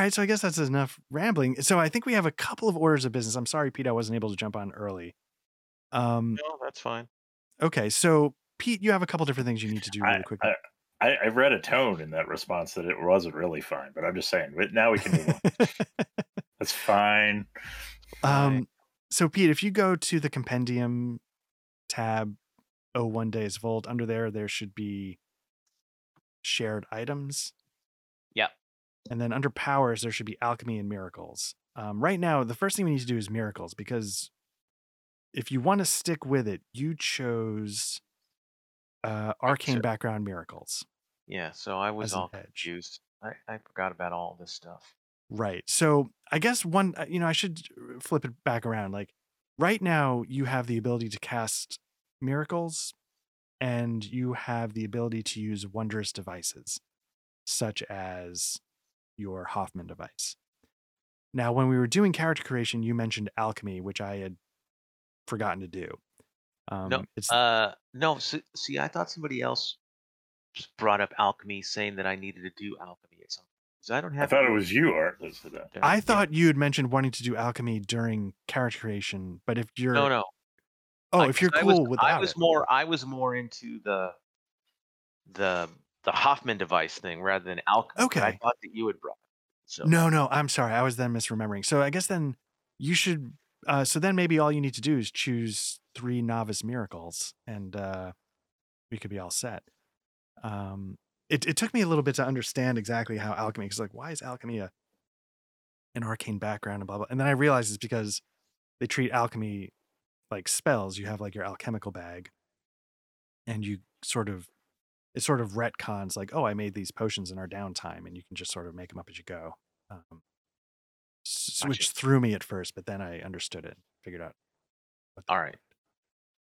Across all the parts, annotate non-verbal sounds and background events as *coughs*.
All right, so I guess that's enough rambling. So I think we have a couple of orders of business. I'm sorry, Pete, I wasn't able to jump on early. Um, No, that's fine. okay, so Pete, you have a couple different things you need to do really I, quickly. I, I, I read a tone in that response that it wasn't really fine, but I'm just saying. But now we can move on. *laughs* That's fine. um, so Pete, if you go to the compendium tab, oh one days vault, under there there should be shared items. And then under powers, there should be alchemy and miracles. Um, right now, the first thing we need to do is miracles because if you want to stick with it, you chose uh, arcane Sure. background miracles. Yeah, so I was all confused. I, I forgot about all this stuff. Right. So I guess one, uh, you know, I should flip it back around. Like right now, you have the ability to cast miracles and you have the ability to use wondrous devices, such as your Hoffman device. Now, when we were doing character creation, you mentioned alchemy, which I had forgotten to do. Um, No, it's Uh, no. See, see, I thought somebody else just brought up alchemy, saying that I needed to do alchemy at some. Because I don't have. I thought it was you, Art, that said that. Yeah, I yeah. thought you had mentioned wanting to do alchemy during character creation, but if you're No, no. oh, Like, if you're 'cause I cool was, without I was it, more. I was more into the the the Hoffman device thing rather than alchemy. Okay. I thought that you had brought. It. So No, no, I'm sorry. I was then misremembering. So I guess then you should. Uh, so then maybe all you need to do is choose three novice miracles, and uh, we could be all set. Um, it it took me a little bit to understand exactly how alchemy. Because like, why is alchemy a an arcane background and blah blah? And then I realized it's because they treat alchemy like spells. You have like your alchemical bag, and you sort of it sort of retcons like, oh, I made these potions in our downtime, and you can just sort of make them up as you go. Um, s- which threw me at first, but then I understood it, figured out. All right.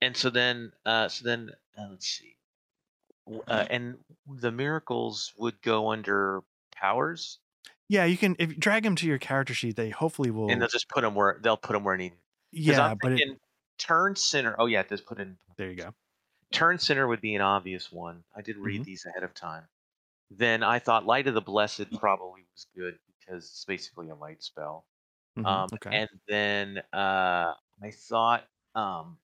And so then, uh, so then, uh, let's see. Uh, and the miracles would go under powers, Yeah, you can if you drag them to your character sheet, they hopefully will. and they'll just put them where they'll put them where needed. Yeah, but it, turn center. Oh yeah, it does put in there you go. Turn center would be an obvious one. I did read Mhm. these ahead of time. Then I thought light of the blessed probably was good because it's basically a light spell. Mhm, Um, okay. And then uh, I thought um,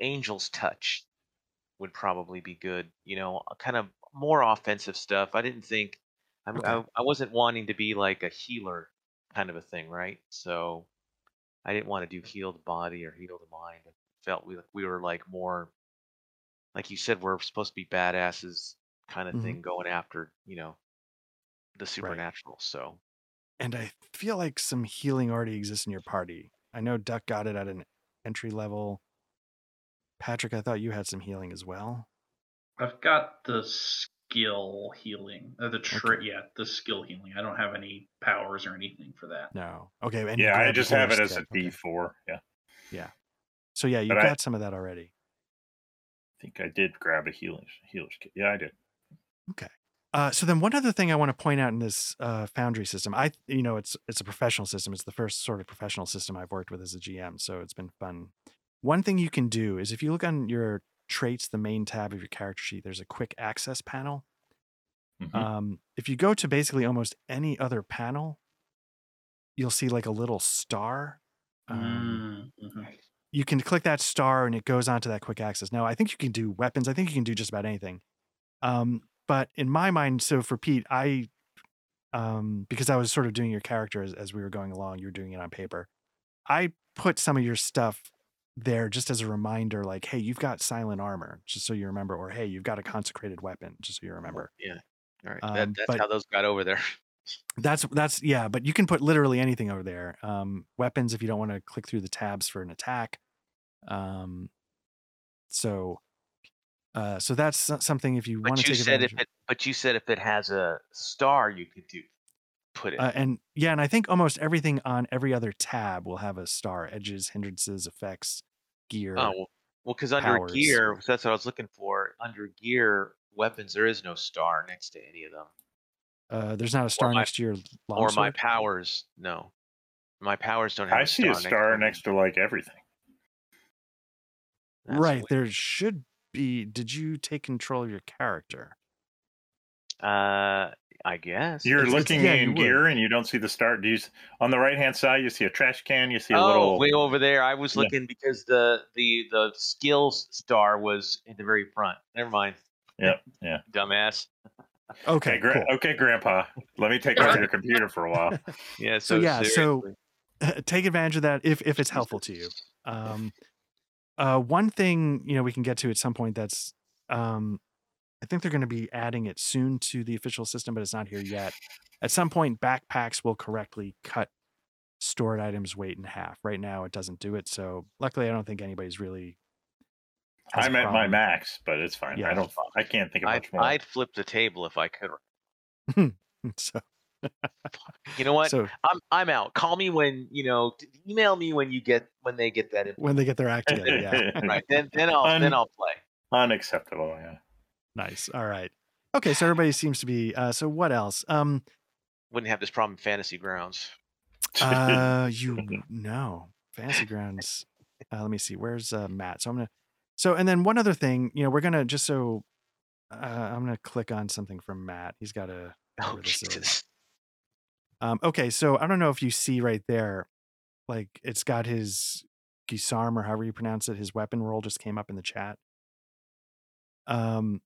Angel's Touch would probably be good. You know, kind of more offensive stuff. I didn't think I, Okay. I, I wasn't wanting to be like a healer kind of a thing, right? So I didn't want to do heal the body or heal the mind. I felt we we were like more, like you said, we're supposed to be badasses kind of Mhm. thing, going after you know the supernatural. So and I feel like some healing already exists in your party. I know Duck got it at an entry level. Patrick, I thought you had some healing as well. I've got the skill healing. Uh, the tri- yeah, the skill healing. I don't have any powers or anything for that. No, okay. And yeah, I just have it horse as a kit. Okay. D4. Yeah. Yeah. So yeah, you But I- got some of that already. I think I did grab a healing healer's kit. Yeah, I did. Okay. Uh, so then, one other thing I want to point out in this uh, Foundry system, I you know it's it's a professional system. It's the first sort of professional system I've worked with as a GM, so it's been fun. One thing you can do is if you look on your traits, the main tab of your character sheet, there's a quick access panel. Mhm. Um, if you go to basically almost any other panel, you'll see like a little star. Um, Mm, mhm. You can click that star and it goes onto that quick access. Now, I think you can do weapons. I think you can do just about anything. Um, but in my mind, so for Pete, I, um, because I was sort of doing your character as, as we were going along, you were doing it on paper. I put some of your stuff there just as a reminder, like, hey, you've got silent armor, just so you remember, or hey, you've got a consecrated weapon, just so you remember. yeah, all right. Um, that, that's but- how those got over there. That's that's yeah, but you can put literally anything over there. Um, weapons if you don't want to click through the tabs for an attack. Um, so, uh, so that's something if you want But to you take said advantage. if it, but you said if it has a star, you could do put it. uh, and yeah, and I think almost everything on every other tab will have a star: edges, hindrances, effects, gear. oh well, well, because under powers. gear, that's what I was looking for. Under gear weapons, there is no star next to any of them. Uh, there's not a star my- next to your or my powers, no. My powers don't have. I a see a star to next to like everything. That's right weird. there should be. Did you take control of your character? Uh, I guess You're It's- it's- looking yeah, you in would. gear and you don't see the start. Do you on the right hand side? You see a trash can. You see a oh, little. way over there. I was Yeah. looking because the the the skills star was in the very front. Never mind, Yeah, yeah. *laughs* dumbass. Okay, Okay, gra- cool. okay, Grandpa. Let me take over your computer for a while. *laughs* Yeah. So, So, yeah, so- seriously. *laughs* take advantage of that if if it's helpful to you. Um, uh, one thing you know we can get to at some point that's um, I think they're going to be adding it soon to the official system, but it's not here yet. At some point, backpacks will correctly cut stored items weight in half. Right now, it doesn't do it. So luckily, I don't think anybody's really. Has a I'm at my max, but it's fine. Yeah. I don't. I can't think of I'd, much more. I'd flip the table if I could. *laughs* So, You know what? so I'm I'm out. Call me when you know. Email me when you get when they get that. In. when they get their act together, yeah. *laughs* Right. Then then *laughs* I'll Un- then I'll play. Unacceptable. Yeah. nice. All right. Okay, so everybody seems to be. Uh, so what else? Um, Wouldn't have this problem in fantasy grounds. Uh, you know, fantasy grounds. Uh, let me see. Where's uh, Matt? So I'm gonna. So and then one other thing, you know, we're gonna just so. Uh, I'm gonna click on something from Matt. He's got a. Oh. Jesus. Um. Okay, so I don't know if you see right there, like it's got his Gisarm or however you pronounce it. His weapon roll just came up in the chat. Um.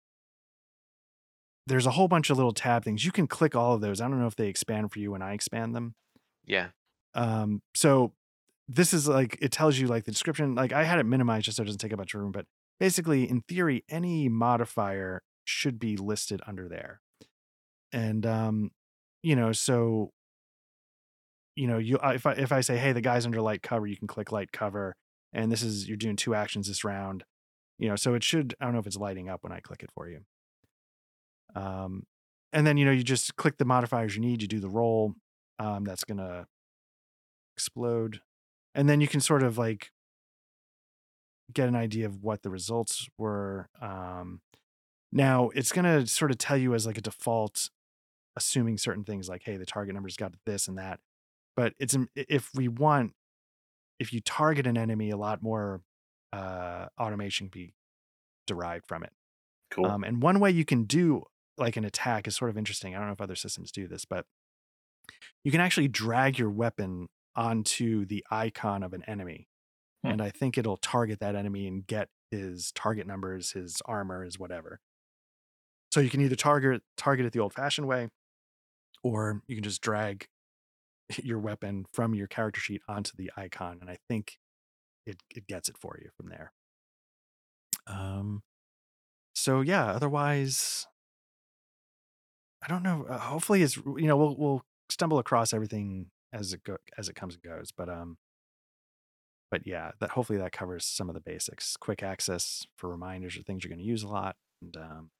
There's a whole bunch of little tab things. You can click all of those. I don't know if they expand for you when I expand them. Yeah. Um, so this is like it tells you like the description. Like I had it minimized just so it doesn't take up much room, but basically, in theory, any modifier should be listed under there. And um, you know, so you know, you uh, if I if I say, hey, the guy's under light cover, you can click light cover, and this is you're doing two actions this round. You know, so it should. I don't know if it's lighting up when I click it for you. Um, and then you know you just click the modifiers you need. You do the roll. Um, that's gonna explode and then you can sort of like get an idea of what the results were um now it's going to sort of tell you as like a default assuming certain things like hey the target number's got this and that but it's if we want if you target an enemy a lot more uh automation can be derived from it Cool. um, and one way you can do like an attack is sort of interesting. I don't know if other systems do this, but you can actually drag your weapon onto the icon of an enemy. Hmm. And I think it'll target that enemy and get his target numbers, his armor, his whatever. So you can either target target it the old fashioned way, or you can just drag *laughs* your weapon from your character sheet onto the icon. And I think it, it gets it for you from there. Um, so yeah, otherwise, I don't know. Uh, hopefully, it's you know we'll we'll stumble across everything as it go as it comes and goes. But um, but yeah, that hopefully that covers some of the basics. Quick access for reminders or things you're going to use a lot, and um,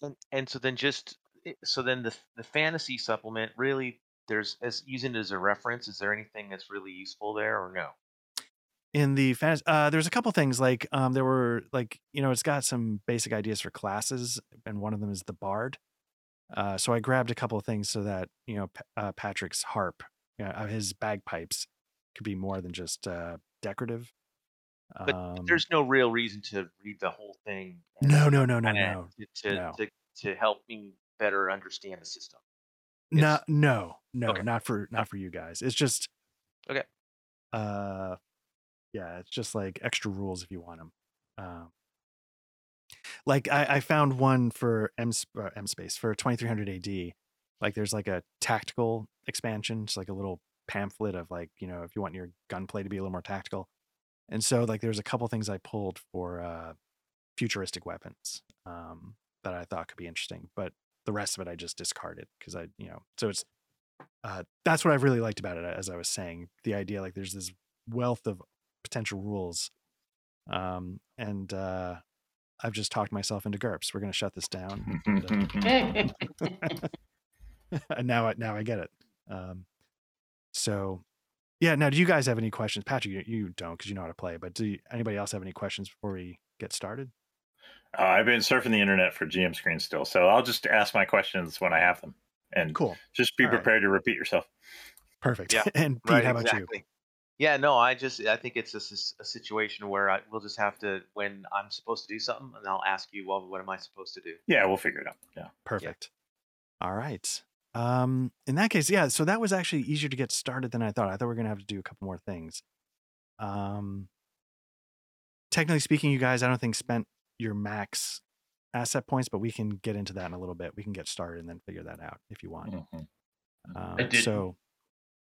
And, and so then just so then the the fantasy supplement really there's as using it as a reference. Is there anything that's really useful there or no? in the fantasy uh there's a couple things like um there were like you know it's got some basic ideas for classes and one of them is the bard uh so i grabbed a couple of things so that you know Pa- uh, patrick's harp you know, uh, his bagpipes could be more than just uh decorative But um, There's no real reason to read the whole thing. no no no no no To to, no. to to help me better understand the system. no no no Okay. not for not for you guys it's just Okay. uh yeah it's just like extra rules if you want them um like i i found one for m, uh, m space for 2300 ad like there's like a tactical expansion it's like a little pamphlet of like you know if you want your gunplay to be a little more tactical and so like there's a couple things i pulled for uh futuristic weapons um that i thought could be interesting but the rest of it I just discarded because I, you know, so it's uh, that's what I've really liked about it. As I was saying, the idea like there's this wealth of potential rules, um, and uh, I've just talked myself into GURPS. We're going to shut this down, *laughs* *laughs* *laughs* and, *laughs* now I now I get it. Um, so yeah, now do you guys have any questions, Patrick? You, you don't because you know how to play, but do you, anybody else have any questions before we get started? Uh, I've been surfing the internet for GM screens still, so I'll just ask my questions when I have them, and Cool, just be All right. prepared to repeat yourself. perfect. Yeah, *laughs* and Pete, right. how about you? Yeah, no, I just I think it's a situation where I, we'll just have to when I'm supposed to do something, and I'll ask you, well, what am I supposed to do? Yeah, we'll figure it out. Yeah. Perfect. All right. Um, in that case, yeah. So that was actually easier to get started than I thought. I thought we are gonna have to do a couple more things. Um, technically speaking, you guys, I don't think spent your max asset points, but we can get into that in a little bit. We can get started and then figure that out if you want. Mhm. Um, I did- So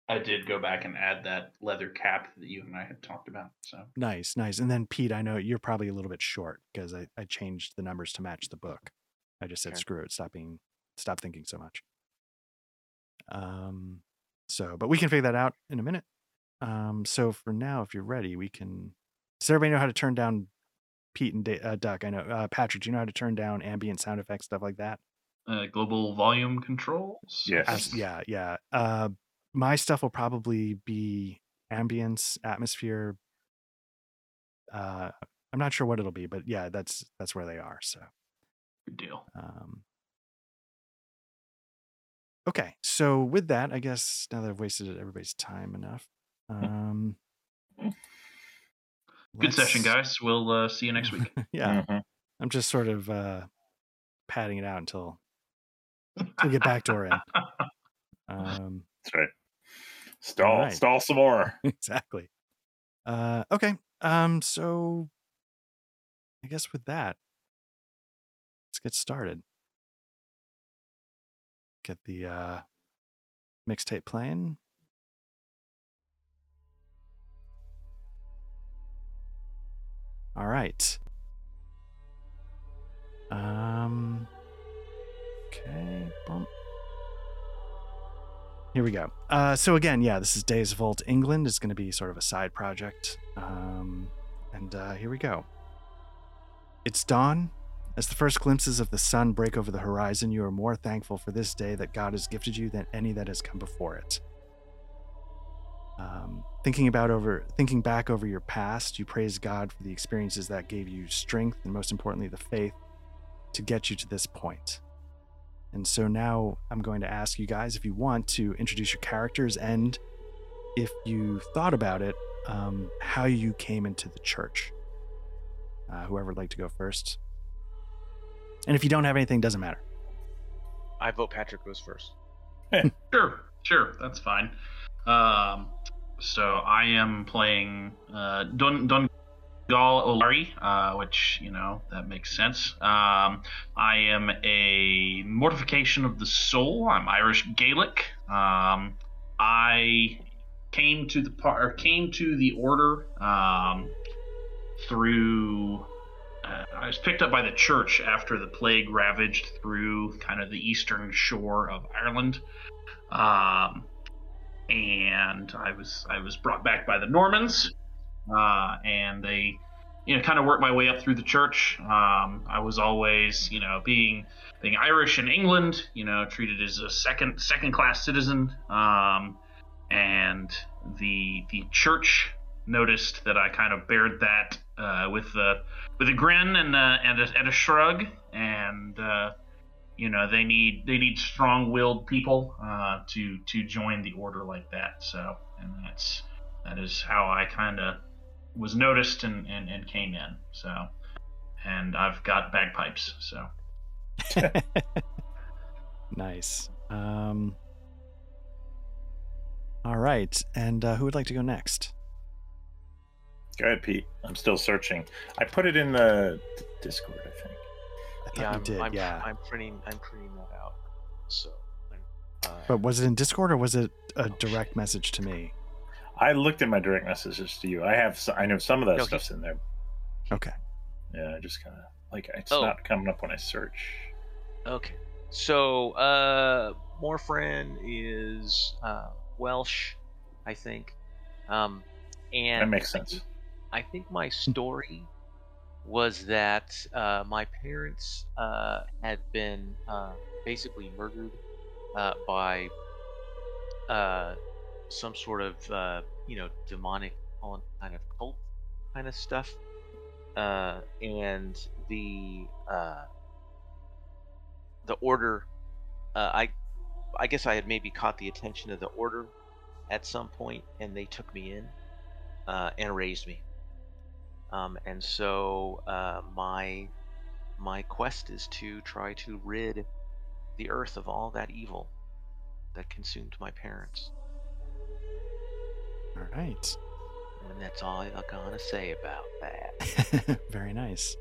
I did go back and add that leather cap that you and I had talked about. So nice, nice. And then Pete, I know you're probably a little bit short because I, I changed the numbers to match the book. I just said screw it, stop being, stop thinking so much. Um, so, but we can figure that out in a minute. Um, so for now, if you're ready, we can. Does everybody know how to turn down Pete and Da- uh, Duck? I know. Uh, Patrick, do you know how to turn down ambient sound effects, stuff like that? uh, global volume controls. Yes. Abs- yeah, yeah. Uh, my stuff will probably be ambience, atmosphere. Uh, I'm not sure what it'll be, but yeah, that's that's where they are. So, Good deal. um, okay. So with that, I guess now that I've wasted everybody's time enough, um, Good session, let's- guys. We'll uh, see you next week. *laughs* yeah, Mhm. I'm just sort of uh, padding it out until until we get back to our end. *laughs* Um, That's right. Stall, right. stall some more. *laughs* exactly. Uh, okay. Um, so I guess with that, let's get started. Get the uh, mixtape playing. All right. Um. Okay. Bump. Here we go. Uh, so again, yeah, this is Days of Old England. It's going to be sort of a side project. Um, and uh, here we go. It's dawn. As the first glimpses of the sun break over the horizon, you are more thankful for this day that God has gifted you than any that has come before it. Um, thinking about over, thinking back over your past, you praise God for the experiences that gave you strength and, most importantly, the faith to get you to this point. And so now I'm going to ask you guys if you want to introduce your characters and if you thought about it, um, how you came into the church. Uh, whoever would like to go first. And if you don't have anything, doesn't matter. I vote Patrick goes first. *laughs* Sure, sure, that's fine. Um, so I am playing uh, Don Don Gal Olari, uh, which you know that makes sense. Um, I am a mortification of the soul. I'm Irish Gaelic. Um, I came to the par- came to the order um, through. Uh, I was picked up by the church after the plague ravaged through kind of the eastern shore of Ireland um, and I was I was brought back by the Normans, uh, and they, you know, kind of worked my way up through the church. Um, I was always, you know, being being Irish in England, you know, treated as a second second class citizen, um, and the the church noticed that I kind of bared that uh, with a with a grin and uh, and, a, and a shrug, and uh, you know they need they need strong-willed people uh, to to join the order like that. So, and that's that is how I kind of was noticed and, and and came in. So, and I've got bagpipes. So, *laughs* nice. Um, all right. And uh, who would like to go next? Go ahead, Pete. I'm still searching. I put it in the Discord, I think. I thought yeah, I'm, did. I'm, yeah. I'm printing I'm printing that out. So, uh, But was it in Discord or was it a direct message to me? I looked at my direct messages to you. I have. I know some of that No, he- stuff's in there. Okay. Yeah, I just kind of like it's Oh. not coming up when I search. Okay. So, uh, Morfran is uh, Welsh, I think. Um, and That makes I sense. I think my story was that uh, my parents uh, had been uh, basically murdered uh, by uh, some sort of uh, you know demonic kind of cult kind of stuff, and the the order. I I guess I had maybe caught the attention of the order at some point, and they took me in and raised me. Um, and so uh, my my quest is to try to rid the earth of all that evil that consumed my parents. All right. And that's all I'm gonna say about that. *laughs* Very nice.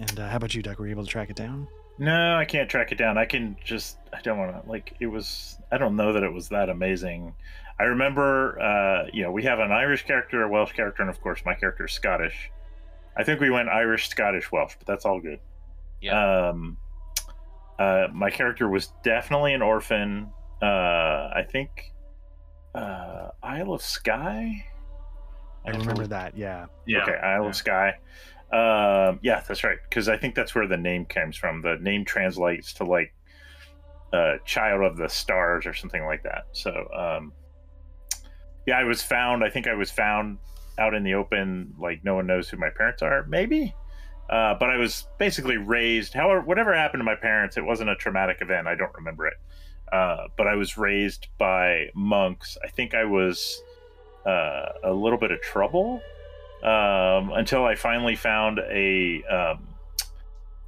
And uh, how about you, Duck? Were you able to track it down? No, I can't track it down. I can just I don't want to like it was I don't know that it was that amazing. I remember uh you know, we have an Irish character, a Welsh character, and of course my character is Scottish. I think we went Irish, Scottish, Welsh, but that's all good. Yeah. Um uh my character was definitely an orphan. Uh I think uh Isle of Skye. I remember that. Yeah. Yeah. Okay, Isle yeah. of Skye. Um, yeah, that's right. Because I think that's where the name comes from. The name translates to like uh, "child of the stars" or something like that. So, um, yeah, I was found. I think I was found out in the open. Like no one knows who my parents are. Maybe. Uh, but I was basically raised. However, whatever happened to my parents, it wasn't a traumatic event. I don't remember it. Uh, but I was raised by monks. I think I was uh, a little bit of trouble um, until I finally found a um,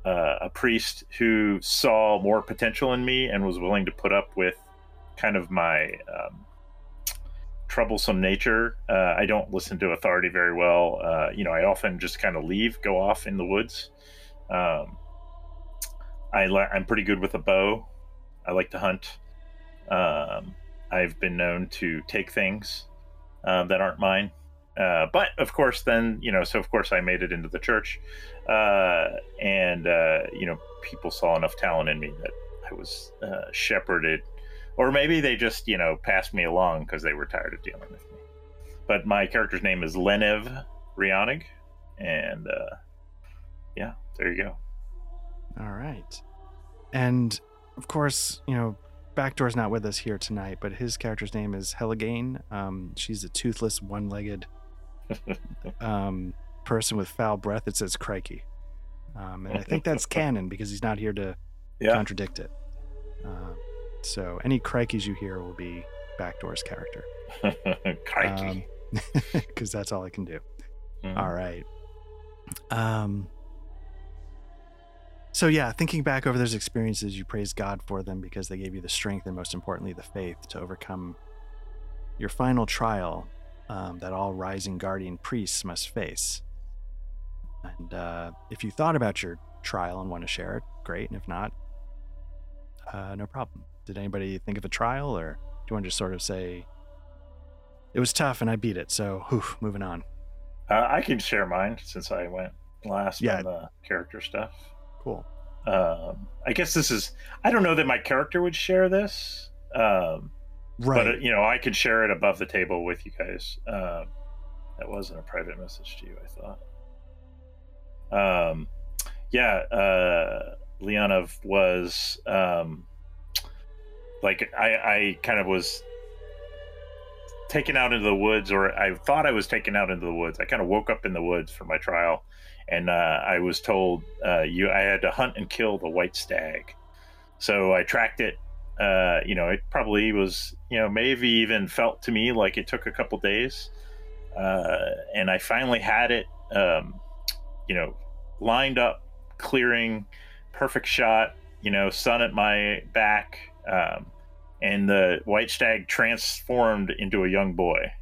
uh, a priest who saw more potential in me and was willing to put up with kind of my um, troublesome nature. Uh, I don't listen to authority very well. Uh, you know, I often just kind of leave, go off in the woods. Um, I li- I'm pretty good with a bow. I like to hunt. Um, I've been known to take things uh, that aren't mine. Uh, but of course, then you know, so of course, I made it into the church, uh, and uh, you know, people saw enough talent in me that I was uh, shepherded, or maybe they just you know passed me along because they were tired of dealing with me. But my character's name is Lenev Rionig, and uh, yeah, there you go. All right. And of course, you know, Backdoor's not with us here tonight, but his character's name is Helligane. Um, she's a toothless, one-legged *laughs* um, person with foul breath. It says crikey. Um, and I think that's *laughs* canon because he's not here to Yeah. contradict it. Um, so any crikeys you hear will be Backdoor's character. *laughs* Crikey. *laughs* Because that's all I can do. Mhm. All right. Um. So yeah, thinking back over those experiences, you praise God for them because they gave you the strength and most importantly the faith to overcome your final trial um, that all rising guardian priests must face. And uh, if you thought about your trial and want to share it, great. And if not, uh, no problem. Did anybody think of a trial, or do you want to just sort of say it was tough and I beat it? So, whew, moving on. Uh, I can share mine since I went last Yeah. on the character stuff. Cool. Um, I guess this is. I don't know that my character would share this, um, Right. but uh, you know, I could share it above the table with you guys. Um, that wasn't a private message to you, I thought. Um, yeah, uh, Leonov was um, like I, I kind of was taken out into the woods, or I thought I was taken out into the woods. I kind of woke up in the woods for my trial, and uh, I was told uh, you I had to hunt and kill the white stag. So I tracked it. Uh, you know, it probably was, you know, maybe even felt to me like it took a couple days. Uh, and I finally had it, um, you know, lined up, clearing, perfect shot, you know, sun at my back. Um, and the white stag transformed into a young boy.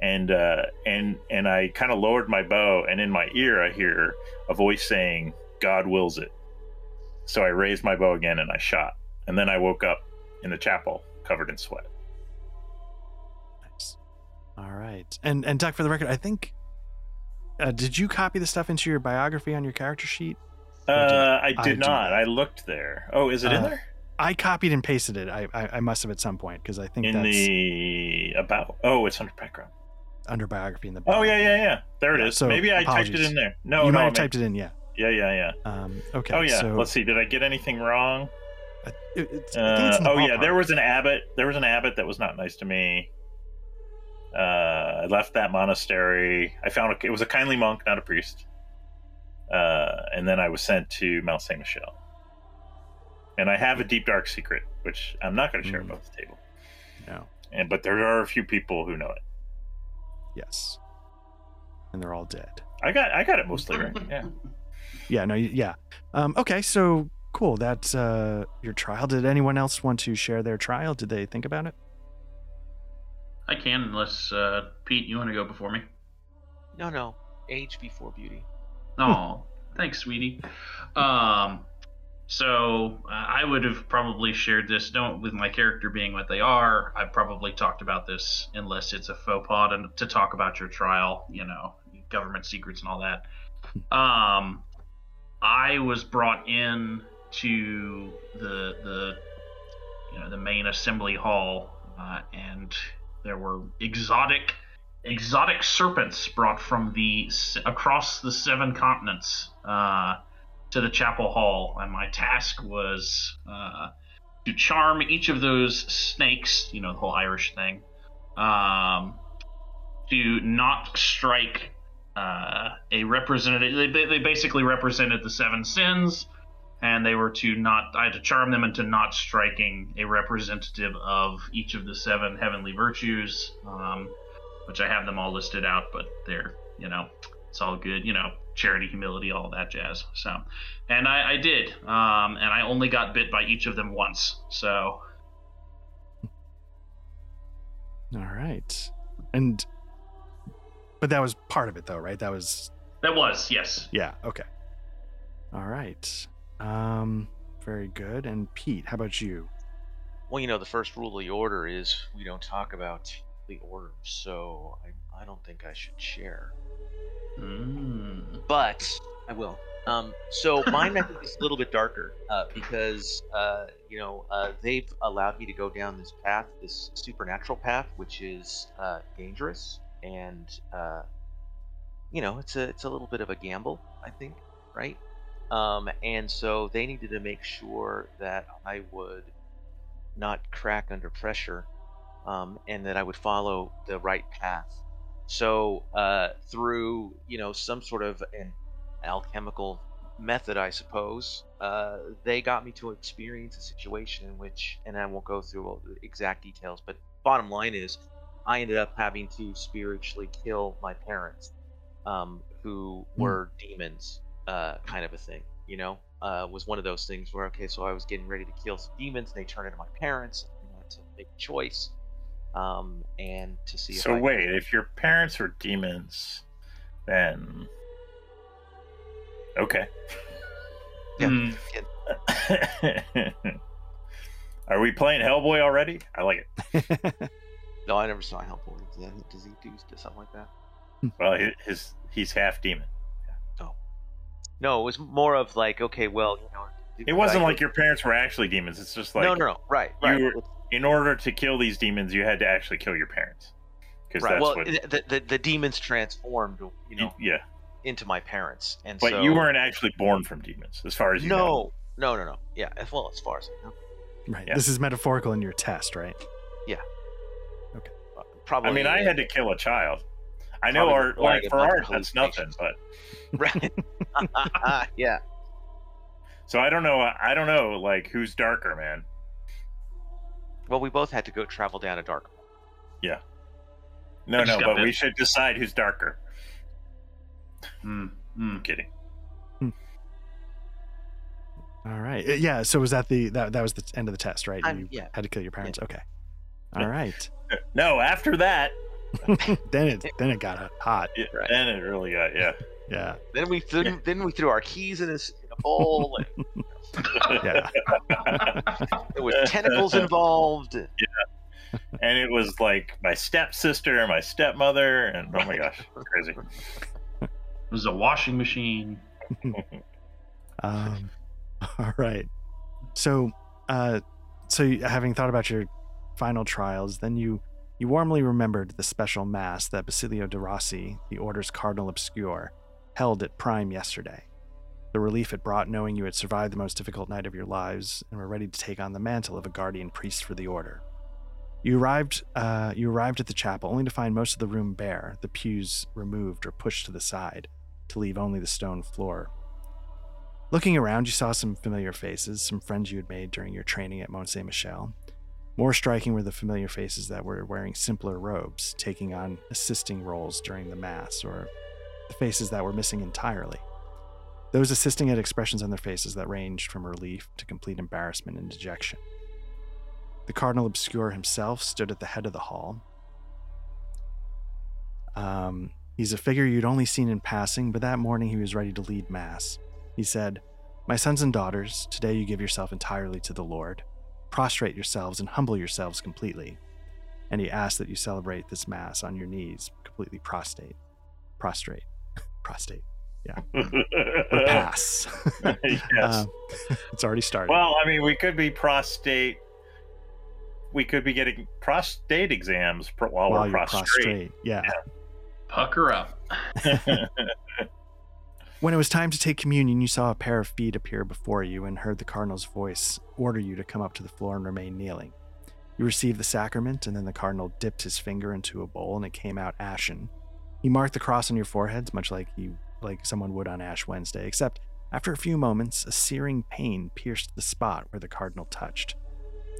And uh, and and I kind of lowered my bow, and in my ear I hear a voice saying, "God wills it." So I raised my bow again and I shot. And then I woke up in the chapel covered in sweat. Nice. All right. And and Duck, for the record, I think uh, did you copy the stuff into your biography on your character sheet? Or did Uh, I I did do not. that? I looked there. Oh, is it in Uh, there? I copied and pasted it. I I, I must have at some point because I think In that's the about. Oh, it's under background. under biography in the. Oh yeah, yeah, yeah. There it Yeah, is. so Maybe I typed it in there. No, you no. might have typed it in. Yeah. Yeah, yeah, yeah. Um. Okay. Oh yeah. So Let's see. Did I get anything wrong? It- it's- I think it's Uh, oh yeah, there was an abbot. There was an abbot that was not nice to me. Uh, I left that monastery. I found a, it was a kindly monk, not a priest. Uh, and then I was sent to Mount Saint Michel. And I have a deep dark secret, which I'm not going to share Mm. above the table. No. And but there are a few people who know it. Yes. And they're all dead. I got I got it mostly right. Yeah. *laughs* Yeah. No. Yeah. Um. Okay. So cool. That's uh, your trial. Did anyone else want to share their trial? Did they think about it? I can, unless uh, Pete, you want to go before me? No, no. Age before beauty. Oh, thanks, sweetie. Um, so uh, I would have probably shared this. Don't with my character being what they are. I've probably talked about this unless it's a faux pas to, to talk about your trial. You know, government secrets and all that. *laughs* Um, I was brought in to the the you know the main assembly hall, uh, and there were exotic exotic serpents brought from the across the seven continents uh, to the chapel hall, and my task was uh, to charm each of those snakes. You know the whole Irish thing. Um, to not strike uh, a representative. They, they basically represented the seven sins, and they were to not. I had to charm them into not striking a representative of each of the seven heavenly virtues, um, which I have them all listed out, but they're you know it's all good. You know, charity, humility, all that jazz. So, and I, I did, um, and I only got bit by each of them once. So. All right, and but that was part of it, though, right? That was. That was yes. Yeah. Okay. All right. Um. Very good. And Pete, how about you? Well, you know, the first rule of the order is we don't talk about the order, so I, I don't think I should share. Mm. But I will. Um, so mine I think is a little bit darker uh, because uh, you know uh, they've allowed me to go down this path, this supernatural path, which is uh, dangerous and uh, you know it's a it's a little bit of a gamble, I think, right? Um, and so they needed to make sure that I would not crack under pressure, um, and that I would follow the right path. So uh, through you know some sort of an alchemical method, I suppose, uh, they got me to experience a situation in which, and I won't go through all the exact details, but bottom line is I ended up having to spiritually kill my parents, um, who mm. were demons, uh, kind of a thing. You know, uh, was one of those things where okay, so I was getting ready to kill some demons, and they turned into my parents. And I had to make a choice, um, and to see. So if wait, if your parents were demons, then okay. Yeah. Mm. *laughs* Are we playing Hellboy already? I like it. *laughs* No, I never saw Hellboy. Does he do something like that? Well, his he's half demon. Oh, no, it was more of like, okay, well, you know, it wasn't like your parents were actually demons. It's just like no, no, no, right, right. Were, in order to kill these demons, you had to actually kill your parents. Because right. well, what... the, the, the demons transformed, you know, yeah, into my parents, and but so... you weren't actually born from demons, as far as you no, know. No, no, no, no. Yeah, as well as far as I know. Right. Yeah. This is metaphorical in your test, right? Yeah Okay. Uh, probably. I mean, I had to kill a child. I know our like for art that's nothing, but *laughs* right. *laughs* yeah. So I don't know. I don't know. Like who's darker, man? Well, we both had to go travel down a dark. Yeah. No, no, but we should decide who's darker. Hmm. Mm. Kidding. Hmm. All right. Yeah. So was that the that that was the end of the test, right? I'm, you yeah. had to kill your parents. Yeah. Okay. All right. *laughs* No, after that. *laughs* then it then it got hot. Yeah, right. Then it really got yeah. Yeah. Then we threw, yeah. then we threw our keys in a, in a bowl. And, yeah. *laughs* there was tentacles involved. Yeah. And it was like my stepsister and my stepmother, and oh my gosh, *laughs* crazy. It was a washing machine. *laughs* um, all right. So, uh, so having thought about your final trials, then you you warmly remembered the special mass that Basilio de Rossi, the Order's Cardinal Obscure, held at Prime yesterday. The relief it brought knowing you had survived the most difficult night of your lives and were ready to take on the mantle of a guardian priest for the Order. You arrived, uh, you arrived at the chapel only to find most of the room bare, the pews removed or pushed to the side, to leave only the stone floor. Looking around, you saw some familiar faces, some friends you had made during your training at Mont Saint Michel, more striking were the familiar faces that were wearing simpler robes, taking on assisting roles during the Mass, or the faces that were missing entirely. Those assisting had expressions on their faces that ranged from relief to complete embarrassment and dejection. The Cardinal Obscure himself stood at the head of the hall. Um, he's a figure you'd only seen in passing, but that morning he was ready to lead Mass. He said, My sons and daughters, today you give yourself entirely to the Lord. Prostrate yourselves and humble yourselves completely. And he asked that you celebrate this Mass on your knees, completely prostrate. Prostrate. *laughs* Prostate. Or *laughs* pass. *laughs* yes. Um, *laughs* it's already started. well, I mean, we could be prostate. We could be getting prostate exams pr- while, while we're you're prostrate. prostrate. Yeah. Pucker up. When it was time to take communion, you saw a pair of feet appear before you and heard the cardinal's voice order you to come up to the floor and remain kneeling. You received the sacrament, and then the cardinal dipped his finger into a bowl and it came out ashen. He marked the cross on your foreheads, much like he like someone would on Ash Wednesday, except after a few moments, a searing pain pierced the spot where the cardinal touched.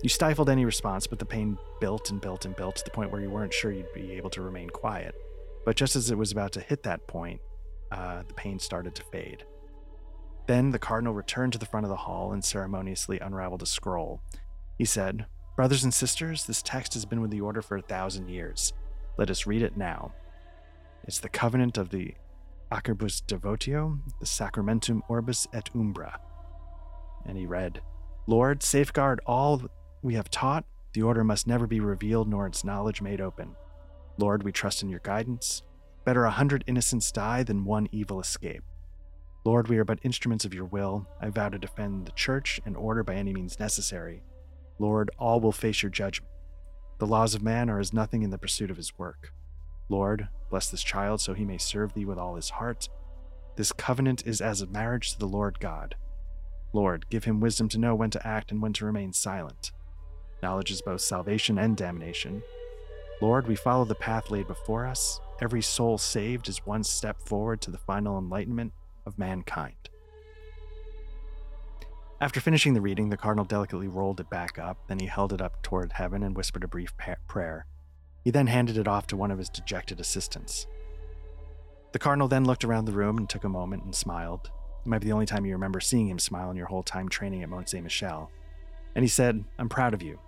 You stifled any response, but the pain built and built and built to the point where you weren't sure you'd be able to remain quiet. But just as it was about to hit that point, uh, the pain started to fade. Then the cardinal returned to the front of the hall and ceremoniously unraveled a scroll. He said, Brothers and sisters, this text has been with the order for a thousand years. Let us read it now. It's the covenant of the Acerbus Devotio, the Sacramentum Orbis et Umbra. And he read, Lord, safeguard all we have taught. The order must never be revealed nor its knowledge made open. Lord, we trust in your guidance. Better a hundred innocents die than one evil escape. Lord, we are but instruments of your will. I vow to defend the church and order by any means necessary. Lord, all will face your judgment. The laws of man are as nothing in the pursuit of his work. Lord, bless this child so he may serve thee with all his heart. This covenant is as a marriage to the Lord God. Lord, give him wisdom to know when to act and when to remain silent. Knowledge is both salvation and damnation. Lord, we follow the path laid before us. Every soul saved is one step forward to the final enlightenment of mankind. After finishing the reading, the cardinal delicately rolled it back up, then he held it up toward heaven and whispered a brief prayer. He then handed it off to one of his dejected assistants. The cardinal then looked around the room and took a moment and smiled. It might be the only time you remember seeing him smile in your whole time training at Mont Saint Michel. And he said, I'm proud of you.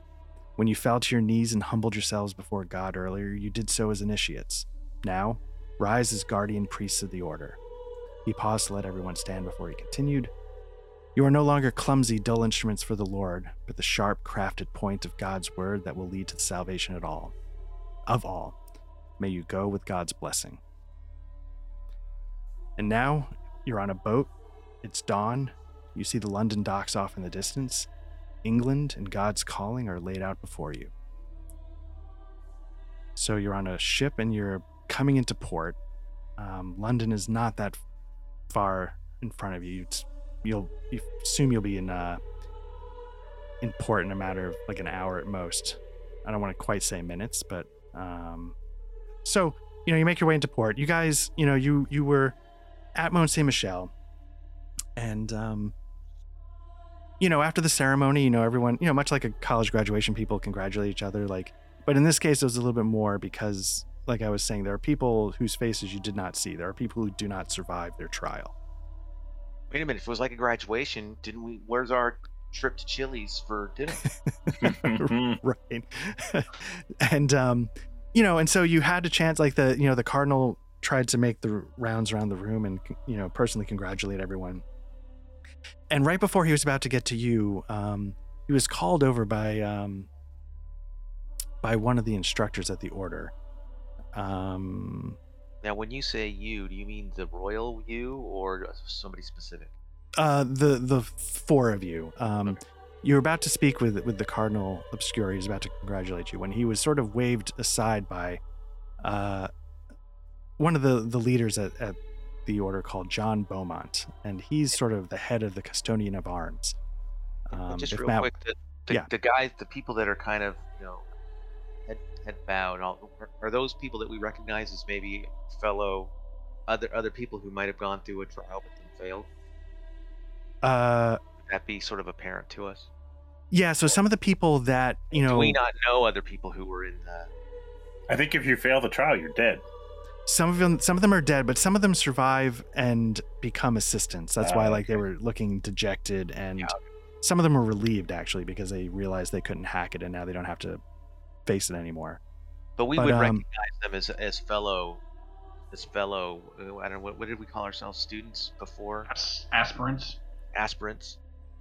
When you fell to your knees and humbled yourselves before God earlier, you did so as initiates. Now, rise as guardian priests of the order. He paused to let everyone stand before he continued. You are no longer clumsy, dull instruments for the Lord, but the sharp, crafted point of God's word that will lead to the salvation at all. Of all. May you go with God's blessing. And now, you're on a boat. It's dawn. You see the London docks off in the distance. England and God's calling are laid out before you. So you're on a ship and you're coming into port. Um, London is not that far in front of you. It's, you'll you assume you'll be in uh, in port in a matter of like an hour at most. I don't want to quite say minutes, but um, so you know you make your way into port. You guys, you know you you were at Mont Saint Michel, and um, you know after the ceremony, you know everyone, you know much like a college graduation, people congratulate each other. Like, but in this case, it was a little bit more because, like I was saying, there are people whose faces you did not see. There are people who do not survive their trial. Wait a minute. If it was like a graduation, didn't we? Where's our trip to Chili's for dinner? *laughs* right *laughs* and um you know and so you had a chance like the you know the cardinal tried to make the rounds around the room and you know personally congratulate everyone and right before he was about to get to you um he was called over by um by one of the instructors at the order um now, when you say you, do you mean the royal you or somebody specific? Uh the the four of you um you were about to speak with with the cardinal obscure he was about to congratulate you when he was sort of waved aside by uh one of the the leaders at, at the order called john beaumont and he's sort of the head of the custodian of arms um, just real Matt- quick, the, the, yeah. the guys, the people that are kind of, you know, head, head bowed, all, are, are those people that we recognize as maybe fellow other other people who might have gone through a trial but then failed? Uh Would that be sort of apparent to us? yeah so some of the people that you Do know we not know other people who were in the? I think if you fail the trial, you're dead. some of them some of them are dead, but some of them survive and become assistants. That's why Ah, like they were looking dejected and Yeah. some of them were relieved actually because they realized they couldn't hack it and now they don't have to face it anymore. But we But, would um, recognize them as as fellow, as fellow. uh, I don't know what, what did we call ourselves? Students before As- aspirants. Aspirants.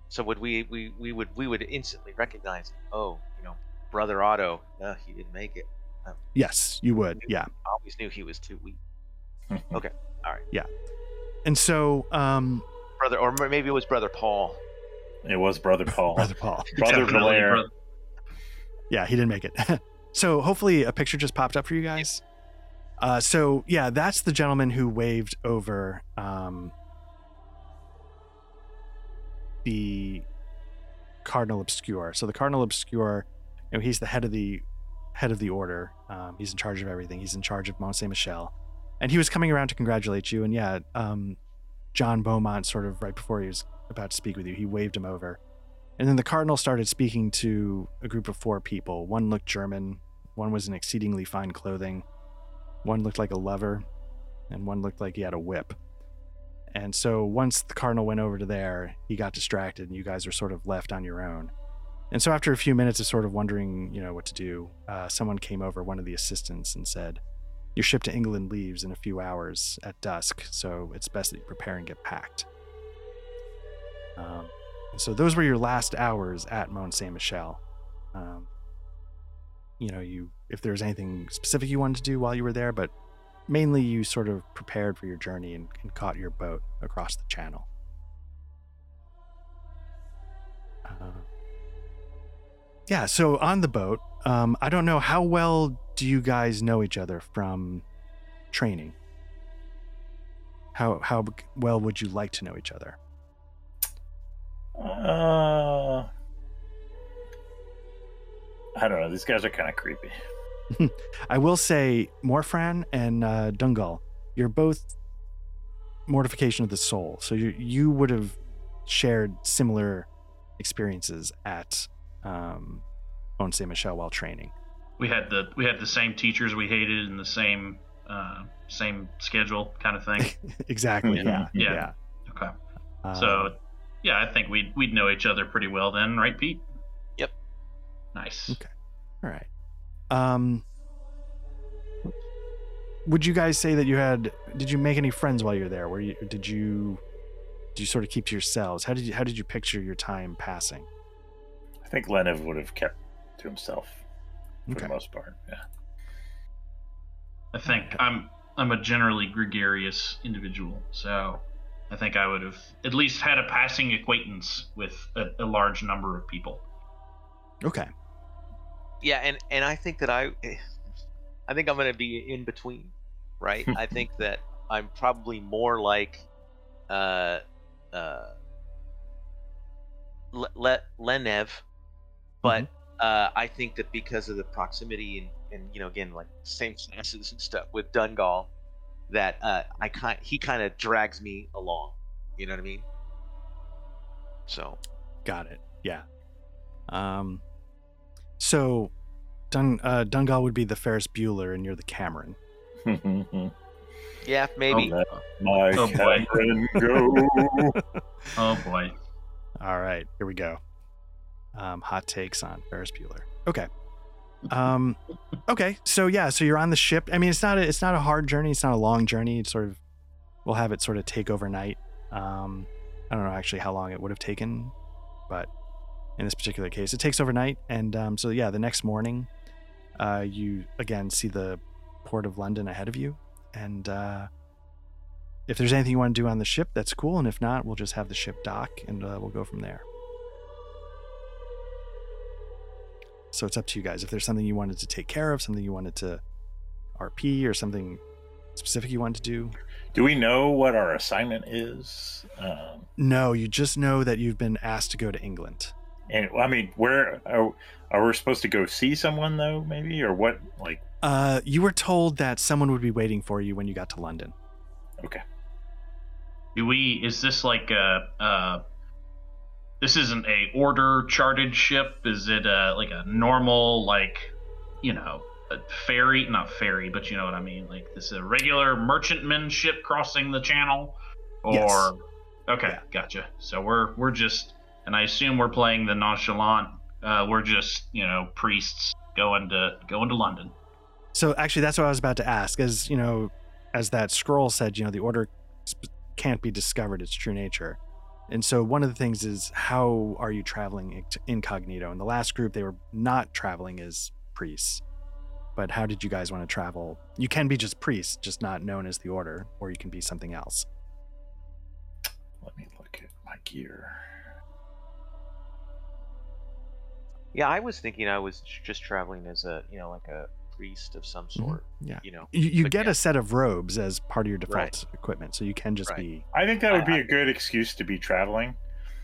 So would we we we would we would instantly recognize? Oh, you know, brother Otto. Uh, he didn't make it. Yes, you would. Yeah. I always knew he was too weak. *laughs* Okay, All right. Yeah. And so um Brother, or maybe it was brother Paul. It was Brother *laughs* Paul. brother Paul. *laughs* Brother Definitely Blair. brother- Yeah, he didn't make it. so hopefully a picture just popped up for you guys. Uh, so yeah, that's the gentleman who waved over um, the Cardinal Obscure. So the Cardinal Obscure, you know, he's the head of the head of the order. Um, he's in charge of everything. He's in charge of Mont Saint Michel, and he was coming around to congratulate you. And yeah, um, John Beaumont, sort of right before he was about to speak with you, he waved him over. And then the cardinal started speaking to a group of four people. One looked German, one was in exceedingly fine clothing, one looked like a lover, and one looked like he had a whip. And so once the cardinal went over to there, he got distracted, and you guys were sort of left on your own. And so after a few minutes of sort of wondering, you know, what to do, uh, someone came over, one of the assistants, and said, "Your ship to England leaves in a few hours at dusk, so it's best that you prepare and get packed." Um, so those were your last hours at Mont Saint Michel. Um, you know, you if there was anything specific you wanted to do while you were there, but mainly you sort of prepared for your journey and, and caught your boat across the channel. Uh, yeah, so on the boat, um, I don't know how well do you guys know each other from training. How how well would you like to know each other? Uh, I don't know. These guys are kind of creepy. *laughs* I will say, Morfran and uh, Dungal, you're both mortification of the soul. So you you would have shared similar experiences at um, Mont Saint Michel while training. We had the we had the same teachers we hated and the same uh, same schedule kind of thing. *laughs* exactly. Yeah. Yeah. Yeah. Okay. Um, So, yeah, I think we'd we'd know each other pretty well then, right, Pete? Yep. Nice. Okay. all right. Um, would you guys say that you had? Did you make any friends while you were there? Were you? Did you? Did you sort of keep to yourselves? How did you? How did you picture your time passing? I think Lenev would have kept to himself for Okay. the most part. Yeah. I think I'm I'm a generally gregarious individual, so I think I would have at least had a passing acquaintance with a, a large number of people. Okay. Yeah, and and I think that I, I think I'm gonna be in between, right? *laughs* I think that I'm probably more like, uh, uh, Le- Le- Lenev, but uh, I think that because of the proximity and and you know again like same classes and stuff with Dungal, that uh, I kind he kind of drags me along. You know what I mean? So Got it. Yeah. Um. So, Dun uh, Dungal would be the Ferris Bueller, and you're the Cameron. *laughs* yeah, maybe. Let my Oh, boy. Cameron go. *laughs* Oh boy. All right, here we go. Um, hot takes on Ferris Bueller. Okay. Um, okay. So yeah, so you're on the ship. I mean, it's not a, it's not a hard journey. It's not a long journey. It's sort of, we'll have it sort of take overnight. Um, I don't know actually how long it would have taken, but in this particular case, it takes overnight. And um, so yeah, the next morning, uh, you again see the port of London ahead of you, and uh, if there's anything you want to do on the ship, that's cool. And if not, we'll just have the ship dock and uh, we'll go from there. So it's up to you guys. If there's something you wanted to take care of, something you wanted to RP, or something specific you wanted to do, Do we know what our assignment is? Um, no, you just know that you've been asked to go to England. And I mean, where are, are we supposed to go see someone though? Maybe or what? Like, Uh, you were told that someone would be waiting for you when you got to London. okay, Do we? Is this like a? Uh, this isn't a order charted ship. Is it uh like a normal like, you know, a ferry, not ferry, but you know what I mean. Like this is a regular merchantman ship crossing the channel, or Yes. okay, Yeah. gotcha. So we're we're just, and I assume we're playing the nonchalant. Uh, we're just you know priests going to going to London. So actually, that's what I was about to ask. As you know, as that scroll said, you know, the order sp- can't be discovered its true nature. And so one of the things is how are you traveling incognito? In the last group, they were not traveling as priests. But how did you guys want to travel? You can be just priests, just not known as the order, or you can be something else. Let me look at my gear. Yeah, I was thinking I was just traveling as a, you know, like a priest of some Mhm. sort. Yeah. You know. You, you get yeah. a set of robes as part of your default Right. equipment, so you can just Right. be. I think that would be I- a good excuse to be traveling.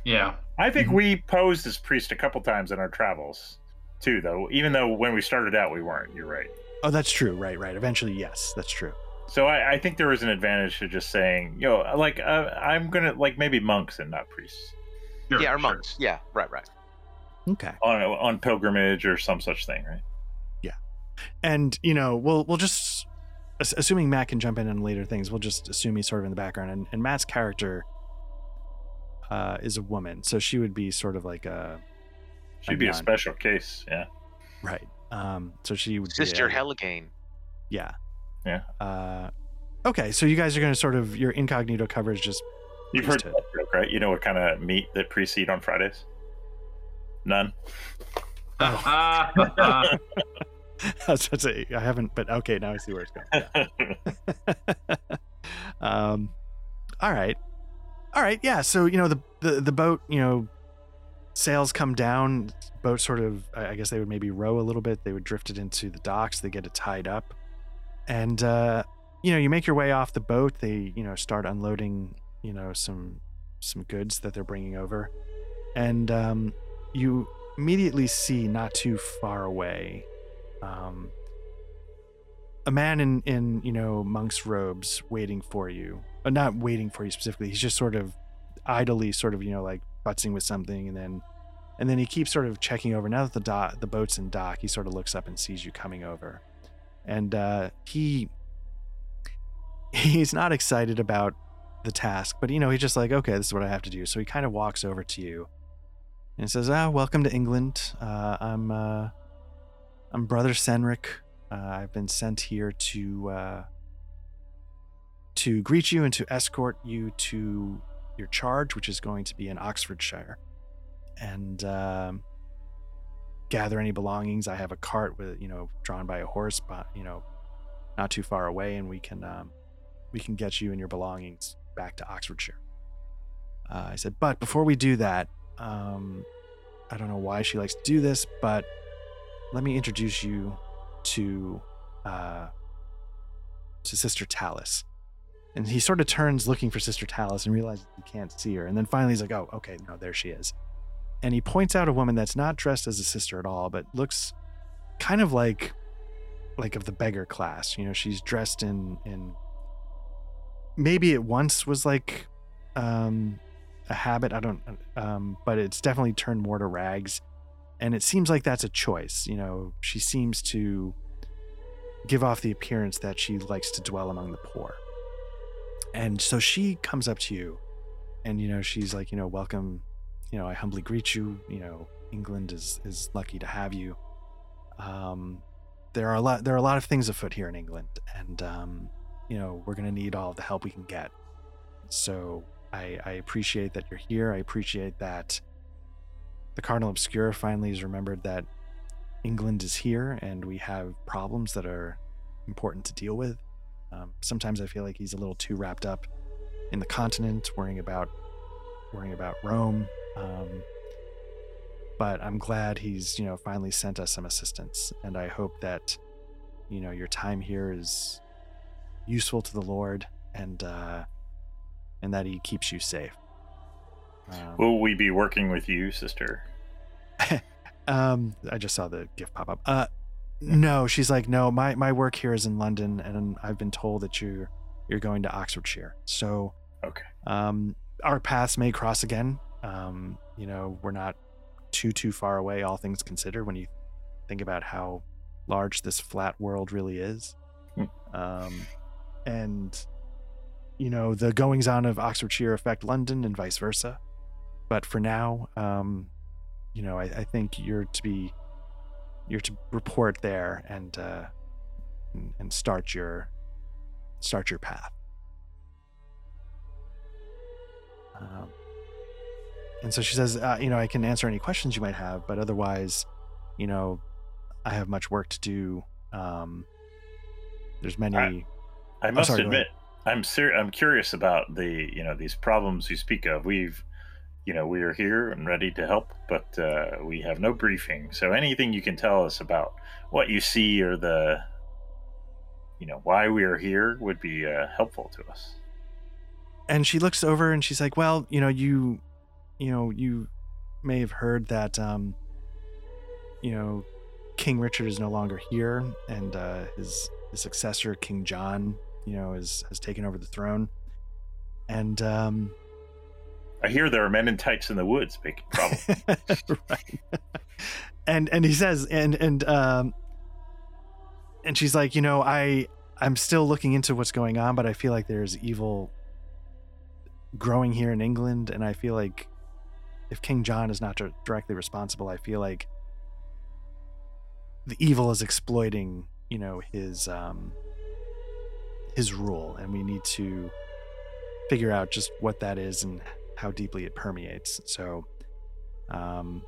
Yeah, I think Mhm. we posed as priest a couple times in our travels, too. Though, even though when we started out we weren't. You're right. Oh, that's true. Right, right. Eventually, yes, that's true. So I, I think there was an advantage to just saying, yo, like uh, I'm gonna like maybe monks and not priests sure, yeah, or sure. monks. Yeah, right, right. Okay. on on pilgrimage or some such thing, right? Yeah. And you know we'll we'll just assuming matt can jump in on later things we'll just assume he's sort of in the background and, and matt's character uh is a woman so she would be sort of like a She'd be a special case. Yeah. right um so she would Sister be a, Helligane. yeah Yeah. uh okay so you guys are going to sort of your incognito coverage just You've heard Priesthood. that joke, right? You know what kind of meat that precede on Fridays? None. *laughs* I was about to say I haven't, but okay, now I see where it's going. *laughs* um, all right, all right, yeah. So you know the the the boat, you know, sails come down. Boat sort of, I I guess they would maybe row a little bit. They would drift it into the docks. They get it tied up, and uh, you know, you make your way off the boat. They you know start unloading, you know, some some goods that they're bringing over, and um, you immediately see not too far away um, a man in in you know monk's robes waiting for you. Uh, not waiting for you specifically he's just sort of idly sort of you know like butting with something and then and then he keeps sort of checking over. Now that the the boat's in dock he sort of looks up and sees you coming over. And uh he *laughs* he's not excited about the task but you know he's just like okay this is what i have to do. So he kind of walks over to you and says ah welcome to england. Uh i'm uh i'm brother senric. Uh, i've been sent here to uh to greet you and to escort you to your charge which is going to be in oxfordshire. And um gather any belongings. I have a cart with you know drawn by a horse but you know not too far away and we can um we can get you and your belongings back to oxfordshire. Uh, i said but before we do that um i don't know why she likes to do this but let me introduce you to uh to sister Talis. and he sort of turns looking for sister Talis and realizes he can't see her. And then finally he's like oh okay no there she is. And he points out a woman that's not dressed as a sister at all but looks kind of like like of the beggar class. You know she's dressed in in maybe it once was like um a habit i don't um but it's definitely turned more to rags. And it seems like that's a choice you know she seems to give off the appearance that she likes to dwell among the poor. And so she comes up to you and you know she's like you know welcome you know i humbly greet you you know england is is lucky to have you. Um there are a lot there are a lot of things afoot here in england and um you know we're going to need all the help we can get. So i i appreciate that you're here. I appreciate that the cardinal obscura finally has remembered that england is here and we have problems that are important to deal with. Um, sometimes i feel like he's a little too wrapped up in the continent worrying about worrying about rome. Um, but i'm glad he's you know finally sent us some assistance. And i hope that you know your time here is useful to the lord. And uh and that he keeps you safe um, Will we be working with you, sister? *laughs* um i just saw the gift pop up uh no she's like no my my work here is in london and i've been told that you're you're going to oxfordshire so Okay. um our paths may cross again um you know we're not too too far away all things considered when you think about how large this flat world really is. Hmm. Um, and you know the goings on of Oxfordshire affect London and vice versa. But for now, um, you know, I, I think you're to be you're to report there and uh, and- and start your start your path. Um, and so she says, uh, you know, I can answer any questions you might have, but otherwise, you know, I have much work to do. Um, there's many. I- I must sorry, admit, I'm ser- I'm curious about the you know these problems you speak of. We've you know we are here and ready to help, but uh, we have no briefing. So anything you can tell us about what you see or the you know why we are here would be uh, helpful to us. and she looks over and she's like, "Well, you know, you, you know, you may have heard that, um, you know, King Richard is no longer here, and uh, his his successor, King John, you know, is has taken over the throne, and um, I hear there are men in tights in the woods trouble. *laughs* right. and and he says and and um and she's like, you know, I I'm still looking into what's going on, but I feel like there's evil growing here in England, and I feel like if King John is not directly responsible, I feel like the evil is exploiting, you know, his um his rule, and we need to figure out just what that is and how deeply it permeates. So, um,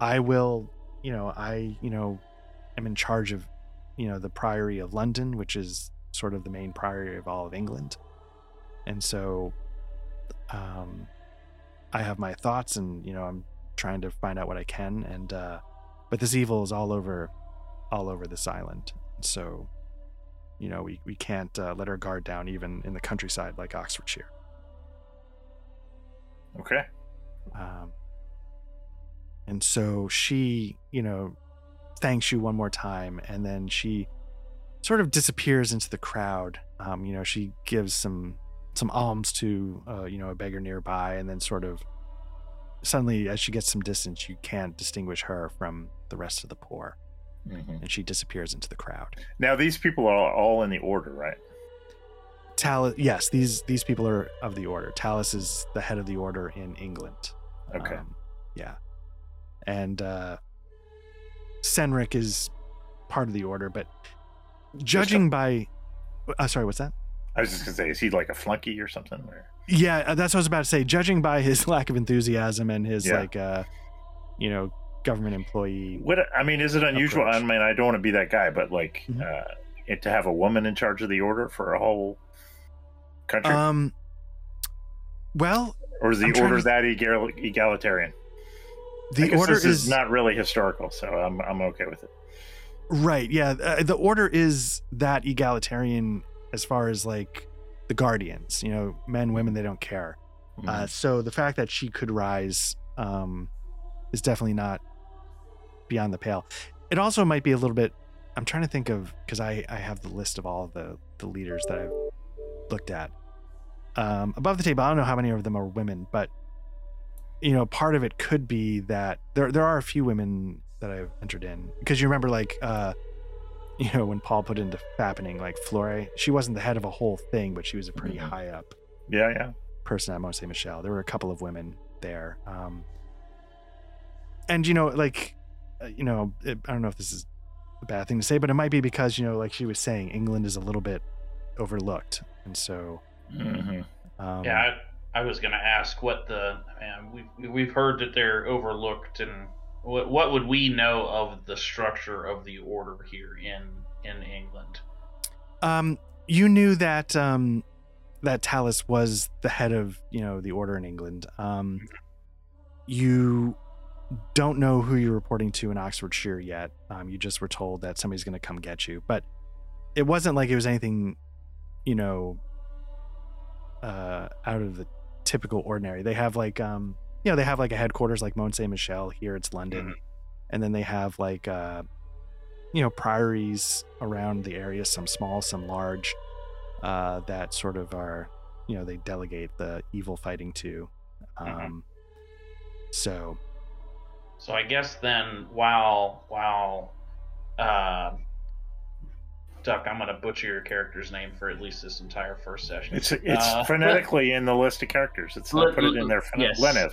I will, you know, I, you know, am in charge of, you know, the Priory of London, which is sort of the main priory of all of England. And so, um, I have my thoughts and, you know, I'm trying to find out what I can. And, uh, but this evil is all over, all over this island. So, you know, we, we can't uh, let our guard down even in the countryside like Oxfordshire. okay. Um, and so she, you know, thanks you one more time, and then she sort of disappears into the crowd. Um, you know, she gives some some alms to uh, you know a beggar nearby, and then sort of suddenly, as she gets some distance, you can't distinguish her from the rest of the poor, Mhm. and she disappears into the crowd. Now these people are all in the order, right? Talus, yes, these these people are of the order. Talus is the head of the order in England. Okay. Um, yeah. And uh Senric is part of the order, but judging by uh, sorry, what's that? I was just gonna say, is he like a flunky or something? Or... Yeah, uh, that's what I was about to say. Judging by his *laughs* lack of enthusiasm and his Yeah. like uh you know, government employee. What I mean, is it unusual? I mean, I don't want to be that guy, but like, Mhm. uh, it, to have a woman in charge of the order for a whole country, Um well, or is the I'm order to- that egal- egalitarian? The order is, is not really historical, so I'm I'm okay with it. Right. Yeah. Uh, the order is that egalitarian as far as like the guardians, you know, men, women, they don't care. Mm-hmm. Uh, so the fact that she could rise um, is definitely not beyond the pale. It also might be a little bit. I'm trying to think of because I I have the list of all of the the leaders that I've looked at um, above the table. I don't know how many of them are women, but you know, part of it could be that there there are a few women that I've entered in because you remember like uh *laughs* you know when Paul put into fappening like Flore, she wasn't the head of a whole thing, but she was a pretty Mhm. high up yeah, yeah. person at Mont Saint Michel. There were a couple of women there. Um, and you know, like, uh, you know, it, I don't know if this is a bad thing to say, but it might be because you know, like she was saying, England is a little bit overlooked, and so hmm um, yeah, I, I was going to ask what the man we've we've heard that they're overlooked, and what what would we know of the structure of the order here in in England? Um, you knew that um, that Talus was the head of you know the order in England. Um, you don't know who you're reporting to in Oxfordshire yet. Um, you just were told that somebody's going to come get you, but it wasn't like it was anything, you know, uh, out of the typical ordinary. They have like um, you know, they have like a headquarters like Mont Saint Michel here. It's London, and then they have like uh, you know, priories around the area, some small, some large, uh, that sort of are, you know, they delegate the evil fighting to. Um, Mhm. So, So I guess then, while while uh, Duck, I'm gonna butcher your character's name for at least this entire first session. It's it's Uh, phonetically in the list of characters. It's not put it in there. Yes. Lenev.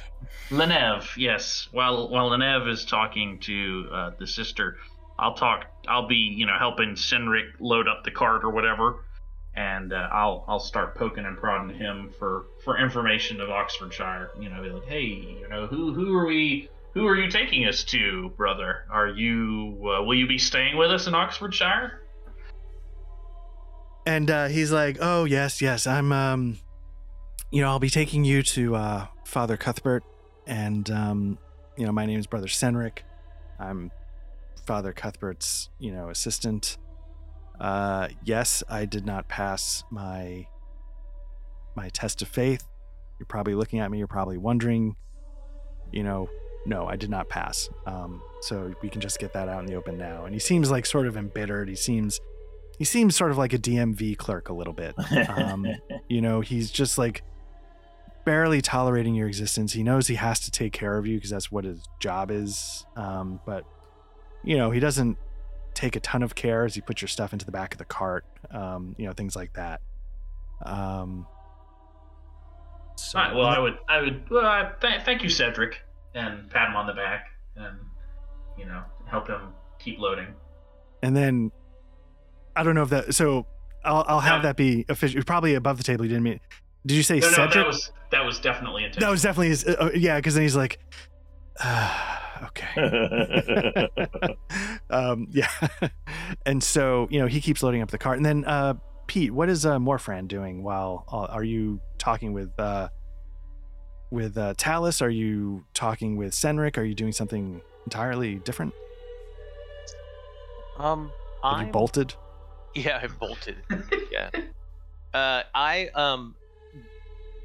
Lenev, yes. While while Lenev is talking to uh, the sister, I'll talk. I'll be you know helping Senric load up the cart or whatever, and uh, I'll I'll start poking and prodding him for for information of Oxfordshire. You know, be like, hey, you know, who who are we? Who are you taking us to, brother? Are you uh, will you be staying with us in Oxfordshire? And uh, he's like, "Oh yes, yes, I'm. Um, you know, I'll be taking you to uh, Father Cuthbert, and um, you know, my name is Brother Senric. I'm Father Cuthbert's, you know, assistant. Uh, yes, I did not pass my my test of faith. You're probably looking at me. You're probably wondering, you know, no, I did not pass. Um, so we can just get that out in the open now. And he seems like sort of embittered. He seems he seems sort of like a DMV clerk a little bit. Um, *laughs* you know, he's just like barely tolerating your existence. He knows he has to take care of you because that's what his job is. Um, but you know, he doesn't take a ton of care as he puts your stuff into the back of the cart. Um, you know, things like that. Um, so, All right, well, I would, I would, well, I, th- thank you, Cedric, and pat him on the back, and you know, help him keep loading. and then I don't know if that. So I'll I'll have No. that be official. Probably above the table. You didn't mean. Did you say No, no, Cedric? that was that was definitely intentional. That was definitely his. Uh, uh, yeah, because then he's like, ah, okay. *laughs* *laughs* um, yeah. and so, you know, he keeps loading up the cart. And then, uh, Pete, what is uh, Morfran doing while uh, are you talking with uh, with uh, Talus? Are you talking with Senric? Are you doing something entirely different? Um, Have I'm you bolted? *laughs* Yeah, I bolted. *laughs* yeah. Uh, I um,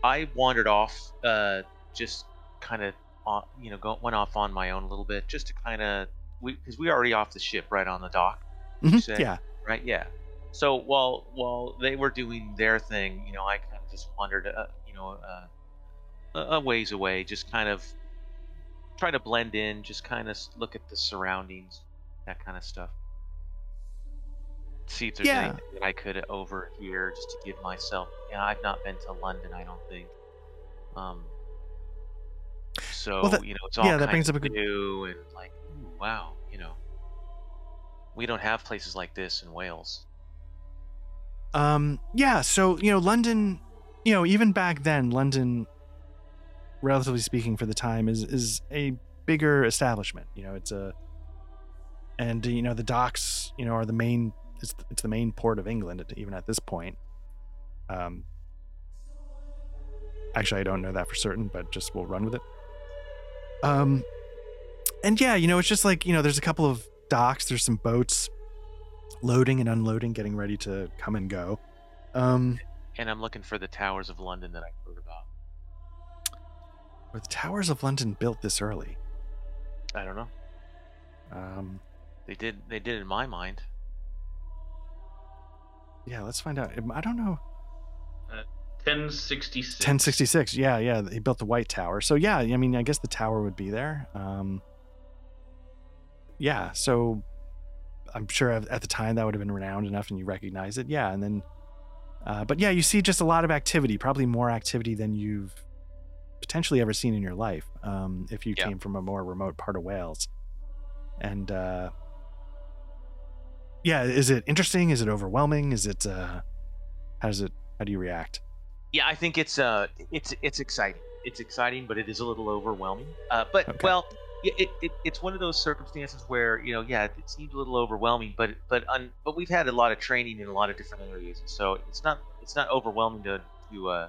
I wandered off. Uh, just kind of, uh, you know, go, went off on my own a little bit, just to kind of, we because we were already off the ship, right on the dock, Mhm, say? Yeah. right? Yeah. So while while they were doing their thing, you know, I kind of just wandered, uh, you know, uh, a ways away, just kind of try to blend in, just kind of look at the surroundings, that kind of stuff. See if there's Yeah. anything that I could overhear, just to give myself. Yeah, I've not been to London, I don't think. Um. So that- you know, it's all yeah, that brings up a good- new and like, ooh, wow, you know, we don't have places like this in Wales. Um, yeah, so you know, London, you know, even back then, London, relatively speaking, for the time, is is a bigger establishment. You know, it's a, and you know, the docks, you know, are the main. It's it's the main port of England, even at this point. Um, actually, I don't know that for certain, but just we'll run with it. Um, and yeah, you know, it's just like you know, there's a couple of docks, there's some boats loading and unloading, getting ready to come and go. Um, And I'm looking for the towers of London that I heard about. Were the towers of London built this early? I don't know. Um, They did. They did in my mind. yeah, let's find out. I don't know. 1066. 1066. Yeah, yeah. He built the White Tower. So yeah, I mean, I guess the tower would be there. Um, yeah. So I'm sure at at the time that would have been renowned enough, and you recognize it. Yeah, and then, uh, but yeah, you see just a lot of activity. Probably more activity than you've potentially ever seen in your life. Um, if you Yeah. came from a more remote part of Wales, and uh, yeah, is it interesting? Is it overwhelming? Is it? Uh, how does it? How do you react? Yeah, I think it's uh, it's it's exciting. It's exciting, but it is a little overwhelming. Uh, but Okay. well, it, it it's one of those circumstances where you know, yeah, it seems a little overwhelming, but but un, but we've had a lot of training in a lot of different areas, so it's not it's not overwhelming to to uh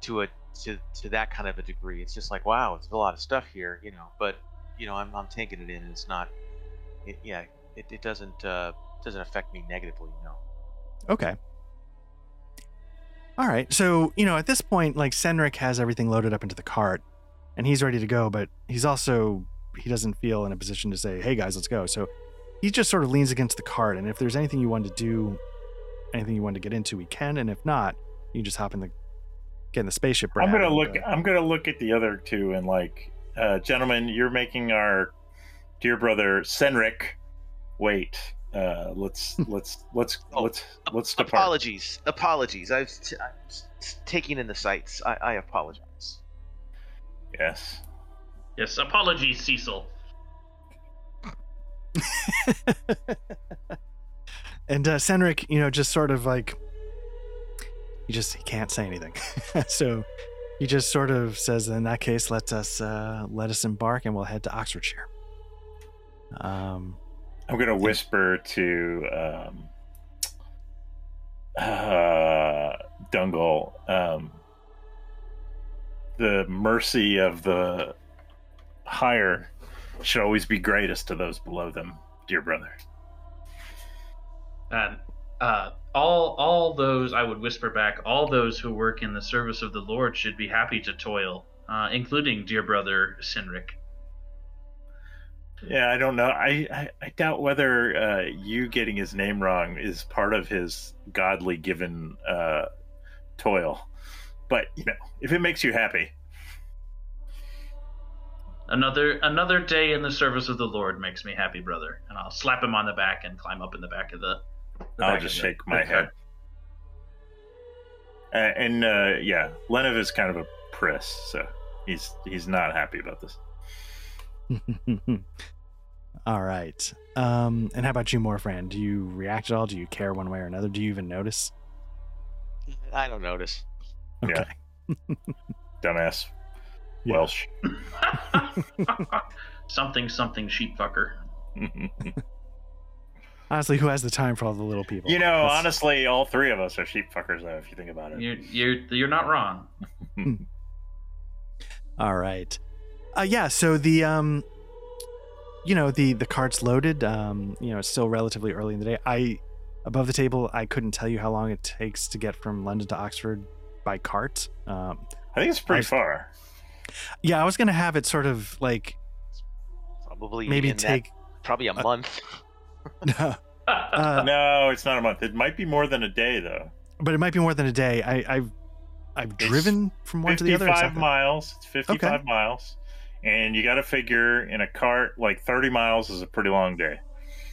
to a to to that kind of a degree. It's just like wow, there's a lot of stuff here, you know. But you know, I'm I'm taking it in. and It's not, it, yeah, it, it doesn't uh doesn't affect me negatively, you know. Okay. All right. So, you know, at this point, like Senric has everything loaded up into the cart and he's ready to go, but he's also, he doesn't feel in a position to say, hey guys, let's go. So he just sort of leans against the cart. And if there's anything you want to do, anything you want to get into, we can. And if not, you just hop in the, get the spaceship. I'm gonna look. I'm gonna look at the other two and like, uh, gentlemen, you're making our dear brother Senric wait, Uh, let's let's let's Oh, let's let's depart. Apologies, apologies. I was, t- I was t- taking in the sights. I, I apologize. Yes. Yes, apologies, Cecil. *laughs* and uh, Senric, you know, just sort of like he just he can't say anything, *laughs* so he just sort of says, "In that case, let us uh, let us embark, and we'll head to Oxfordshire." Um, I'm gonna whisper to um, uh, Dungal. Um, the mercy of the higher should always be greatest to those below them, dear brother. And uh, all all those I would whisper back. All those who work in the service of the Lord should be happy to toil, uh, including dear brother Sinric. Yeah, I don't know. I I, I doubt whether uh, you getting his name wrong is part of his godly given uh, toil. But you know, if it makes you happy, Another another day in the service of the Lord makes me happy, brother. And I'll slap him on the back and climb up in the back of the. The I'll just of the- shake my the head. Uh, and uh, yeah, Lenev is kind of a priss, so he's he's not happy about this. *laughs* all right. Um, and how about you, Morfran? Do you react at all? Do you care one way or another? Do you even notice? I don't notice. Yeah. *laughs* Dumbass Yeah. Welsh. *laughs* something something sheep fucker. Honestly, who has the time for all the little people? you know, That's- honestly, all three of us are sheep fuckers, though, if you think about it. You're you're you're not wrong. *laughs* *laughs* All right. Uh, yeah. So the um, you know the the cart's loaded. Um, you know it's still relatively early in the day. I above the table. I couldn't tell you how long it takes to get from London to Oxford by cart. Um, I think it's pretty I've- far. yeah, I was gonna have it sort of like Probably maybe in that- take. probably a uh, month. *laughs* uh, no, it's not a month. It might be more than a day, though. but it might be more than a day. I, I've I've It's driven from one to the other. It's Fifty-five miles. It's fifty-five miles, and you got to figure in a cart like thirty miles is a pretty long day.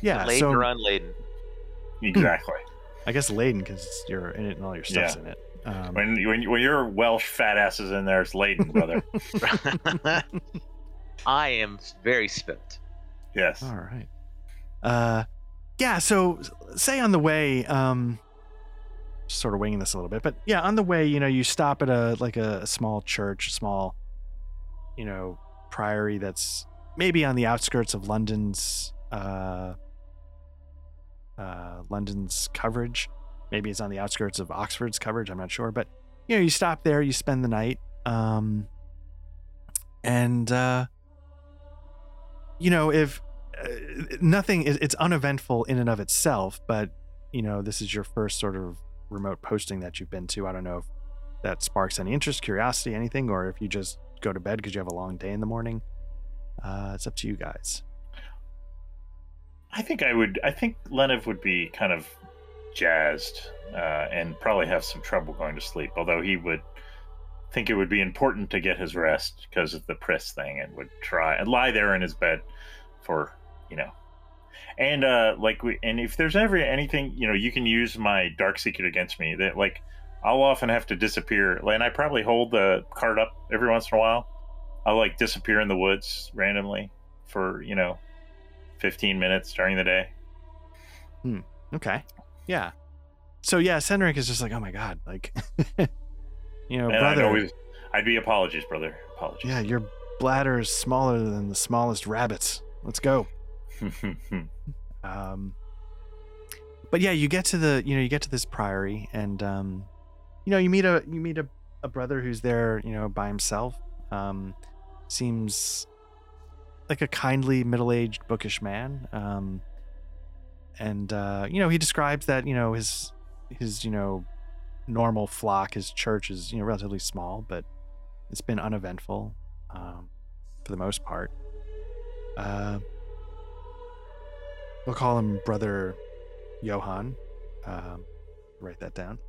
Yeah. laden So or unladen. Exactly. I guess laden because you're in it and all your stuff's Yeah. in it. Um, when when when your Welsh fat asses in there, it's laden, brother. *laughs* *laughs* I am very spent. yes. All right. Uh, yeah. So, say on the way, um, sort of winging this a little bit, but yeah, on the way, you know, you stop at a like a, a small church, small, you know, priory that's maybe on the outskirts of London's, uh, uh, London's coverage. Maybe it's on the outskirts of Oxford's coverage. I'm not sure, but you know, you stop there, you spend the night, um, and uh, you know, if nothing is it's uneventful in and of itself but you know this is your first sort of remote posting that you've been to i don't know if that sparks any interest curiosity anything or if you just go to bed because you have a long day in the morning uh, it's up to you guys I think I would. I think Lenev would be kind of jazzed uh, and probably have some trouble going to sleep. Although he would think it would be important to get his rest because of the press thing, and would try and lie there in his bed for you know. And uh, like we, and if there's ever anything, you know, you can use my dark secret against me. That like I'll often have to disappear, and I probably hold the card up every once in a while. I'll like disappear in the woods randomly for you know 15 minutes during the day. Hmm okay yeah so yeah Cendric is just like oh my god like *laughs* you know and brother I'd always, I'd be apologies, brother. Apologies. yeah your bladder is smaller than the smallest rabbits let's go *laughs* um but yeah you get to the you know you get to this priory and um you know you meet a you meet a, a brother who's there you know by himself. Um seems like a kindly middle-aged bookish man. Um and uh you know he describes that you know his his you know normal flock his church is you know relatively small but it's been uneventful um for the most part. Uh We'll call him Brother Johann. Um, write that down.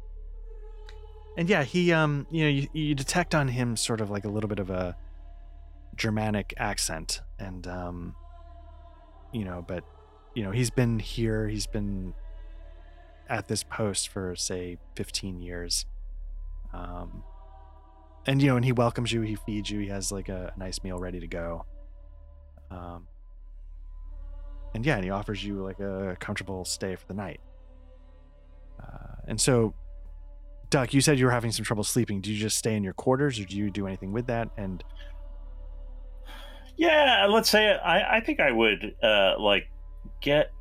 And yeah, he, um, you know, you, you detect on him sort of like a little bit of a Germanic accent, and um, you know, but you know, he's been here. He's been at this post for say 15 years. Um, and you know, and he welcomes you. He feeds you. He has like a, a nice meal ready to go. Um, and yeah, and he offers you like a comfortable stay for the night. Uh, and so, Duck, you said you were having some trouble sleeping. Do you just stay in your quarters, or do you do anything with that? And Yeah, let's say I, I think I would uh, like get.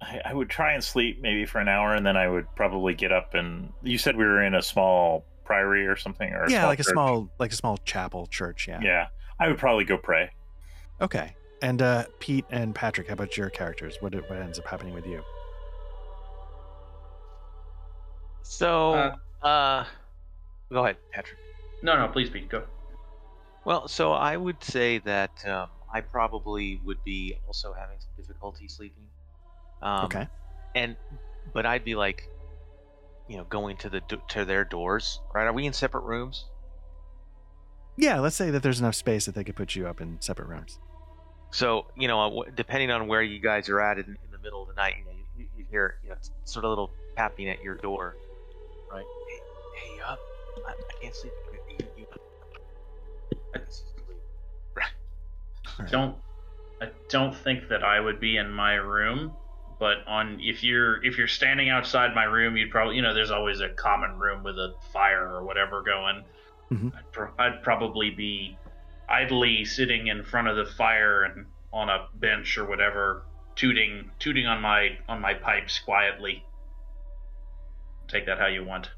I, I would try and sleep maybe for an hour, and then I would probably get up and. You said we were in a small priory or something, or yeah, like a small, like a small chapel church. Yeah. Yeah, I would probably go pray. Okay. And uh, Pete and Patrick, how about your characters? What what ends up happening with you? So, Uh, uh, go ahead, Patrick. No, no, please, Pete, go. Well, so I would say that um, I probably would be also having some difficulty sleeping. Um, okay. And but I'd be like, you know, going to the to their doors. Right? Are we in separate rooms? Yeah. Let's say that there's enough space that they could put you up in separate rooms. So you know, uh, depending on where you guys are at in, in the middle of the night, you know, you, you hear you know sort of little tapping at your door, right? Hey, hey, you up? I, I can't sleep. You, you, I can't sleep. All right. don't I don't think that I would be in my room, but on if you're if you're standing outside my room, you'd probably you know there's always a common room with a fire or whatever going. Mhm. I'd, pro- I'd probably be idly sitting in front of the fire and on a bench or whatever, tooting tooting on my on my pipes quietly. Take that how you want.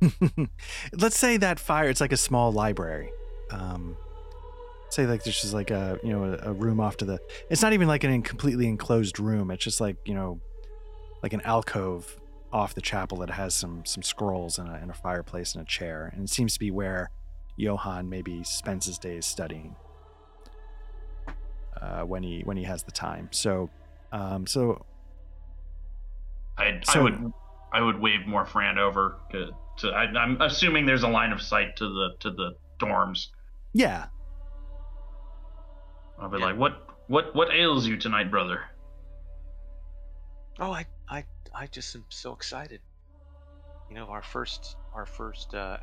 *laughs* let's say that fire. It's like a small library. Um, say like there's just like a you know a, a room off to the. It's not even like an in, completely enclosed room. It's just like you know, like an alcove off the chapel that has some some scrolls and a, and a fireplace and a chair, and it seems to be where Johann maybe spends his days studying. Uh, when he when he has the time. So, um, so I I So- would I would wave Morfran over to, to I, I'm assuming there's a line of sight to the to the dorms. yeah, I'll be Yeah. like, what what what ails you tonight, brother? Oh, I, I, I just am so excited. You know, our first, our first uh,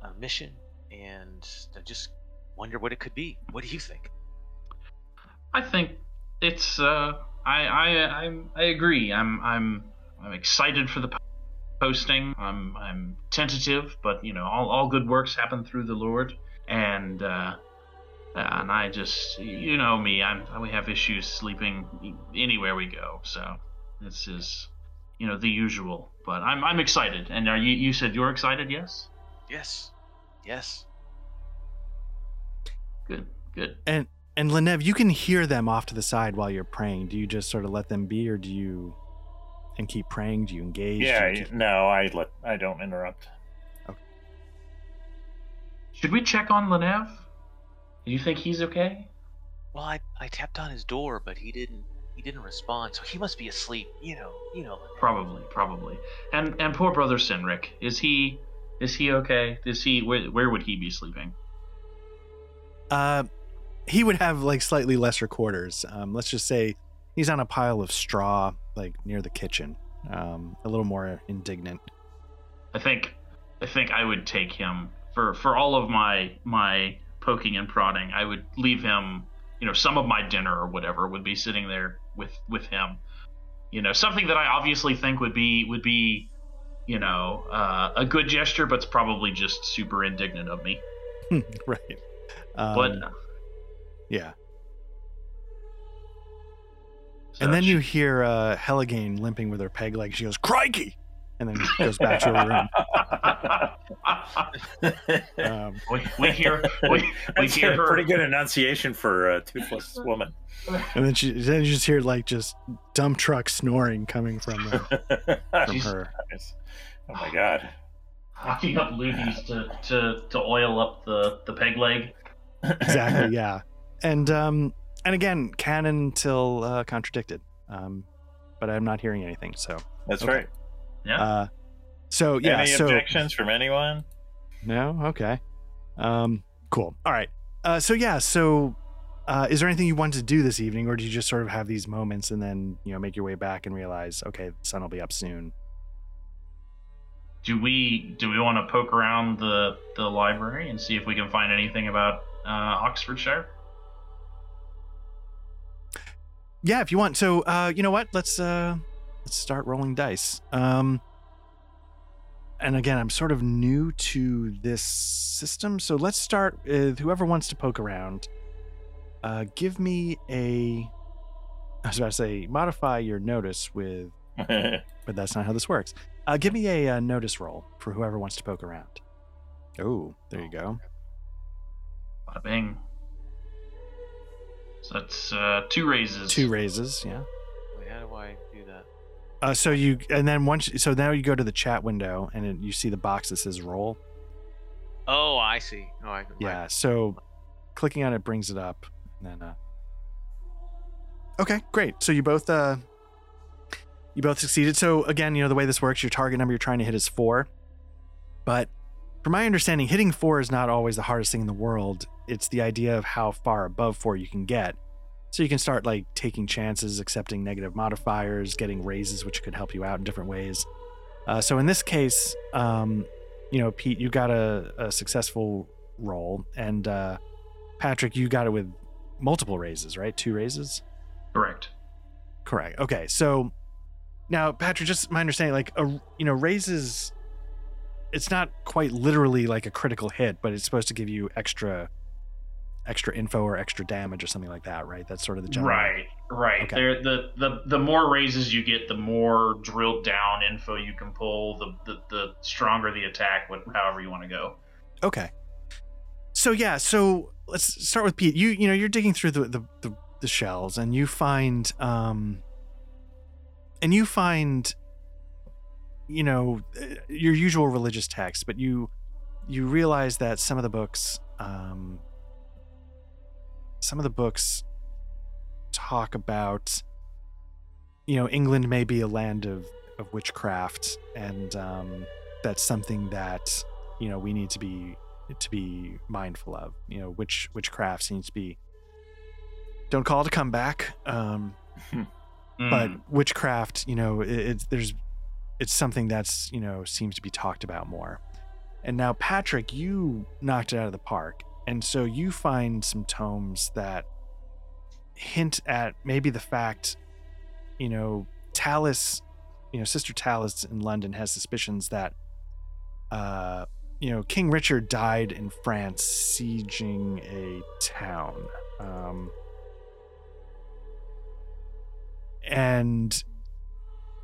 uh, mission, and I just wonder what it could be. What do you think? I think it's uh I I I'm, I agree. I'm I'm I'm excited for the posting. I'm I'm tentative, but you know, all all good works happen through the Lord, and uh, and I just you know me. I'm we have issues sleeping anywhere we go, so this is you know the usual. But I'm I'm excited. And are you you said you're excited? Yes. Yes, yes. Good. Good. and and Lenev, you can hear them off to the side while you're praying. Do you just sort of let them be, or do you and keep praying? Do you engage? Yeah, you keep- no, I let I don't interrupt. Okay. Should we check on Lenev? Do you think he's okay? Well, I, I tapped on his door, but he didn't, he didn't respond. So he must be asleep. You know, you know. Probably, probably. And and poor brother Sinric, is he is he okay? Is he where, where would he be sleeping? Uh, he would have like slightly lesser quarters. Um, let's just say he's on a pile of straw, like near the kitchen. Um, a little more indignant. I think I think I would take him for for all of my my poking and prodding. I would leave him. You know, some of my dinner or whatever would be sitting there with with him. You know, something that I obviously think would be would be, you know, uh, a good gesture, but it's probably just super indignant of me. *laughs* right. Um, But yeah. so and then she- you hear uh, Helligane limping with her peg leg. She goes, "Crikey!" And then goes back to her room. *laughs* Um, we, we hear we, we hear her pretty good enunciation for a toothless woman. and then she then you just hear like just dump truck snoring coming from uh, *laughs* from She's- her. oh my god. hocking up loogies to, to, to oil up the, the peg leg. exactly *laughs* yeah and um and again canon till uh contradicted um but i'm not hearing anything so That's Okay. right. Yeah. uh so yeah Any so objections from anyone? no okay um cool all right uh so yeah so uh, is there anything you wanted to do this evening, or do you just sort of have these moments and then you know make your way back and realize, okay, the sun will be up soon? Do we do we want to poke around the the library and see if we can find anything about uh, Oxfordshire? Yeah, if you want. So, uh, you know what? Let's uh, let's start rolling dice. Um, and again, I'm sort of new to this system, so let's start with whoever wants to poke around. Uh, give me a. I was about to say modify your notice with, *laughs* but that's not how this works. Uh, give me a, uh notice roll for whoever wants to poke around. Oh, there you go. Bada bing. So that's uh, two raises. Two raises, yeah. Wait, how do I do that? Uh, so you and then once so now you go to the chat window and it, you see the box that says roll. Oh, I see. Oh, I. Yeah. So clicking on it brings it up. And then uh Okay, great. So you both uh you both succeeded. So again, you know the way this works, your target number you're trying to hit is 4. But from my understanding, hitting 4 is not always the hardest thing in the world. It's the idea of how far above 4 you can get. So you can start like taking chances, accepting negative modifiers, getting raises which could help you out in different ways. Uh, so in this case, um, you know, Pete, you got a, a successful roll, and uh, Patrick, you got it with multiple raises, right? Two raises. Correct. Correct. Okay. So now, Patrick, just my understanding, like a you know, raises. It's not quite literally like a critical hit, but it's supposed to give you extra, extra info or extra damage or something like that, right? That's sort of the general. Right, right. Okay. There, the the the more raises you get, the more drilled down info you can pull. The the, the stronger the attack, however you want to go. Okay. So yeah, so let's start with Pete. You you know you're digging through the the, the, the shells and you find um and you find you know your usual religious texts, but you you realize that some of the books um some of the books talk about you know England may be a land of of witchcraft and um that's something that you know we need to be to be mindful of. You know, which witchcraft seems to be. Don't call it a comeback, um, *laughs* but Mm, witchcraft. You know, it, it's there's, it's something that's you know seems to be talked about more. And now, Patrick, you knocked it out of the park, and so you find some tomes that hint at maybe the fact, you know, Talis, you know, Sister Talis in London has suspicions that, uh, you know, King Richard died in France sieging a town. Um, and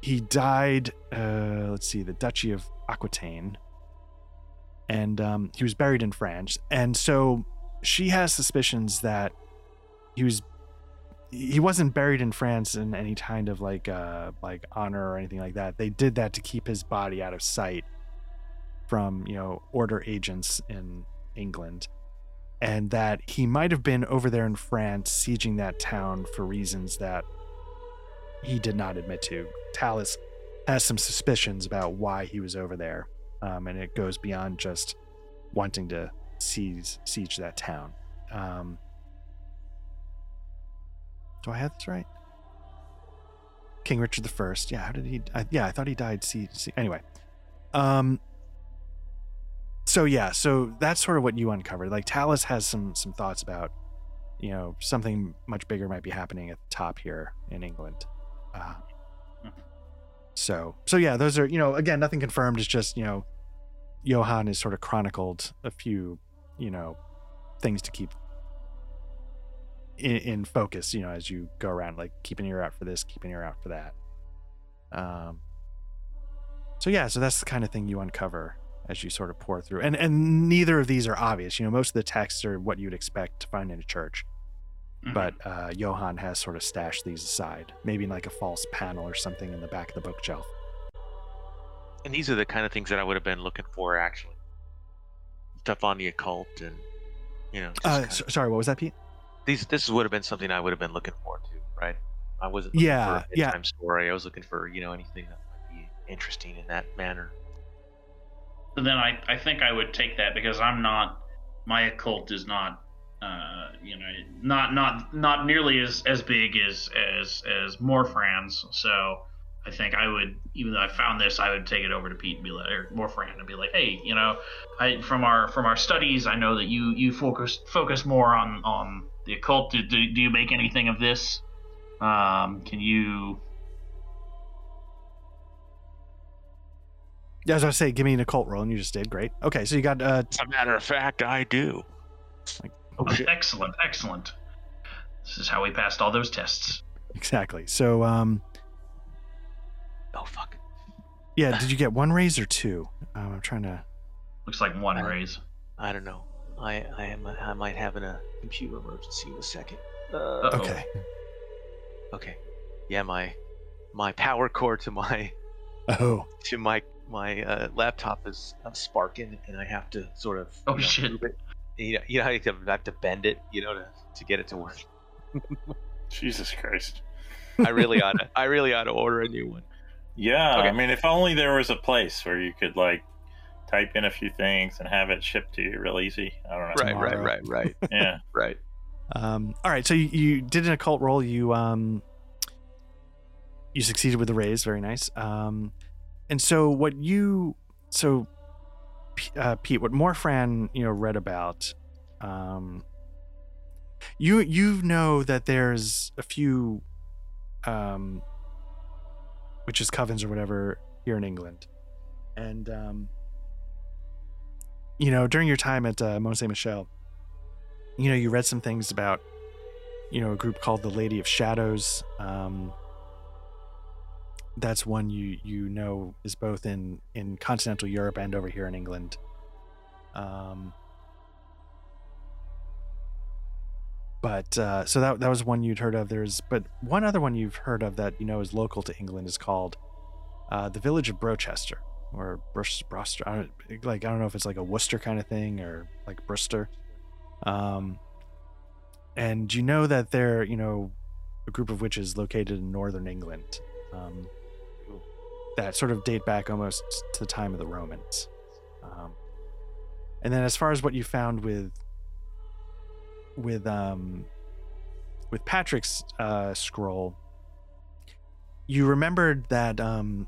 he died, uh, let's see, the Duchy of Aquitaine. And um, he was buried in France. And so she has suspicions that he was he wasn't buried in France in any kind of like uh like honor or anything like that. They did that to keep his body out of sight from, you know, order agents in England. And that he might have been over there in France sieging that town for reasons that he did not admit to. Talus has some suspicions about why he was over there. Um, and it goes beyond just wanting to seize siege that town. Um, do I have this right? King Richard the First. Yeah, how did he? I, yeah, I thought he died. See, see. Anyway, um. So yeah, so that's sort of what you uncovered. Like Talus has some some thoughts about, you know, something much bigger might be happening at the top here in England. Uh. So so yeah, those are you know again nothing confirmed. It's just you know, Johann has sort of chronicled a few you know things to keep in, in focus, you know, as you go around, like keep an ear out for this, keep an ear out for that. Um, so yeah, so that's the kind of thing you uncover as you sort of pore through, and and neither of these are obvious. You know, most of the texts are what you'd expect to find in a church, mhm. but uh, Johann has sort of stashed these aside, maybe in like a false panel or something in the back of the bookshelf. And these are the kind of things that I would have been looking for, actually. Stuff on the occult, and you know, Uh, kinda- sorry, what was that, Pete? these this would have been something I would have been looking for too, right? I wasn't looking Yeah, for a yeah. bedtime story. I was looking for you know anything that might be interesting in that manner. But then I, I think I would take that because I'm not my occult is not uh, you know, not not not nearly as as big as as as Morfran's. So I think I would, even though I found this, I would take it over to Pete and be like, or Morfran and be like, hey, you know, I from our from our studies, I know that you you focus focus more on on the occult. Do, do, do you make anything of this? Um, can you? Yeah, as I say, give me an occult roll, and you just did great. Okay, so you got uh, As a matter of fact, I do. Oh shit, Excellent, excellent. This is how we passed all those tests. exactly. So um, Oh fuck. yeah, did you get one raise or two? Um, I'm trying to. Looks like one Uh, raise. I don't know. I I am I might have a computer emergency in a second. Uh, Okay, okay. Yeah, my my power cord to my oh, to my my uh, laptop is uh, sparking, and I have to sort of Oh, you know, shit. move it. You know, you know, how you have to- bend it, you know, to, to get it to work. *laughs* Jesus Christ. I really ought to. I really ought to order a new one. Yeah, Okay. I mean, if only there was a place where you could like type in a few things and have it shipped to you real easy. I don't know. Right, right, Tomorrow. right, right, *laughs* Yeah. right. Um, all right, so you, you did an occult roll. You um, you succeeded with the raise. Very nice. Um, and so what you so P- uh, Pete, what Morfran you know read about, um, you you know that there's a few, um, which is covens or whatever here in England, and um, you know during your time at uh, Mont Saint Michel you know, you read some things about, you know, a group called the Lady of Shadows. Um, that's one you you know is both in in continental Europe and over here in England. Um, but uh, so that that was one you'd heard of. There's but one other one you've heard of that you know is local to England is called uh, the village of Brochester or Broster. I like I don't know if it's like a Worcester kind of thing or like Bristol. Um, and you know that they're, you know, a group of witches located in northern England um, that sort of date back almost to the time of the Romans. Um, and then as far as what you found with with um with Patrick's uh scroll you remembered that um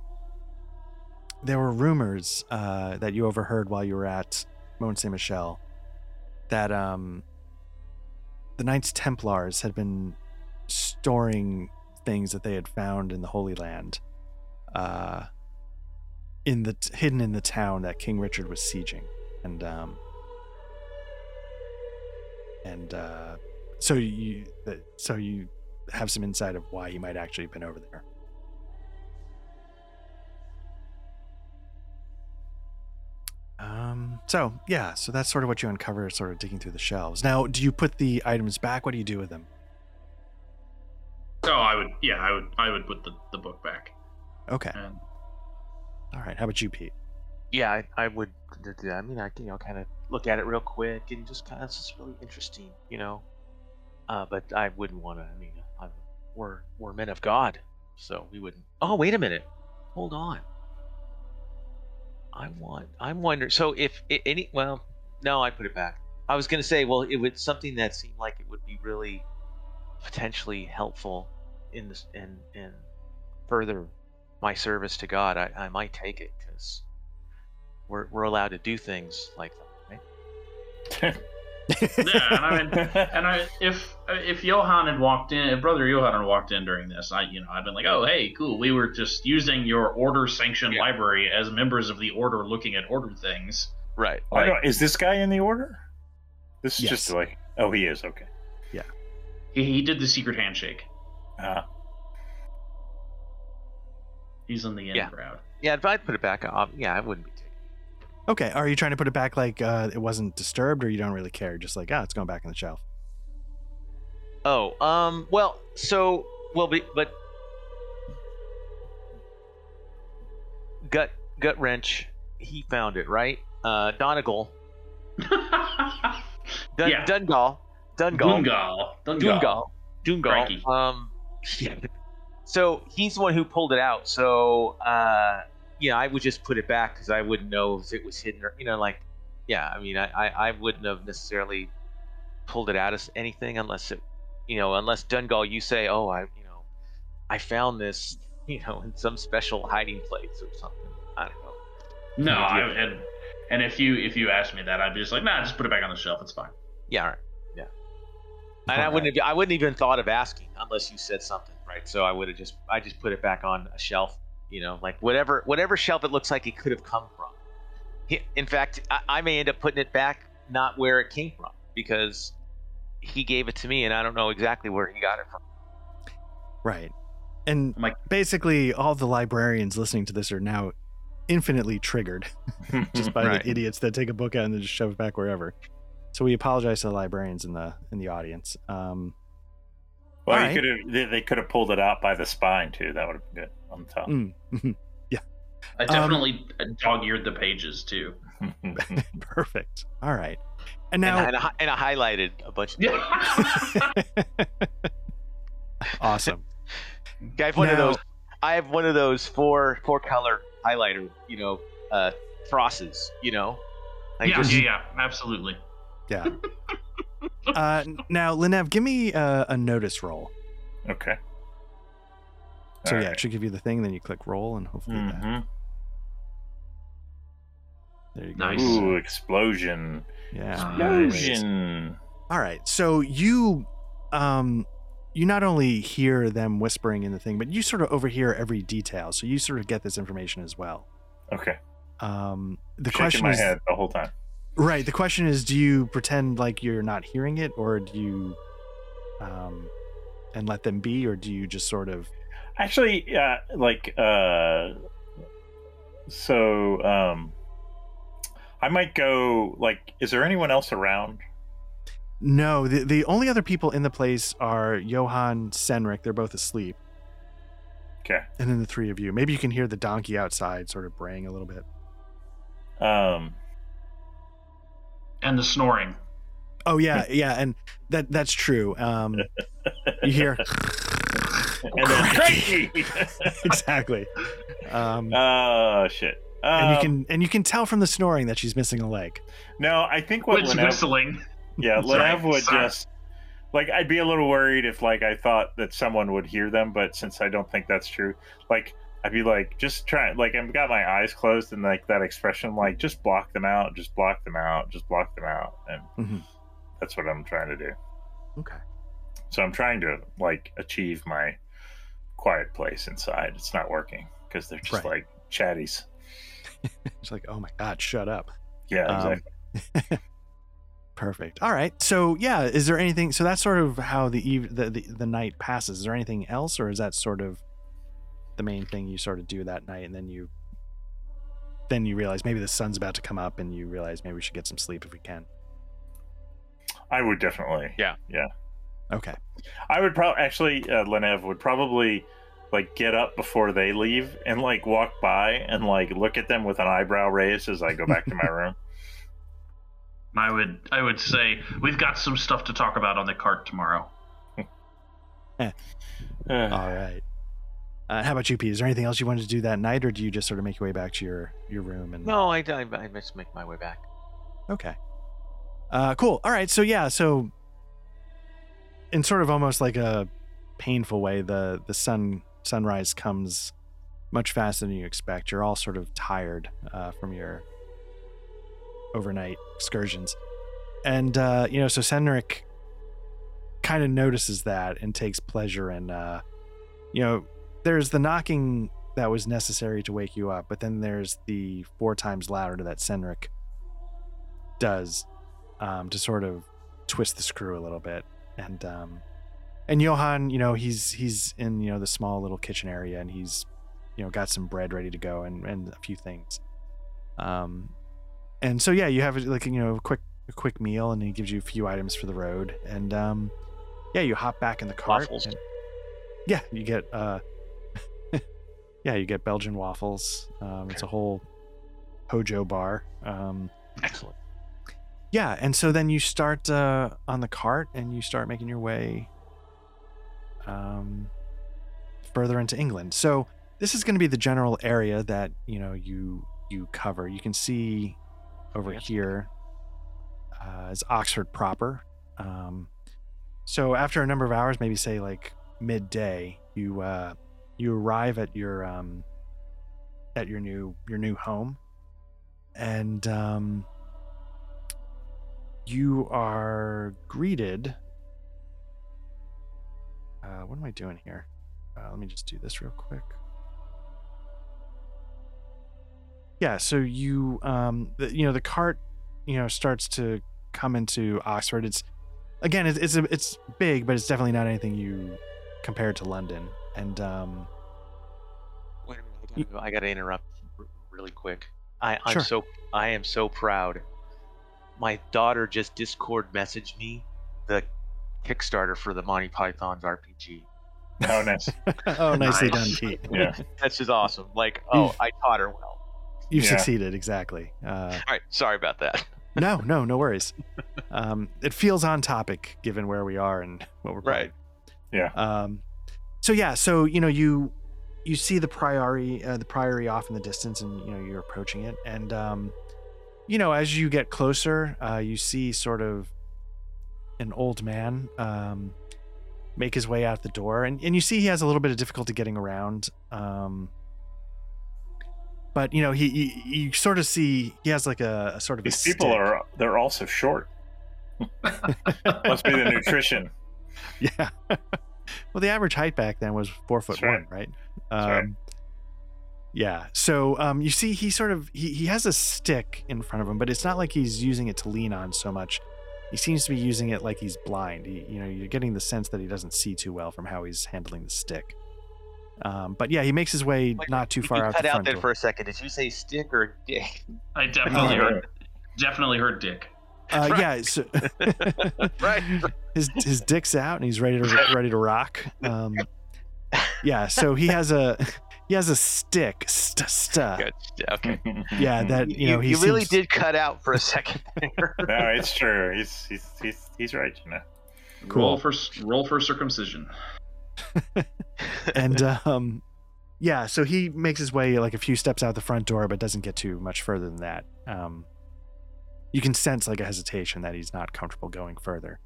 there were rumors uh that you overheard while you were at Mont Saint Michel that um the Knights Templars had been storing things that they had found in the Holy Land, uh, in the hidden in the town that King Richard was sieging, and um, and uh, so you so you have some insight of why he might actually have been over there. Um, so yeah, so that's sort of what you uncover, sort of digging through the shelves. Now, do you put the items back? What do you do with them? Oh, I would. Yeah, I would. I would put the, the book back. Okay. And All right. How about you, Pete? Yeah, I, I would. I mean, I can you know kind of look at it real quick and just kind of it's just really interesting, you know. Uh, but I wouldn't want to. I mean, I'm, we're we're men of God, so we wouldn't. Oh, wait a minute. Hold on. I want. I'm wondering. So if i any, well, no, I put it back. I was gonna say, well, it would something that seemed like it would be really potentially helpful in this in in further my service to God. I, I might take it because we're we're allowed to do things like that, right? yeah, and I mean, and I if if Johan had walked in, if Brother Johan had walked in during this, I you know I'd been like, oh hey, cool, we were just using your order sanctioned Yeah. library as members of the order, looking at order things. Right. I don't, is this guy in the order? This is Yes. just like, oh, he is. Okay. Yeah. He, he did the secret handshake. Uh, He's in the in Yeah. crowd. Yeah, if I'd put it back, um, yeah, I wouldn't be taking. it. Okay. Are you trying to put it back like uh, it wasn't disturbed, or you don't really care? Just like, ah, it's going back on the shelf. Oh, um, well, so well, but, but gut gut wrench, he found it right. Uh, Donegal, *laughs* Dun, Yeah. Dungal, Dungal, Dungal. Dungal. Dungal, Dungal. Um, yeah. So he's the one who pulled it out. So, uh, yeah, I would just put it back because I wouldn't know if it was hidden or, you know, like, yeah. I mean, I, I, I wouldn't have necessarily pulled it out as anything unless it, you know, unless Dungal, you say, oh, I, you know, I found this, *laughs* you know, in some special hiding place or something. I don't know. No. I, and and if you if you asked me that, I'd be just like, nah, just put it back on the shelf. It's fine. Yeah, all right. Yeah. And I wouldn't have, I wouldn't even thought of asking unless you said something, right? So I would have just I just put it back on a shelf, you know, like whatever whatever shelf it looks like it could have come from. He, in fact, I, I may end up putting it back not where it came from because he gave it to me and I don't know exactly where he got it from. Right. And Mike- basically, all the librarians listening to this are now infinitely triggered *laughs* just by Right. the idiots that take a book out and then just shove it back wherever. So we apologize to the librarians in the in the audience. Um, well, Alright. you could have. They, they could have pulled it out by the spine too. That would have been good on the top. Mm. *laughs* yeah, I Um, definitely dog eared the pages too. *laughs* *laughs* perfect. All right. And now, and, I, and, I, and I highlighted a bunch of Yeah. awesome. I have one of those. I have one of those four four color highlighter, you know, uh, crosses. You know, like yeah, just- yeah, yeah, absolutely. Yeah. *laughs* Uh, now, Linev, give me a, a notice roll. okay. So All yeah, right. it should give you the thing, then you click roll, and hopefully that, Mhm. there you go. Nice. Ooh, explosion! Yeah. Nice. Explosion! All right. So you um you not only hear them whispering in the thing, but you sort of overhear every detail. So you sort of get this information as well. Okay. Um the Shaking question my is head the whole time. Right, the question is do you pretend like you're not hearing it or do you um and let them be or do you just sort of Actually, uh, like, uh, so, um, I might go. Like, is there anyone else around? No, the the only other people in the place are Johan, Senric, they're both asleep. Okay. And then the three of you. Maybe you can hear the donkey outside sort of braying a little bit. Um, And the snoring. Oh yeah, yeah, and that that's true. Um, you hear *laughs* and then *laughs* cranky. *laughs* exactly, um, oh shit. Um, and you can and you can tell from the snoring that she's missing a leg. No, I think what Which Lenev, whistling. yeah, Sorry, Lenev would sorry. just like I'd be a little worried if like I thought that someone would hear them, but since I don't think that's true, like I'd be like just trying like I've got my eyes closed and like that expression like just block them out, just block them out, just block them out, and Mhm. that's what I'm trying to do. Okay. So I'm trying to like achieve my quiet place inside. It's not working because they're just Right. like chatties. *laughs* It's like, oh my god, shut up. Yeah, Um. *laughs* Perfect. All right. So yeah, is there anything? So that's sort of how the eve the, the the night passes. Is there anything else, or is that sort of the main thing you sort of do that night, and then you then you realize maybe the sun's about to come up, and you realize maybe we should get some sleep if we can. I would definitely. Yeah. Yeah. Okay. I would probably actually uh, Lenev would probably like get up before they leave and like walk by and like look at them with an eyebrow raised as I go back to my *laughs* room. I would I would say we've got some stuff to talk about on the cart tomorrow. *laughs* All right. Uh, how about you, Pete? Is there anything else you wanted to do that night, or do you just sort of make your way back to your your room and No, I, I, I just make my way back. Okay. Uh, cool. All right. So yeah. So in sort of almost like a painful way, the the sun sunrise comes much faster than you expect. You're all sort of tired uh, from your overnight excursions, and uh, you know, so Senric kind of notices that and takes pleasure in, uh, you know, there's the knocking that was necessary to wake you up, but then there's the four times louder that Senric does um, to sort of twist the screw a little bit. And um, and Johann, you know, he's he's in you know the small little kitchen area, and he's you know got some bread ready to go and and a few things. Um, and so yeah, you have like you know a quick a quick meal, and he gives you a few items for the road, and um, yeah, you hop back in the cart. Waffles. and- yeah, you get uh, yeah, you get Belgian waffles. Um, It's a whole Hojo bar. Um, Excellent. yeah, and so then you start uh, on the cart and you start making your way um, further into England. So this is going to be the general area that you know you you cover. You can see over Yes. here uh, is Oxford proper. Um, so after a number of hours, maybe say like midday, you uh, you arrive at your um, at your new your new home, and um, you are greeted. Uh, what am I doing here? Uh, let me just do this real quick. Yeah, so you um the, you know the cart you know starts to come into Oxford. It's again it's it's, a, it's big, but it's definitely not anything you compared to London. And um Wait a minute, I gotta, I gotta interrupt really quick. I, I'm Sure. so I am so proud. My daughter just Discord messaged me the Kickstarter for the Monty Python's RPG. Oh, nice. *laughs* oh, nicely Nice. done, Pete. Yeah. That's just awesome. Like, oh, You've- I taught her well. You've Yeah. succeeded exactly. Uh, All right, sorry about that. *laughs* no, no, no worries. Um, it feels on topic given where we are and what we're playing. Right. Yeah. Um, so yeah, so you know you you see the priory uh, the priory off in the distance, and you know you're approaching it, and um, you know as you get closer, uh, you see sort of an old man um, make his way out the door, and and you see he has a little bit of difficulty getting around. Um, but you know he, he you sort of see he has like a, a sort of a These people stick. are they're also short. *laughs* Must be the nutrition. *laughs* Yeah. Well, the average height back then was four foot That's right. one, right? That's right. Um, Yeah. So um, you see, he sort of he he has a stick in front of him, but it's not like he's using it to lean on so much. He seems to be using it like he's blind. He, you know, you're getting the sense that he doesn't see too well from how he's handling the stick. Um, but yeah, he makes his way Wait, not too You far out cut the out front there door. for a second. Did you say stick or dick? I *laughs* definitely heard, definitely heard Dick. Uh, *laughs* Right. Yeah. So *laughs* Right. *laughs* his his dick's out and he's ready to ready to rock. Um, yeah. So he has a he has a stick. St- st- Good. Okay. yeah. That you know he you really seems- did cut out for a second there. no, it's true. He's he's he's he's right. You know. Cool. Roll for roll for circumcision. and um yeah so he makes his way like a few steps out the front door but doesn't get too much further than that um you can sense like a hesitation that he's not comfortable going further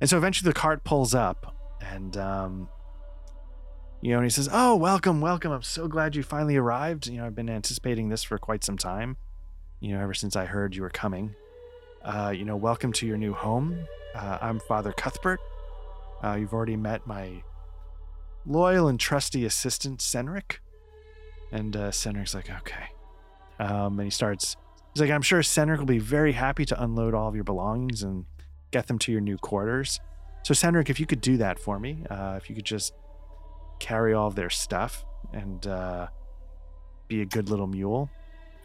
and so eventually the cart pulls up and um you know and he says oh welcome welcome i'm so glad you finally arrived you know i've been anticipating this for quite some time you know ever since i heard you were coming uh you know welcome to your new home uh, i'm father cuthbert uh, you've already met my loyal and trusty assistant Senric. And uh, Senric's like, okay. Um, and he starts. He's like, I'm sure Senric will be very happy to unload all of your belongings and get them to your new quarters. So Senric, if you could do that for me, uh, if you could just carry all of their stuff and uh, be a good little mule.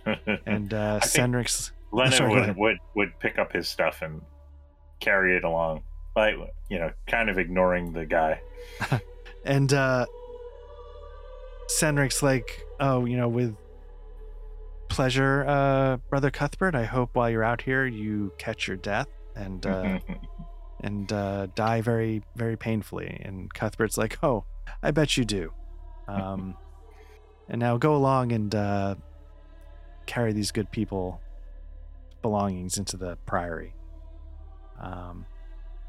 *laughs* And uh, Senric's. Lennon Sorry, would, would would pick up his stuff and carry it along, like you know, kind of ignoring the guy. *laughs* And uh Senric's like, oh, you know, with pleasure, uh, Brother Cuthbert. I hope while you're out here you catch your death and uh *laughs* and uh die very, very painfully. And Cuthbert's like, Oh, I bet you do. Um *laughs* and now go along and uh carry these good people belongings into the priory. Um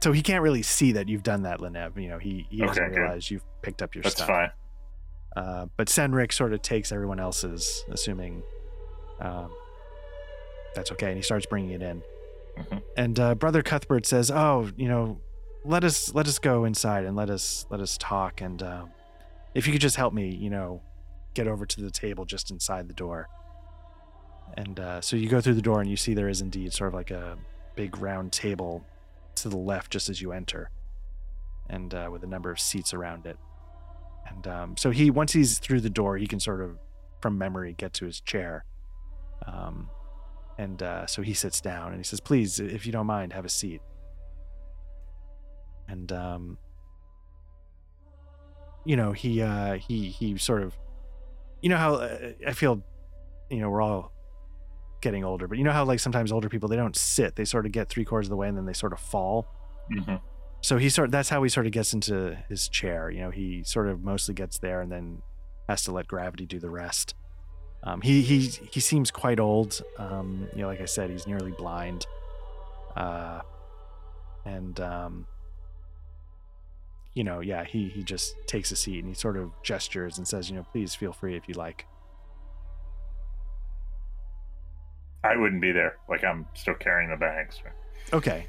so he can't really see that you've done that, Linev. You know, he, he doesn't Okay, realize you've picked up your That's stuff. fine. Uh, but Senric sort of takes everyone else's, assuming um, that's okay, and he starts bringing it in. Mhm. And uh, Brother Cuthbert says, "Oh, you know, let us let us go inside and let us let us talk. And um, if you could just help me, you know, get over to the table just inside the door." And uh, so you go through the door, and you see there is indeed sort of like a big round table to the left, just as you enter, and uh, with a number of seats around it. And um, so he, once he's through the door, he can sort of, from memory, get to his chair. Um, and uh, so he sits down and he says, "Please, if you don't mind, have a seat." And um, you know, he uh, he he sort of, you know how uh, I feel, you know, we're all getting older, but you know how like sometimes older people they don't sit, they sort of get three quarters of the way and then they sort of fall Mhm. so he sort that's how he sort of gets into his chair you know he sort of mostly gets there and then has to let gravity do the rest um, he he he seems quite old um, you know like i said he's nearly blind uh, and um, you know, yeah, he he just takes a seat and he sort of gestures and says, you know, please feel free if you like. I wouldn't be there. Like I'm still carrying the bags. Okay.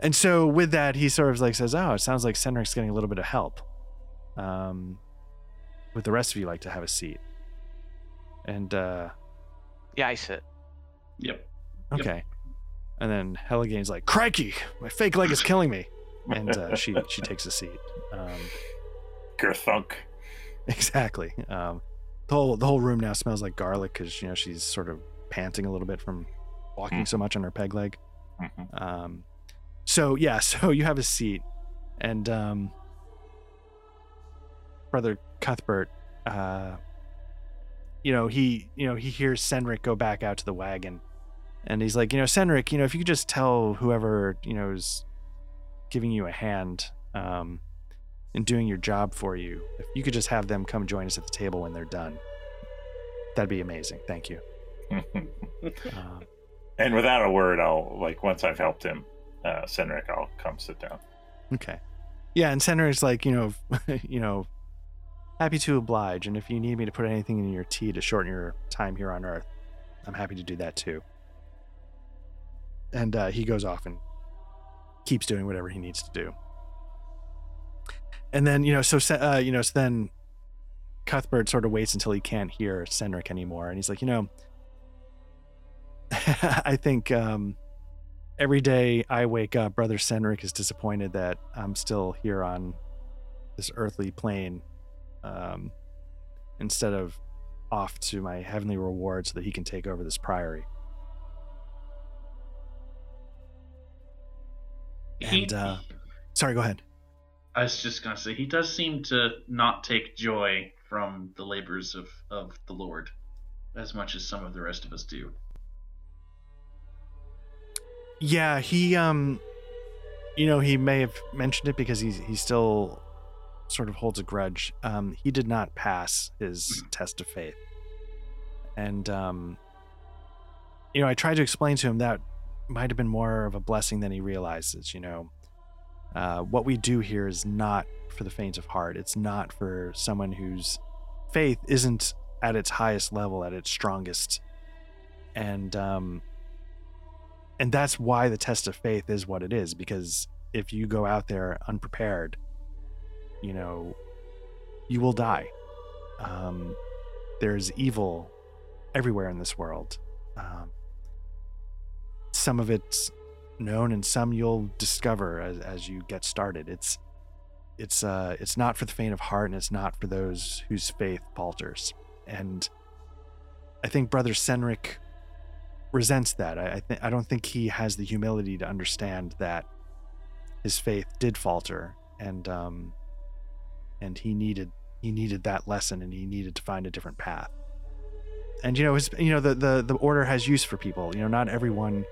And so with that, he sort of like says, "Oh, it sounds like Cendric's getting a little bit of help. Um, would the rest of you like to have a seat?" And uh, Yeah, I sit. Yep. okay. And then Helligane's like, "Crikey, my fake leg is killing me," and uh, she she *laughs* takes a seat. Um, Gerthunk. *laughs* exactly. Um, the whole the whole room now smells like garlic because you know she's sort of panting a little bit from walking Mm. so much on her peg leg. Mhm. Um, so yeah, *laughs* so you have a seat, and um, brother Cuthbert, uh, you know he, you know he hears Senric go back out to the wagon, and he's like, you know, Senric, you know, if you could just tell whoever you know is giving you a hand, um, in doing your job for you, if you could just have them come join us at the table when they're done, that'd be amazing. Thank you. *laughs* Um, and without a word, I'll like once I've helped him, uh, Cendric, I'll come sit down. Okay. Yeah, and Senator's like, you know, *laughs* you know, happy to oblige, and if you need me to put anything in your tea to shorten your time here on Earth, I'm happy to do that too. And uh, he goes off and keeps doing whatever he needs to do. And then, you know, so uh, you know, so then Cuthbert sort of waits until he can't hear Senric anymore, and he's like, you know, *laughs* I think um, every day I wake up, Brother Senric is disappointed that I'm still here on this earthly plane um, instead of off to my heavenly reward so that he can take over this priory. He, And, uh, Sorry, go ahead. I was just gonna say he does seem to not take joy from the labors of of the Lord as much as some of the rest of us do. Yeah, he um you know, he may have mentioned it because he's he still sort of holds a grudge. Um he did not pass his test of faith. And um you know, I tried to explain to him that might have been more of a blessing than he realizes, you know. Uh what we do here is not for the faint of heart. It's not for someone whose faith isn't at its highest level, at its strongest. And um and that's why the test of faith is what it is because if you go out there unprepared you know you will die. Um, there's evil everywhere in this world. Um, some of it's known and some you'll discover as, as you get started. It's it's uh it's not for the faint of heart and it's not for those whose faith falters. And i think brother senric resents that. I I, th- I don't think he has the humility to understand that his faith did falter, and um, and he needed he needed that lesson, and he needed to find a different path. And you know, his you know the the the order has use for people. You know, not everyone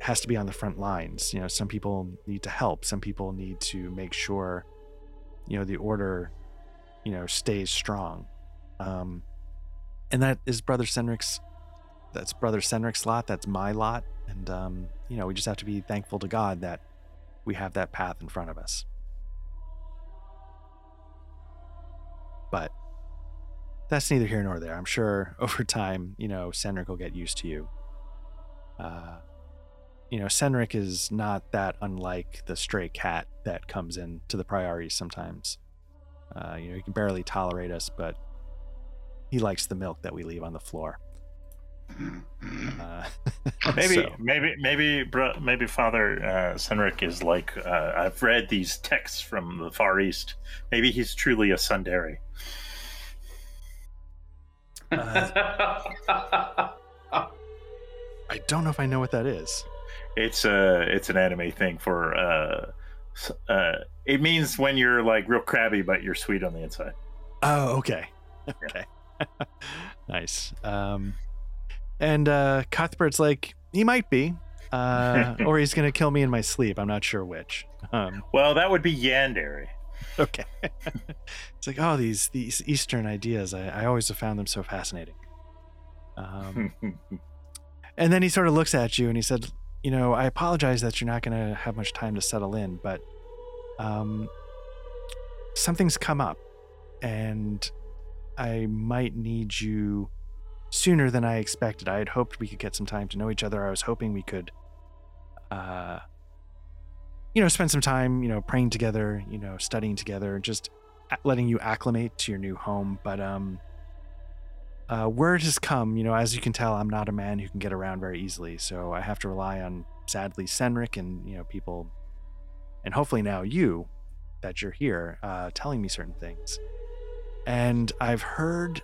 has to be on the front lines. You know, some people need to help. Some people need to make sure, you know, the order, you know, stays strong. Um, and that is Brother Senric's that's brother Senric's lot that's my lot and um, you know we just have to be thankful to god that we have that path in front of us but that's neither here nor there. I'm sure *laughs* over time you know Senric will get used to you. Uh, you know Senric is not that unlike the stray cat that comes in to the priorities sometimes. Uh, you know he can barely tolerate us but he likes the milk that we leave on the floor uh, *laughs* Maybe, so- maybe, maybe, bro, maybe Father uh, Senric is like uh, I've read these texts from the Far East. Maybe he's truly a Tsundere. *laughs* I don't know if I know what that is. It's a, it's an anime thing for. Uh, uh, it means when you're like real crabby, but you're sweet on the inside. Oh, okay. Okay. *laughs* nice. Um, and uh, Cuthbert's like, he might be, uh, *laughs* or he's gonna kill me in my sleep. I'm not sure which. Um, Well, that would be Yandere. okay. *laughs* it's like, oh, these these Eastern ideas. I, I always have found them so fascinating. Um, *laughs* and then he sort of looks at you and he said, you know, I apologize that you're not going to have much time to settle in, but um, something's come up, and I might need you sooner than I expected. I had hoped we could get some time to know each other. I was hoping we could, uh, you know, spend some time, you know, praying together, you know, studying together, just letting you acclimate to your new home. But um, uh, word has come. You know, as you can tell, I'm not a man who can get around very easily, so I have to rely on, sadly, Senric and you know people, and hopefully now you, that you're here, uh, telling me certain things. And I've heard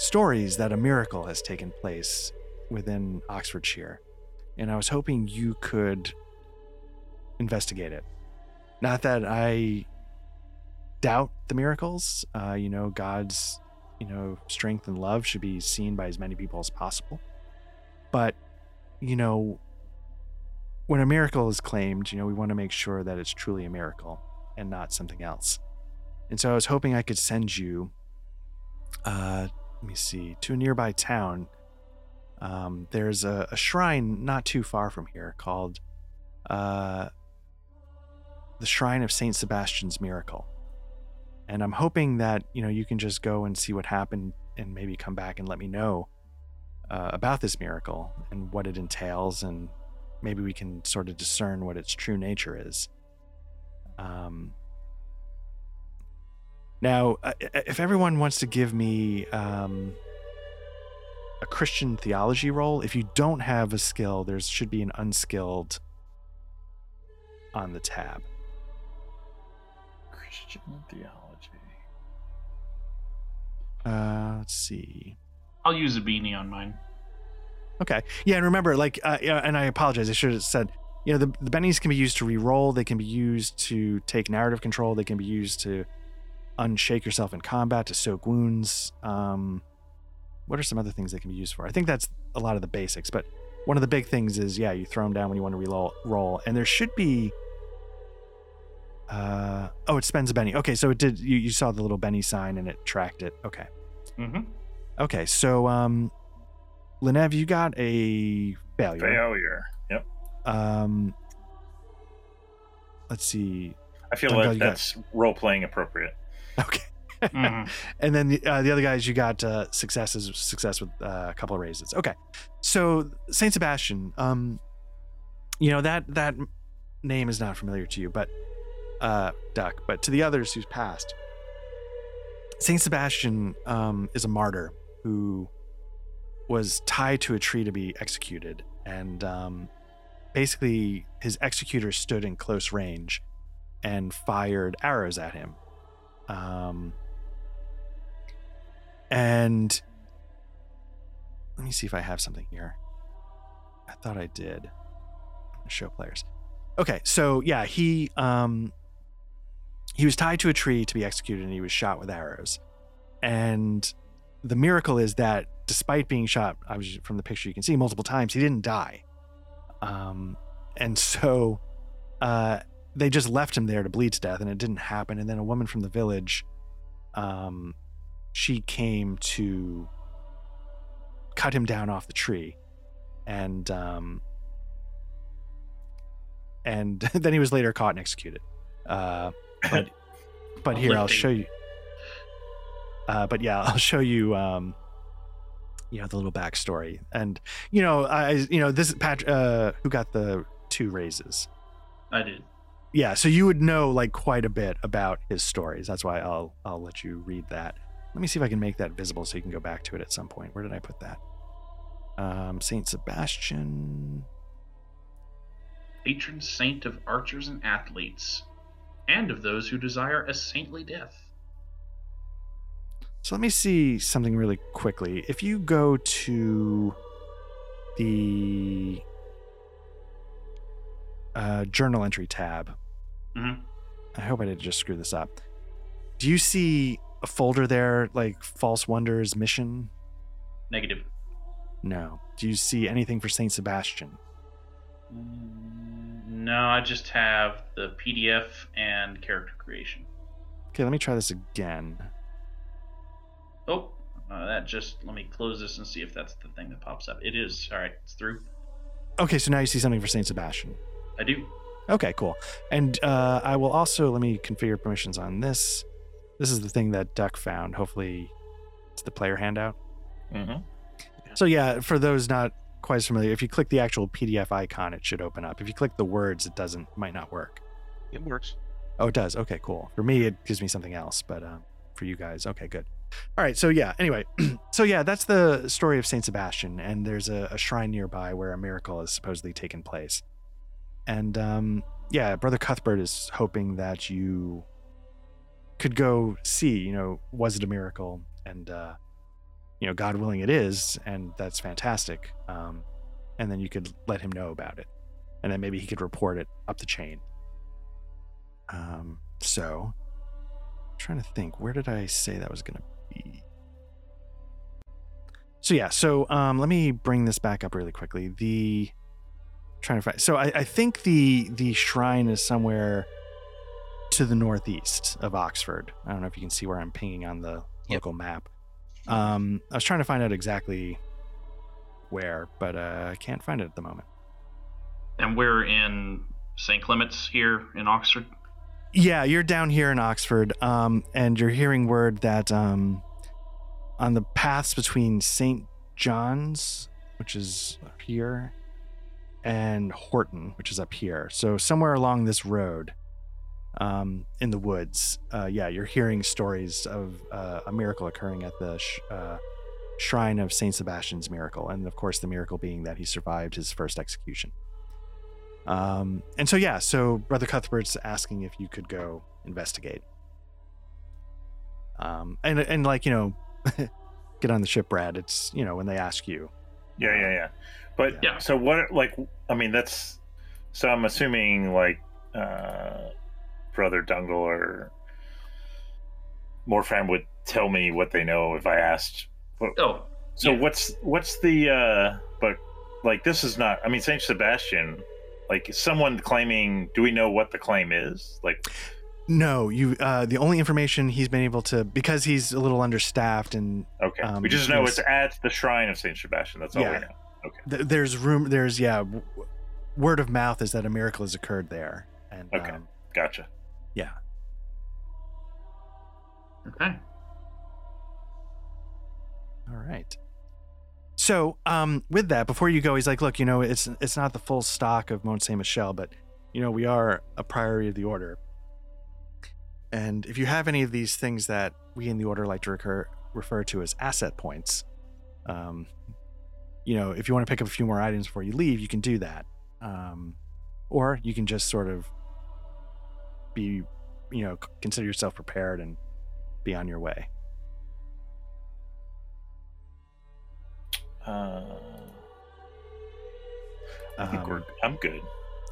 stories that a miracle has taken place within Oxfordshire, and I was hoping you could investigate it. Not that I doubt the miracles. Uh, you know, God's you know strength and love should be seen by as many people as possible. But you know, when a miracle is claimed, you know, we want to make sure that it's truly a miracle and not something else. And so I was hoping I could send you, uh, let me see, to a nearby town. Um, there's a, a shrine not too far from here called uh, the Shrine of Saint Sebastian's Miracle. And I'm hoping that you know you can just go and see what happened and maybe come back and let me know uh, about this miracle and what it entails, and maybe we can sort of discern what its true nature is. Um, now, uh, if everyone wants to give me um, a Christian theology roll, if you don't have a skill, there should be an unskilled on the tab. Christian theology. Uh, let's see. I'll use a benny on mine. Okay. Yeah, and remember, like, uh, and I apologize. I should have said, you know, the, the bennies can be used to re-roll. They can be used to take narrative control. They can be used to unshake yourself in combat, to soak wounds. Um, what are some other things they can be used for? I think that's a lot of the basics. But one of the big things is, yeah, you throw them down when you want to reroll. Roll, and there should be. Uh, oh, it spends a benny. Okay, so it did. You, you saw the little benny sign and it tracked it. Okay. Mm-hmm. Okay, so um, Linev, you got a failure. Failure. Yep. Um, let's see. I feel Dungal, like you got- that's role playing appropriate. *laughs* Okay, Mhm. *laughs* and then the, uh, the other guys, you got uh, successes, success with uh, a couple of raises. Okay, so Saint Sebastian, um, you know that that name is not familiar to you, but uh, Duck, but to the others who's passed, Saint Sebastian um, is a martyr who was tied to a tree to be executed, and um, basically his executor stood in close range and fired arrows at him. Um, and let me see if I have something here. I thought I did. Show players. Okay, so yeah, he um he was tied to a tree to be executed and he was shot with arrows. And the miracle is that despite being shot, I was from the picture you can see multiple times, he didn't die. Um and so uh they just left him there to bleed to death and it didn't happen. And then a woman from the village um she came to cut him down off the tree. And um and *laughs* then he was later caught and executed. Uh but *coughs* but here i'll show you uh but yeah *laughs* i'll show you um you know the little backstory. And you know i you know this is pat uh who got the two raises. I did. Yeah so you would know like quite a bit about his stories. That's why i'll i'll let you read that. Let me see if i can make that visible so you can go back to it at some point. Where did i put that? Um saint sebastian. Patron saint of archers and athletes, and of those who desire a saintly death. so let me see something really quickly. If you go to the uh, journal entry tab Mhm. i hope i didn't just screw this up do you see a folder there like false wonders mission Negative. no do you see anything for saint sebastian Mm, No, I just have the PDF and character creation. Okay, let me try this again. Oh, uh, that just let me close this and see if that's the thing that pops up. It is. All right, it's through. Okay, so now you see something for Saint Sebastian. I do. Okay, cool. And uh, I will also let me configure permissions on this. This is the thing that Duck found. Hopefully, it's the player handout. Mhm. So yeah, for those not quite as familiar, if you click the actual PDF icon, it should open up. If you click the words, it doesn't might not work. It works. Oh, it does. Okay, cool. For me, it gives me something else, but um, for you guys, okay, good. All right. So yeah. Anyway, *clears throat* so yeah, that's the story of Saint Sebastian, and there's a, a shrine nearby where a miracle has supposedly taken place, and um, yeah, Brother Cuthbert is hoping that you could go see. You know, was it a miracle? And uh, you know, God willing, it is, and that's fantastic. Um, and then you could let him know about it, and then maybe he could report it up the chain. Um, so I'm trying to think, where did I say that was gonna be? So yeah, so um let me bring this back up really quickly. The trying to find so I, I think the the shrine is somewhere to the northeast of Oxford. I don't know if you can see where I'm pinging on the Yep. local map. Um I was trying to find out exactly where, but uh, I can't find it at the moment. And we're in St. Clement's here in Oxford. Yeah, you're down here in Oxford, um, and you're hearing word that um, on the paths between St. John's, which is up here, and Horton, which is up here. So somewhere along this road, um, in the woods, uh, yeah, you're hearing stories of uh, a miracle occurring at the sh- uh, shrine of Saint Sebastian's miracle, and of course, the miracle being that he survived his first execution. Um, and so yeah, so Brother Cuthbert's asking if you could go investigate. Um, and and like you know, *laughs* get on the ship, Brad. It's you know when they ask you. Yeah, yeah, yeah. But Yeah. so what? Like, I mean, that's. So I'm assuming like uh, Brother Dungal or Morfran would tell me what they know if I asked. What, Oh, so yeah. what's what's the? uh But like, this is not. I mean, Saint Sebastian. Like, someone claiming. Do we know what the claim is? Like, No, you. Uh, the only information he's been able to because he's a little understaffed and okay, Um, we just know it's at the shrine of Saint Sebastian. That's all Yeah. we know. Th- there's room. There's yeah, w- word of mouth is that a miracle has occurred there. And Okay. um, Gotcha. yeah, okay. All right. So, um, with that, before you go, he's like, "Look, you know, it's it's not the full stock of Mont Saint Michel, but you know, we are a priority of the order. And if you have any of these things that we in the order like to recur, refer to as asset points, um, you know, if you want to pick up a few more items before you leave, you can do that, um, or you can just sort of be, you know, consider yourself prepared and be on your way." Uh, I think Um, we're. I'm good.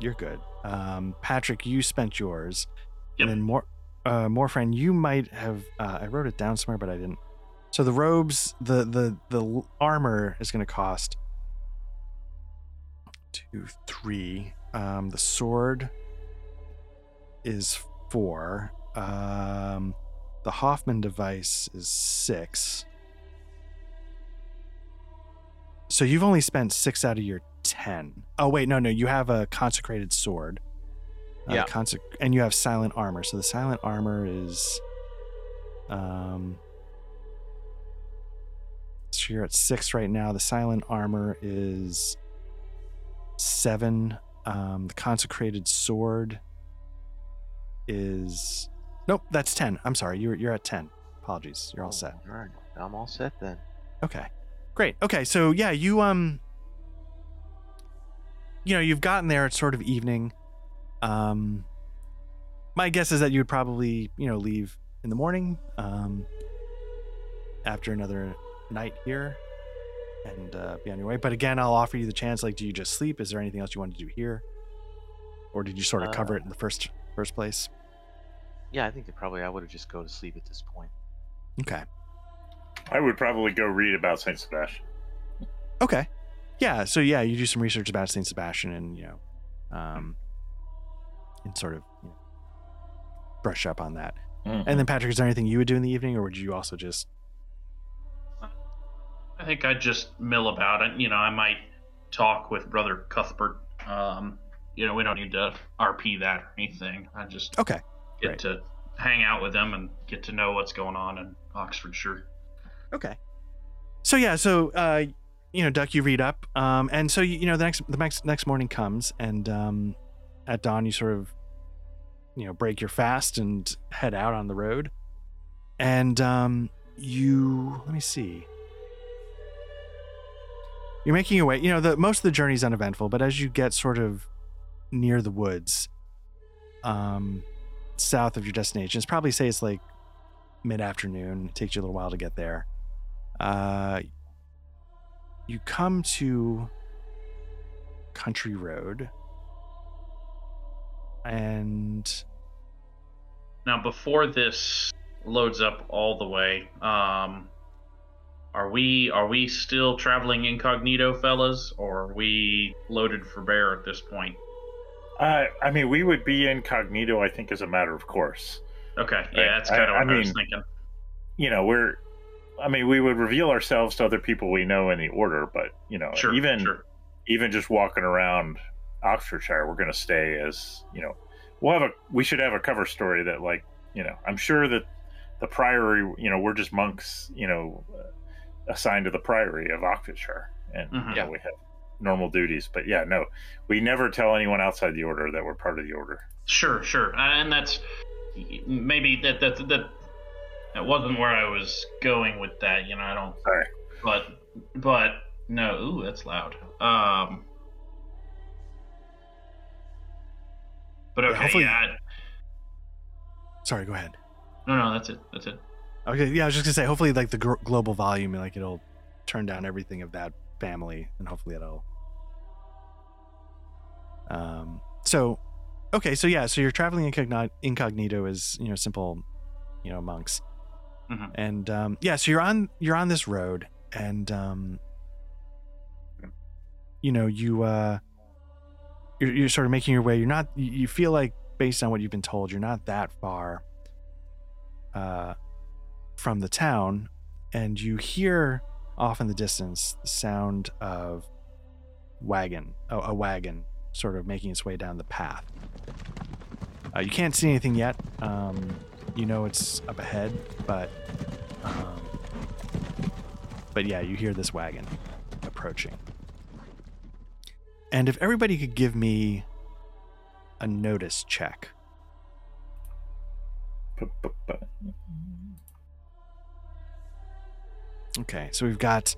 You're good. Um, Patrick, you spent yours. Yep. And then more, uh, more friend, you might have. Uh, I wrote it down somewhere, but I didn't. So the robes, the the the armor is going to cost two, three. Um, the sword is four. Um, the Hoffman device is six. So you've only spent six out of your ten. Oh wait, no, no, you have a consecrated sword. Uh, Yeah. consec- and you have silent armor. So the silent armor is, um, so you're at six right now. The silent armor is seven. Um, the consecrated sword is nope. That's ten. I'm sorry. You're you're at ten. Apologies. You're all set. All right, I'm all set then. Okay. Great. Okay, so yeah, you um you know, you've gotten there it's sort of evening. Um my guess is that you would probably, you know, leave in the morning um after another night here and uh, be on your way. But again, I'll offer you the chance like do you just sleep? Is there anything else you want to do here? Or did you sort of cover Uh, it in the first first place? Yeah, I think that probably I would have just go to sleep at this point. Okay. I would probably go read about Saint Sebastian. Okay. Yeah. So yeah, you do some research about Saint Sebastian and you know, um, and sort of you know, brush up on that. And then Patrick, is there anything you would do in the evening, or would you also just? I think I'd just mill about it. You know, I might talk with Brother Cuthbert. Um, you know, we don't need to RP that or anything. I just Okay. get great. to hang out with them and get to know what's going on in Oxfordshire. Okay. So yeah, so uh, you know, Duck, you read up, um, and so you, you know the next the next next morning comes, and um, at dawn you sort of you know break your fast and head out on the road, and um, you let me see. You're making your way. You know, the most of the journey is uneventful, but as you get sort of near the woods, um, south of your destination, it's probably say it's like mid afternoon. It takes you a little while to get there. Uh, you come to Country Road, and Now, before this loads up all the way, um, are we are we still traveling incognito, fellas, or are we loaded for bear at this point? Uh, I mean, we would be incognito, I think, as a matter of course. Okay, yeah, Right. that's kind of I- what I I, was thinking. You know, we're. I mean, we would reveal ourselves to other people we know in the order, but you know, Sure, even sure. even just walking around Oxfordshire, we're going to stay as you know. We'll have a. We should have a cover story that, like, you know, I'm sure that the priory, you know, we're just monks, you know, uh, assigned to the priory of Oxfordshire, and Mhm. you Yeah. we have normal duties. But yeah, no, we never tell anyone outside the order that we're part of the order. Sure, sure, and that's maybe that that that that wasn't where I was going with that. You know, I don't. Sorry. But but no, ooh, that's loud. Um. But Yeah, okay, hopefully- yeah. sorry, go ahead. No, no, that's it. That's it. Okay, yeah, I was just gonna say, hopefully, like the gr- global volume, like it'll turn down everything of that family, and hopefully it'll. Um. So, okay, so yeah, so you're traveling incogni- incognito as you know simple, you know monks, Mhm. and um, yeah, so you're on you're on this road, and um, you know you uh, you're you're sort of making your way. You're not. You feel like based on what you've been told, you're not that far. Uh, from the town, and you hear off in the distance the sound of wagon, a, wagon, sort of making its way down the path. Uh, you can't see anything yet. Um, you know it's up ahead, but um, but yeah, you hear this wagon approaching. And if everybody could give me a notice check. Okay, so we've got,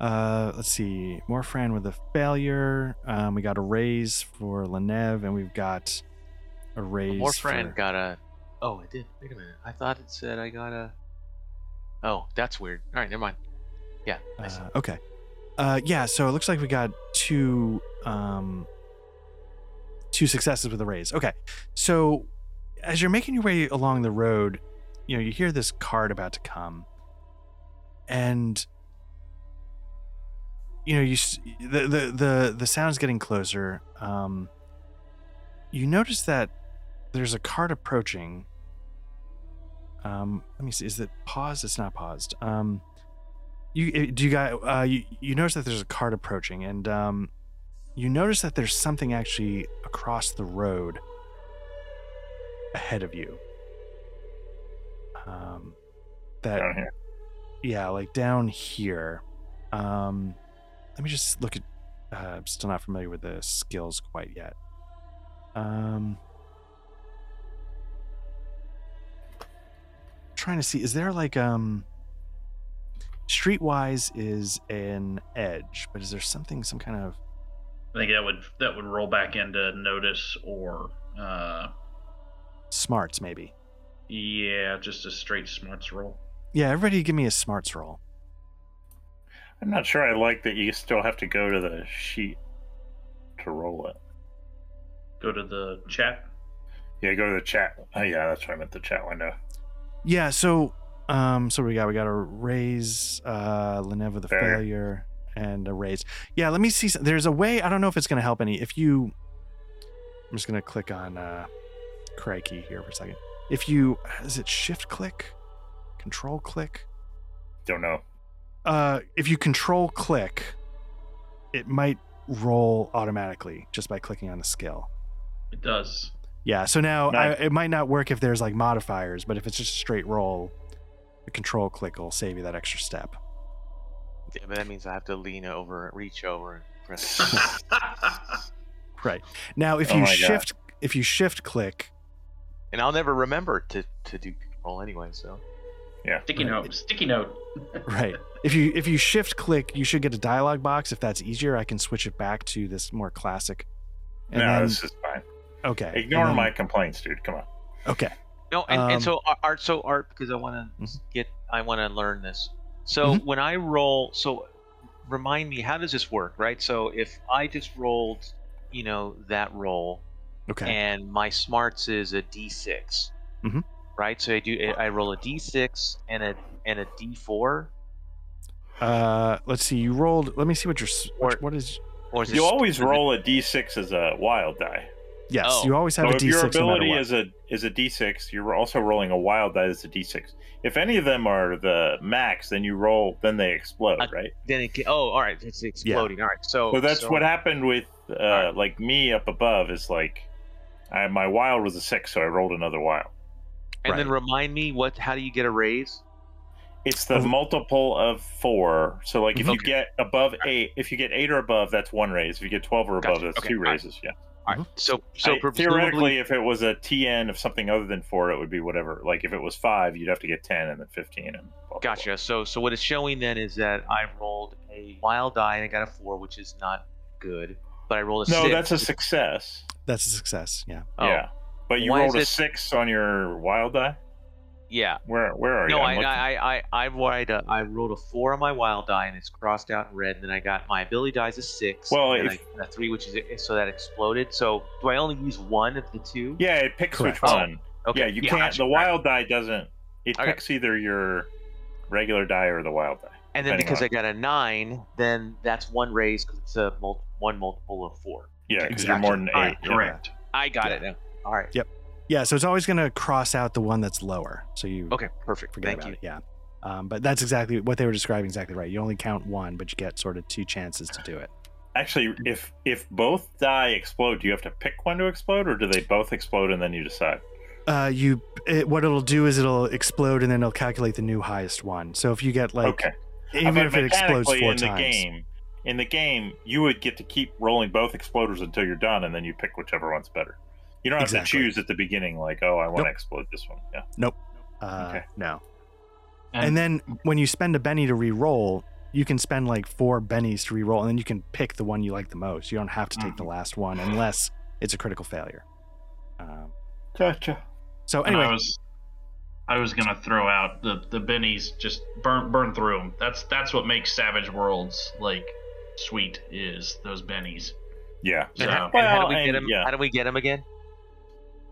uh, let's see, Morfran with a failure. Um, we got a raise for Lenev, and we've got a raise. More for- friend got a. Oh, it did. Wait a minute. I thought it said I got a. Oh, that's weird. All right, never mind. Yeah, I see. Uh, okay. Uh, yeah, so it looks like we got two, um, two successes with a raise. Okay, so as you're making your way along the road, you know you hear this cart about to come, and you know you the the the the sound's getting closer. Um, you notice that there's a cart approaching. Um, let me see. Is it paused? It's not paused. Um, you uh, do you guys uh you, you notice that there's a cart approaching and um you notice that there's something actually across the road ahead of you um that. Yeah like down here um let me just look at uh, i'm still not familiar with the skills quite yet um trying to see is there like um streetwise is an edge but is there something some kind of I think that would that would roll back into notice or uh, smarts maybe yeah, just a straight smarts roll. Yeah everybody give me a smarts roll I'm not sure I like that you still have to go to the sheet to roll it. Go to the chat. Yeah, go to the chat. Oh, yeah, that's what I meant the chat window. yeah so um so we got we got a raise uh Lenev with a Failure. failure and a raise yeah let me see some, there's a way i don't know if it's going to help any if you i'm just going to click on uh crikey here for a second if you is it shift click control click Don't know. uh, if you control click, it might roll automatically just by clicking on the skill. It does. Yeah. So now I, it might not work if there's like modifiers, but if it's just a straight roll, the control click will save you that extra step. Yeah, but that means I have to lean over, reach over, and press. *laughs* Right. Now, if Oh you my God. shift, if you shift click, and I'll never remember to to do control anyway. So sticky Right. note. Sticky note. *laughs* right. If you if you shift click, you should get a dialog box. If that's easier, I can switch it back to this more classic. And no, then, this is fine. okay. Ignore then- my complaints, dude. Come on. Okay. no, and, Um, and so art, so art, because I want to Mhm. get, I want to learn this. So Mhm. when I roll, so remind me, how does this work, right? So if I just rolled, you know, that roll, Okay. and my smarts is a d6 Mhm. Right so i do i roll a d6 and a and a d4 Uh, let's see. You rolled. Let me see what your s- Or- what, what is. or is You sp- always is it- roll a d6 as a wild die. Yes, Oh. you always have So a if D6 your no matter ability what. is a is a d6, you're also rolling a wild die as a d6. If any of them are the max, then you roll, then they explode, Uh, right? then it oh all right it's exploding all right so So that's so- what happened with uh, Alright. like me up above. Is like, I, my wild was a six, so I rolled another wild. And then remind me what how do you get a raise It's the multiple of four. So like if you get above eight, if you get eight or above, that's one raise. If you get twelve or above, Gotcha. that's Okay. two Alright. raises. Yeah. all right so so I- theoretically, if it was a TN of something other than four, it would be whatever. Like if it was five, you'd have to get ten and then fifteen and. Blah, blah, gotcha so so what it's showing then is that i rolled a wild die and i got a four which is not good but i rolled a blah. No, six that's a success. That's a success. Yeah. oh, Yeah, but you Why rolled a it- six on your wild die. yeah Where where are No, you? No, I'm. I, I, I, rolled a, uh, I rolled a four on my wild die, and it's crossed out in red. And then I got my ability die is a six. Well, and if- I got a three, which is so that exploded. So do I only use one of the two? Yeah, it picks Correct. which Oh, one. Okay. Yeah, you yeah, can't. gotcha. The wild die doesn't. It Okay. picks either your regular die or the wild die. And then because on- I got a nine, then that's one raise because it's a mul- one multiple of four. Yeah, because Exactly. you're more than eight. All right, yeah. correct. I got Yeah. it now. All right. Yep. Yeah. So it's always going to cross out the one that's lower. So you Okay. Perfect. forget Thank about you. it. Yeah. Um, but that's exactly what they were describing. Exactly right. You only count one, but you get sort of two chances to do it. Actually, if if both die explode, do you have to pick one to explode, or do they both explode and then you decide? Uh, you it, what it'll do is it'll explode and then it'll calculate the new highest one. So if you get like okay. even if it explodes four in times, the game, in the game, you would get to keep rolling both exploders until you're done, and then you pick whichever one's better. You don't have Exactly. to choose at the beginning, like, oh, I want Nope. to explode this one. Yeah. Nope. Uh, Okay. no. And, And then when you spend a Benny to re-roll, you can spend like four bennies to re-roll, and then you can pick the one you like the most. You don't have to take the last one unless it's a critical failure. Um, Gotcha. so and I anyway, was, I was gonna throw out the the bennies, just burn burn through them. That's that's what makes Savage Worlds like sweet is those bennies. Yeah. So And, how, do we get them? yeah. How do we get him again?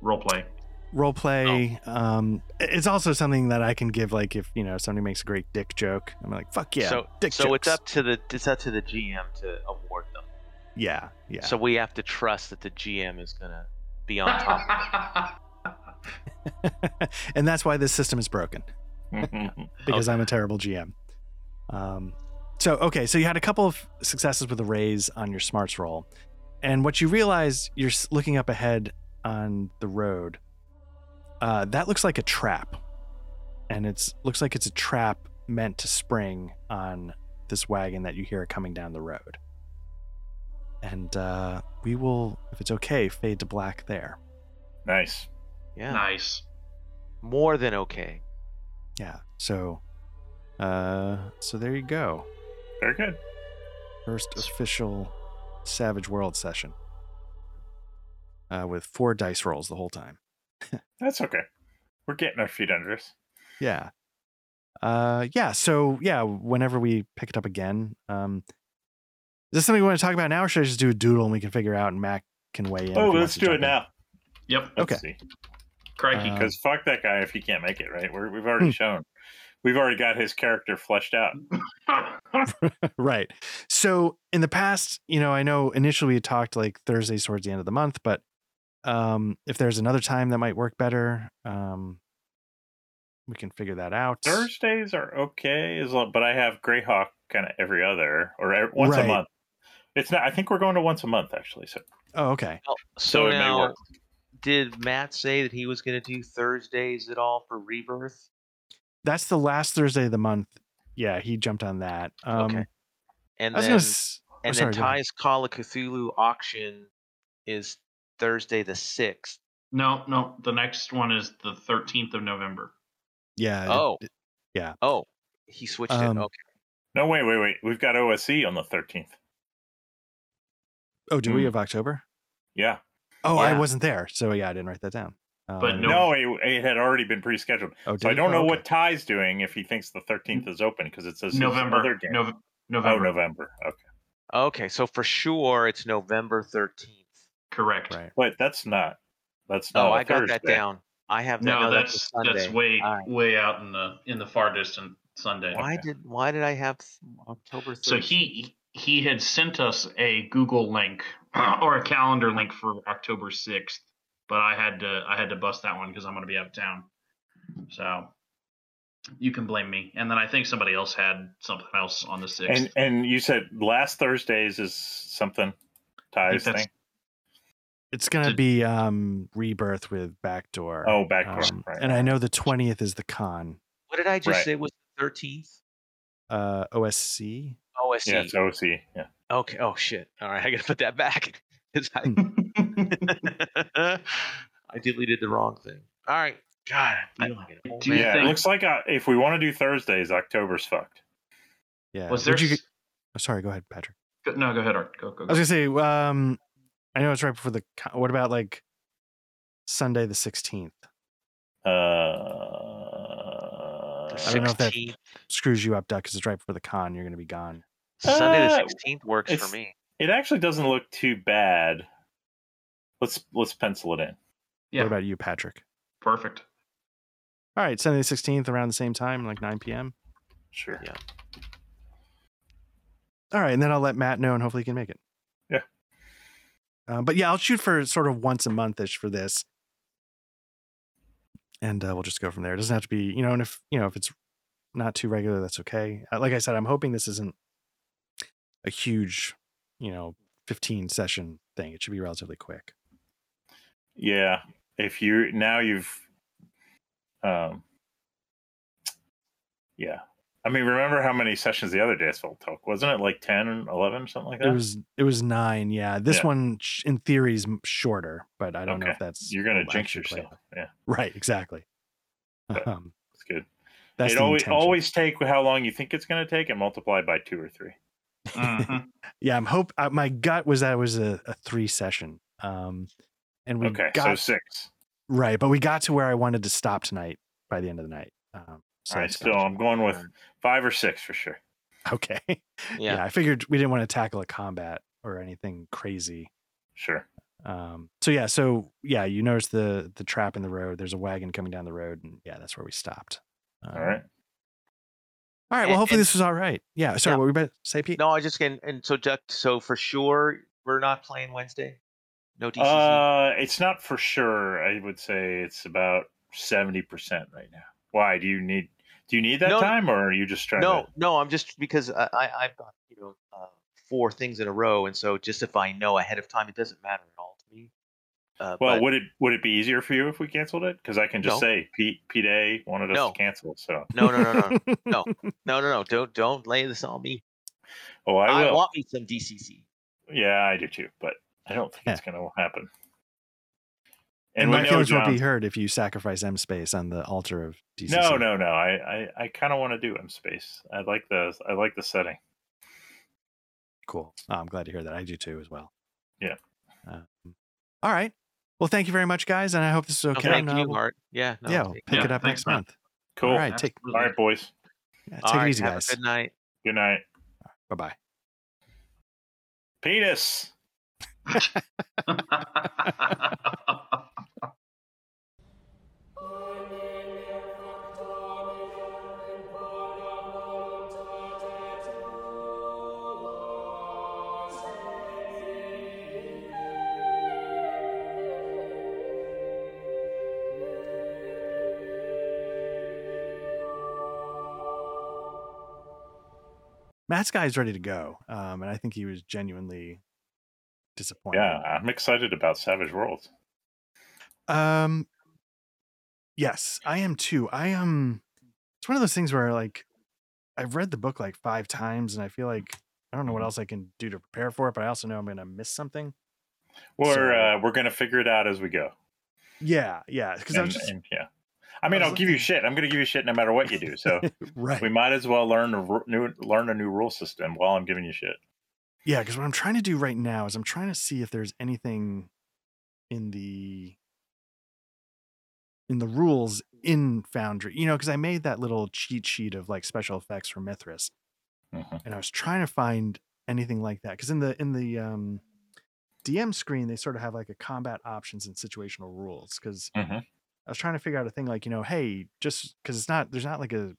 Role play. role play. Oh. Um, it's also something that I can give. Like if you know somebody makes a great dick joke, I'm like, fuck yeah, so dick so jokes. it's up to the it's up to the GM to award them. Yeah, yeah. So we have to trust that the GM is gonna be on top. *laughs* and that's why this system is broken *laughs* because Okay. I'm a terrible GM. Um, so okay, so you had a couple of successes with a raise on your smarts roll, and what you realize you're looking up ahead on the road. Uh, that looks like a trap, and it's looks like it's a trap meant to spring on this wagon that you hear coming down the road. And uh, we will, if it's okay, fade to black there. nice. yeah, nice. more than okay. Yeah. So, uh, so there you go. Very good. First official Savage World session. Uh, with four dice rolls the whole time. *laughs* That's okay. We're getting our feet under us. Yeah. Uh, yeah. So yeah, whenever we pick it up again, um, is this something we want to talk about now, or should I just do a doodle and we can figure out and Mac can weigh in? Oh, let's do jump it in? now. Yep. Let's Okay. see. Crikey. Uh, Because fuck that guy if he can't make it, right? We're, we've already Hmm. shown. We've already got his character fleshed out. *laughs* *laughs* right. So in the past, you know, I know initially we had talked like Thursdays towards the end of the month, but um, if there's another time that might work better, um, we can figure that out. Thursdays are okay, as long, but I have Greyhawk kind of every other or every, once Right. a month. It's not. I think we're going to once a month actually. So Oh, okay. Oh, So so it may now, work. did Matt say that he was going to do Thursdays at all for Rebirth? That's the last Thursday of the month. Yeah, he jumped on that. Um, Okay. And then, gonna. s- oh, and sorry, then. Ty's Call of Cthulhu auction is Thursday the sixth. no, no. The next one is the 13th of November. Yeah. it- Oh. it- Oh, he switched Um, it. Okay. no, wait, wait, wait. We've got OSC on the thirteenth. oh, do we Mm. have October? Yeah. Oh, I wasn't there, so yeah, I didn't write that down. But Um, No. No, it, it had already been pre-scheduled. Oh, So I don't oh, know okay. what Ty's doing if he thinks the thirteenth is open because it says November. Other game. Nov- oh, November. November. Okay, Okay, so for sure it's November thirteenth. Correct. Right. Wait, that's not. That's not. Oh, a I got that down. I have that. No, No, that's that's, Sunday. that's way All right. way out in the in the far distant Sunday. Why Okay. did Why did I have October? 13th? So he he had sent us a Google link *clears throat* or a calendar link for October sixth, but I had to I had to bust that one because I'm going to be out of town. So you can blame me. And then I think somebody else had something else on the sixth. And and you said last Thursdays is something Ty's that's- thing. It's gonna Did- be um rebirth with backdoor. Oh, backdoor. Um, right. and I know the twentieth is the con. What did I just Right. say was the thirteenth? Uh, OSC. OSC. Yeah, it's OC. Yeah. Okay. Oh shit. All right, I gotta put that back. *laughs* I, *laughs* I deleted the wrong thing. All right. God, I like an old Do you. Yeah, think- it looks like uh, if we want to do Thursdays, October's fucked. Yeah. was there? You oh, sorry. Go ahead, Patrick. no, go ahead, Art. Go go. I was gonna say. Um, I know it's right before the. con- What about like Sunday the sixteenth? Uh, I don't know if that- 16th. Screws you up, Duck, because it's right before the con. You're gonna be gone. Sunday the Uh, sixteenth works for it's- me. it actually doesn't look too bad. Let's let's pencil it in. Yeah. What about you, Patrick? Perfect. All right, Sunday the sixteenth around the same time, like nine p.m. Sure. Yeah. All right, and then I'll let Matt know, and hopefully he can make it. Um, but yeah, I'll shoot for sort of once a monthish for this, and uh, we'll just go from there. It doesn't have to be, you know, and if you know if it's not too regular, that's okay. Uh, like I said, I'm hoping this isn't a huge, you know, 15 session thing. It should be relatively quick. Yeah. If you now you've um yeah. I mean, remember how many sessions the other Asphalt took? Wasn't it like 10, 11, something like that? It was it was nine. Yeah, this Yeah. one in theory is shorter, but I don't know if that's You're going to will jinx actually play yourself. Yeah. Right, exactly. But- *laughs* Um, it's good. that's it always, intention. always take how long you think it's going to take and multiply by two or three. Mhm. *laughs* Yeah, I'm hope uh, my gut was that it was a, a three session. Um, and we Okay, so got six. right, but we got to where I wanted to stop tonight by the end of the night. Um, so All right, that's still. I'm going with five or six for sure. okay. *laughs* yeah. Yeah. I figured we didn't want to tackle a combat or anything crazy. Sure. Um, so yeah, so yeah, you notice the the trap in the road. There's a wagon coming down the road, and yeah, that's where we stopped. Um, All right. all right. Well, hopefully and- this was all right. Yeah. Sorry, Yeah. what were we about to say, Pete? No, I just can. And so, Duck. So for sure, we're not playing Wednesday. No DCC. Uh, it's not for sure. I would say it's about 70% right now. Why? Do you need do you need that No, time or are you just trying no, to no. I'm just because I, I I've got you know uh, four things in a row, and so just if I know ahead of time, it doesn't matter at all to me. Uh, Well, but- would it would it be easier for you if we canceled it? Because I can just No. say Pete Pete A wanted us No. to cancel. So no, no, no, no, *laughs* no, no, no, no. Don't don't lay this on me. oh, I I, will. want me some DCC. yeah, I do too, but I don't think it's going to happen. And we my know feelings won't be John's- heard if you sacrifice M space on the altar of DCC. No, no, no. I I, I kind of want to do M space. I like the I like the setting. Cool. Oh, I'm glad to hear that. I do too, as well. Yeah. Um, all right. Well, thank you very much, guys, and I hope this is No, okay. thank and, uh, you, we'll- Art. Yeah, no, yeah, we'll pick Yeah, it up next man. month. Cool. All right. Take All right, boys. yeah, All take right, it easy, have guys. A good night. Good night. Bye bye. Penis. *laughs* Matt's guy's ready to go, um, and I think he was genuinely disappointed. Yeah, I'm excited about Savage Worlds. Um. Yes, I am too. I am. It's one of those things where like I've read the book like five times, and I feel like I don't know what else I can do to prepare for it, but I also know I'm going to miss something. We're So- uh, we're gonna figure it out as we go. Yeah, yeah. Because I was just and, yeah, I mean, I I'll give you shit. I'm gonna give you shit no matter what you do. So *laughs* right. we might as well learn a new learn a new rule system while I'm giving you shit. Yeah, because what I'm trying to do right now is I'm trying to see if there's anything in the in the rules in Foundry. You know, because I made that little cheat sheet of like special effects for Mythras, Mhm. and I was trying to find anything like that. Because in the in the um, DM screen, they sort of have like a combat options and situational rules. Because Mhm. I was trying to figure out a thing like you know, hey, just because it's not there's not like a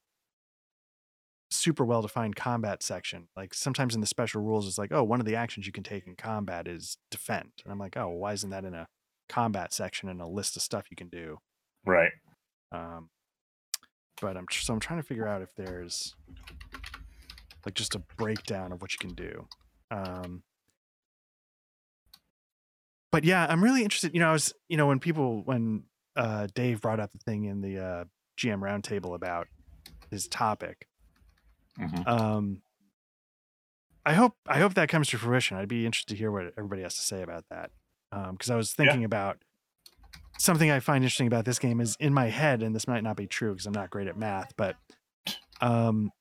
super well defined combat section. Like sometimes in the special rules, it's like, oh, one of the actions you can take in combat is defend. And I'm like, oh, why isn't that in a combat section and a list of stuff you can do? Right. Um, but I'm so I'm trying to figure out if there's like just a breakdown of what you can do. Um, but yeah, I'm really interested. You know, I was, you know, when people, when uh, Dave brought up the thing in the uh, GM roundtable about his topic, Mhm. um, I hope I hope that comes to fruition. I'd be interested to hear what everybody has to say about that. Because I was Yeah. thinking about something I find interesting about this game is in my head, and this might not be true because I'm not great at math, but um,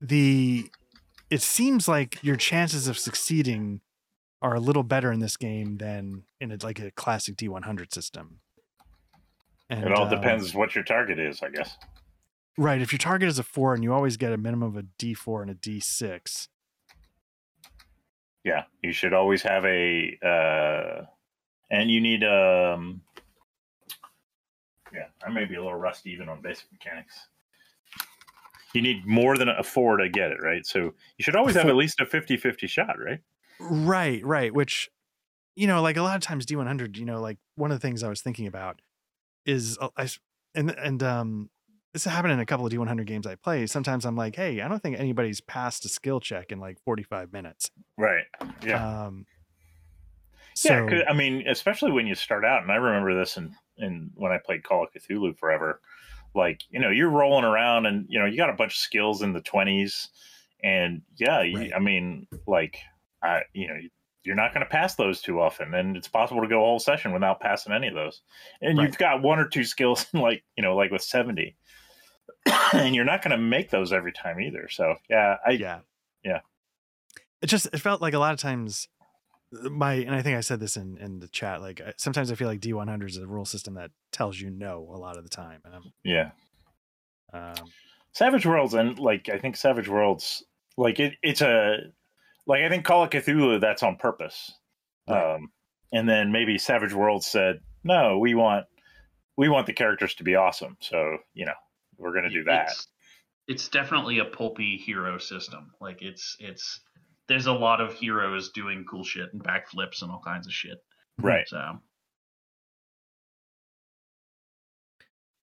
the it seems like your chances of succeeding are a little better in this game than in a, like a classic D100 system. And, it all um, depends what your target is, I guess. Right. If your target is a four and you always get a minimum of a D4 and a D6. Yeah, you should always have a, uh, and you need um, yeah, I may be a little rusty even on basic mechanics. You need more than a four to get it, right? So you should always have at least a 50-50 shot, right? Right, right. Which, you know, like a lot of times D100, you know, like one of the things I was thinking about is, uh, I, and, and, um, this happened in a couple of D100 games I play. Sometimes I'm like, hey, I don't think anybody's passed a skill check in like 45 minutes. Right. Yeah. Um, yeah, so, I mean, especially when you start out, and I remember this in, in when I played Call of Cthulhu forever. Like, you know, you're rolling around, and you know, you got a bunch of skills in the twenties, and yeah, you, Right. I mean, like, I, you know, you're not going to pass those too often, and it's possible to go a whole session without passing any of those. And Right. you've got one or two skills, *laughs* like you know, like with seventy, *coughs* and you're not going to make those every time either. So yeah, I yeah Yeah. it just it felt like a lot of times my and i think i said this in in the chat like I- sometimes i feel like d100 is a rule system that tells you no a lot of the time and yeah. i'm um Savage Worlds and like I think Savage Worlds like it it's a like I think Call of Cthulhu that's on purpose. Right. Um and then maybe Savage Worlds said, "No, we want we want the characters to be awesome." So, you know, we're going to do that. It's, it's definitely a pulpy hero system. Like it's it's there's a lot of heroes doing cool shit and backflips and all kinds of shit. Right. So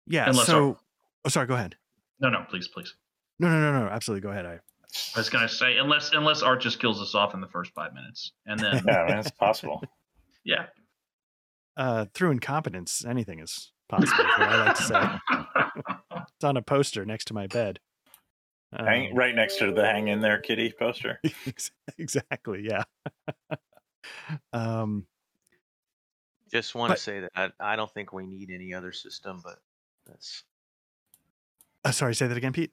yeah Unless so our- oh sorry go ahead no, no, please, please. no no no no absolutely go ahead i I was gonna say unless unless Art just kills us off in the first five minutes, and then *laughs* Yeah, that's possible. *laughs* yeah. uh through incompetence anything is possible is what i like to say *laughs* it's on a poster next to my bed hang Um, right next to the hang in there kitty poster. exactly yeah um Just want to say that I, I don't think we need any other system, but that's uh, sorry say that again pete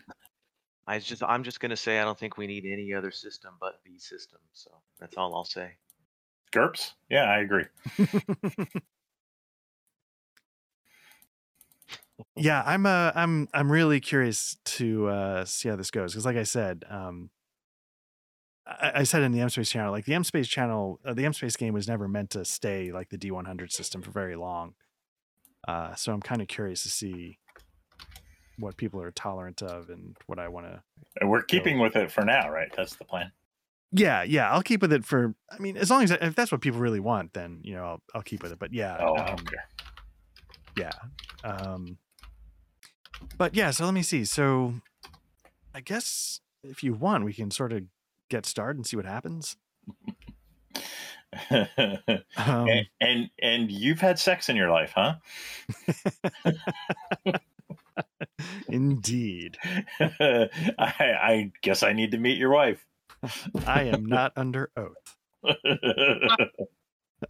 I just I'm just gonna say I don't think we need any other system but the system. So that's all I'll say. GURPS? Yeah, I agree. *laughs* yeah i'm uh i'm i'm really curious to uh see how this goes because like i said um I, I said in the m space channel like the m space channel uh, the m space game was never meant to stay like the d100 system for very long uh so i'm kind of curious to see what people are tolerant of and what i want to And we're keeping with it for now, right? That's the plan. yeah yeah i'll keep with it for i mean as long as if that's what people really want then you know i'll, I'll keep with it but yeah Oh, um, don't yeah um but yeah so let me see so i guess if you want, we can sort of get started and see what happens. *laughs* Um, and, and and you've had sex in your life, huh? *laughs* *laughs* *laughs* indeed, *laughs* I, I guess I need to meet your wife. I am not under oath. *laughs*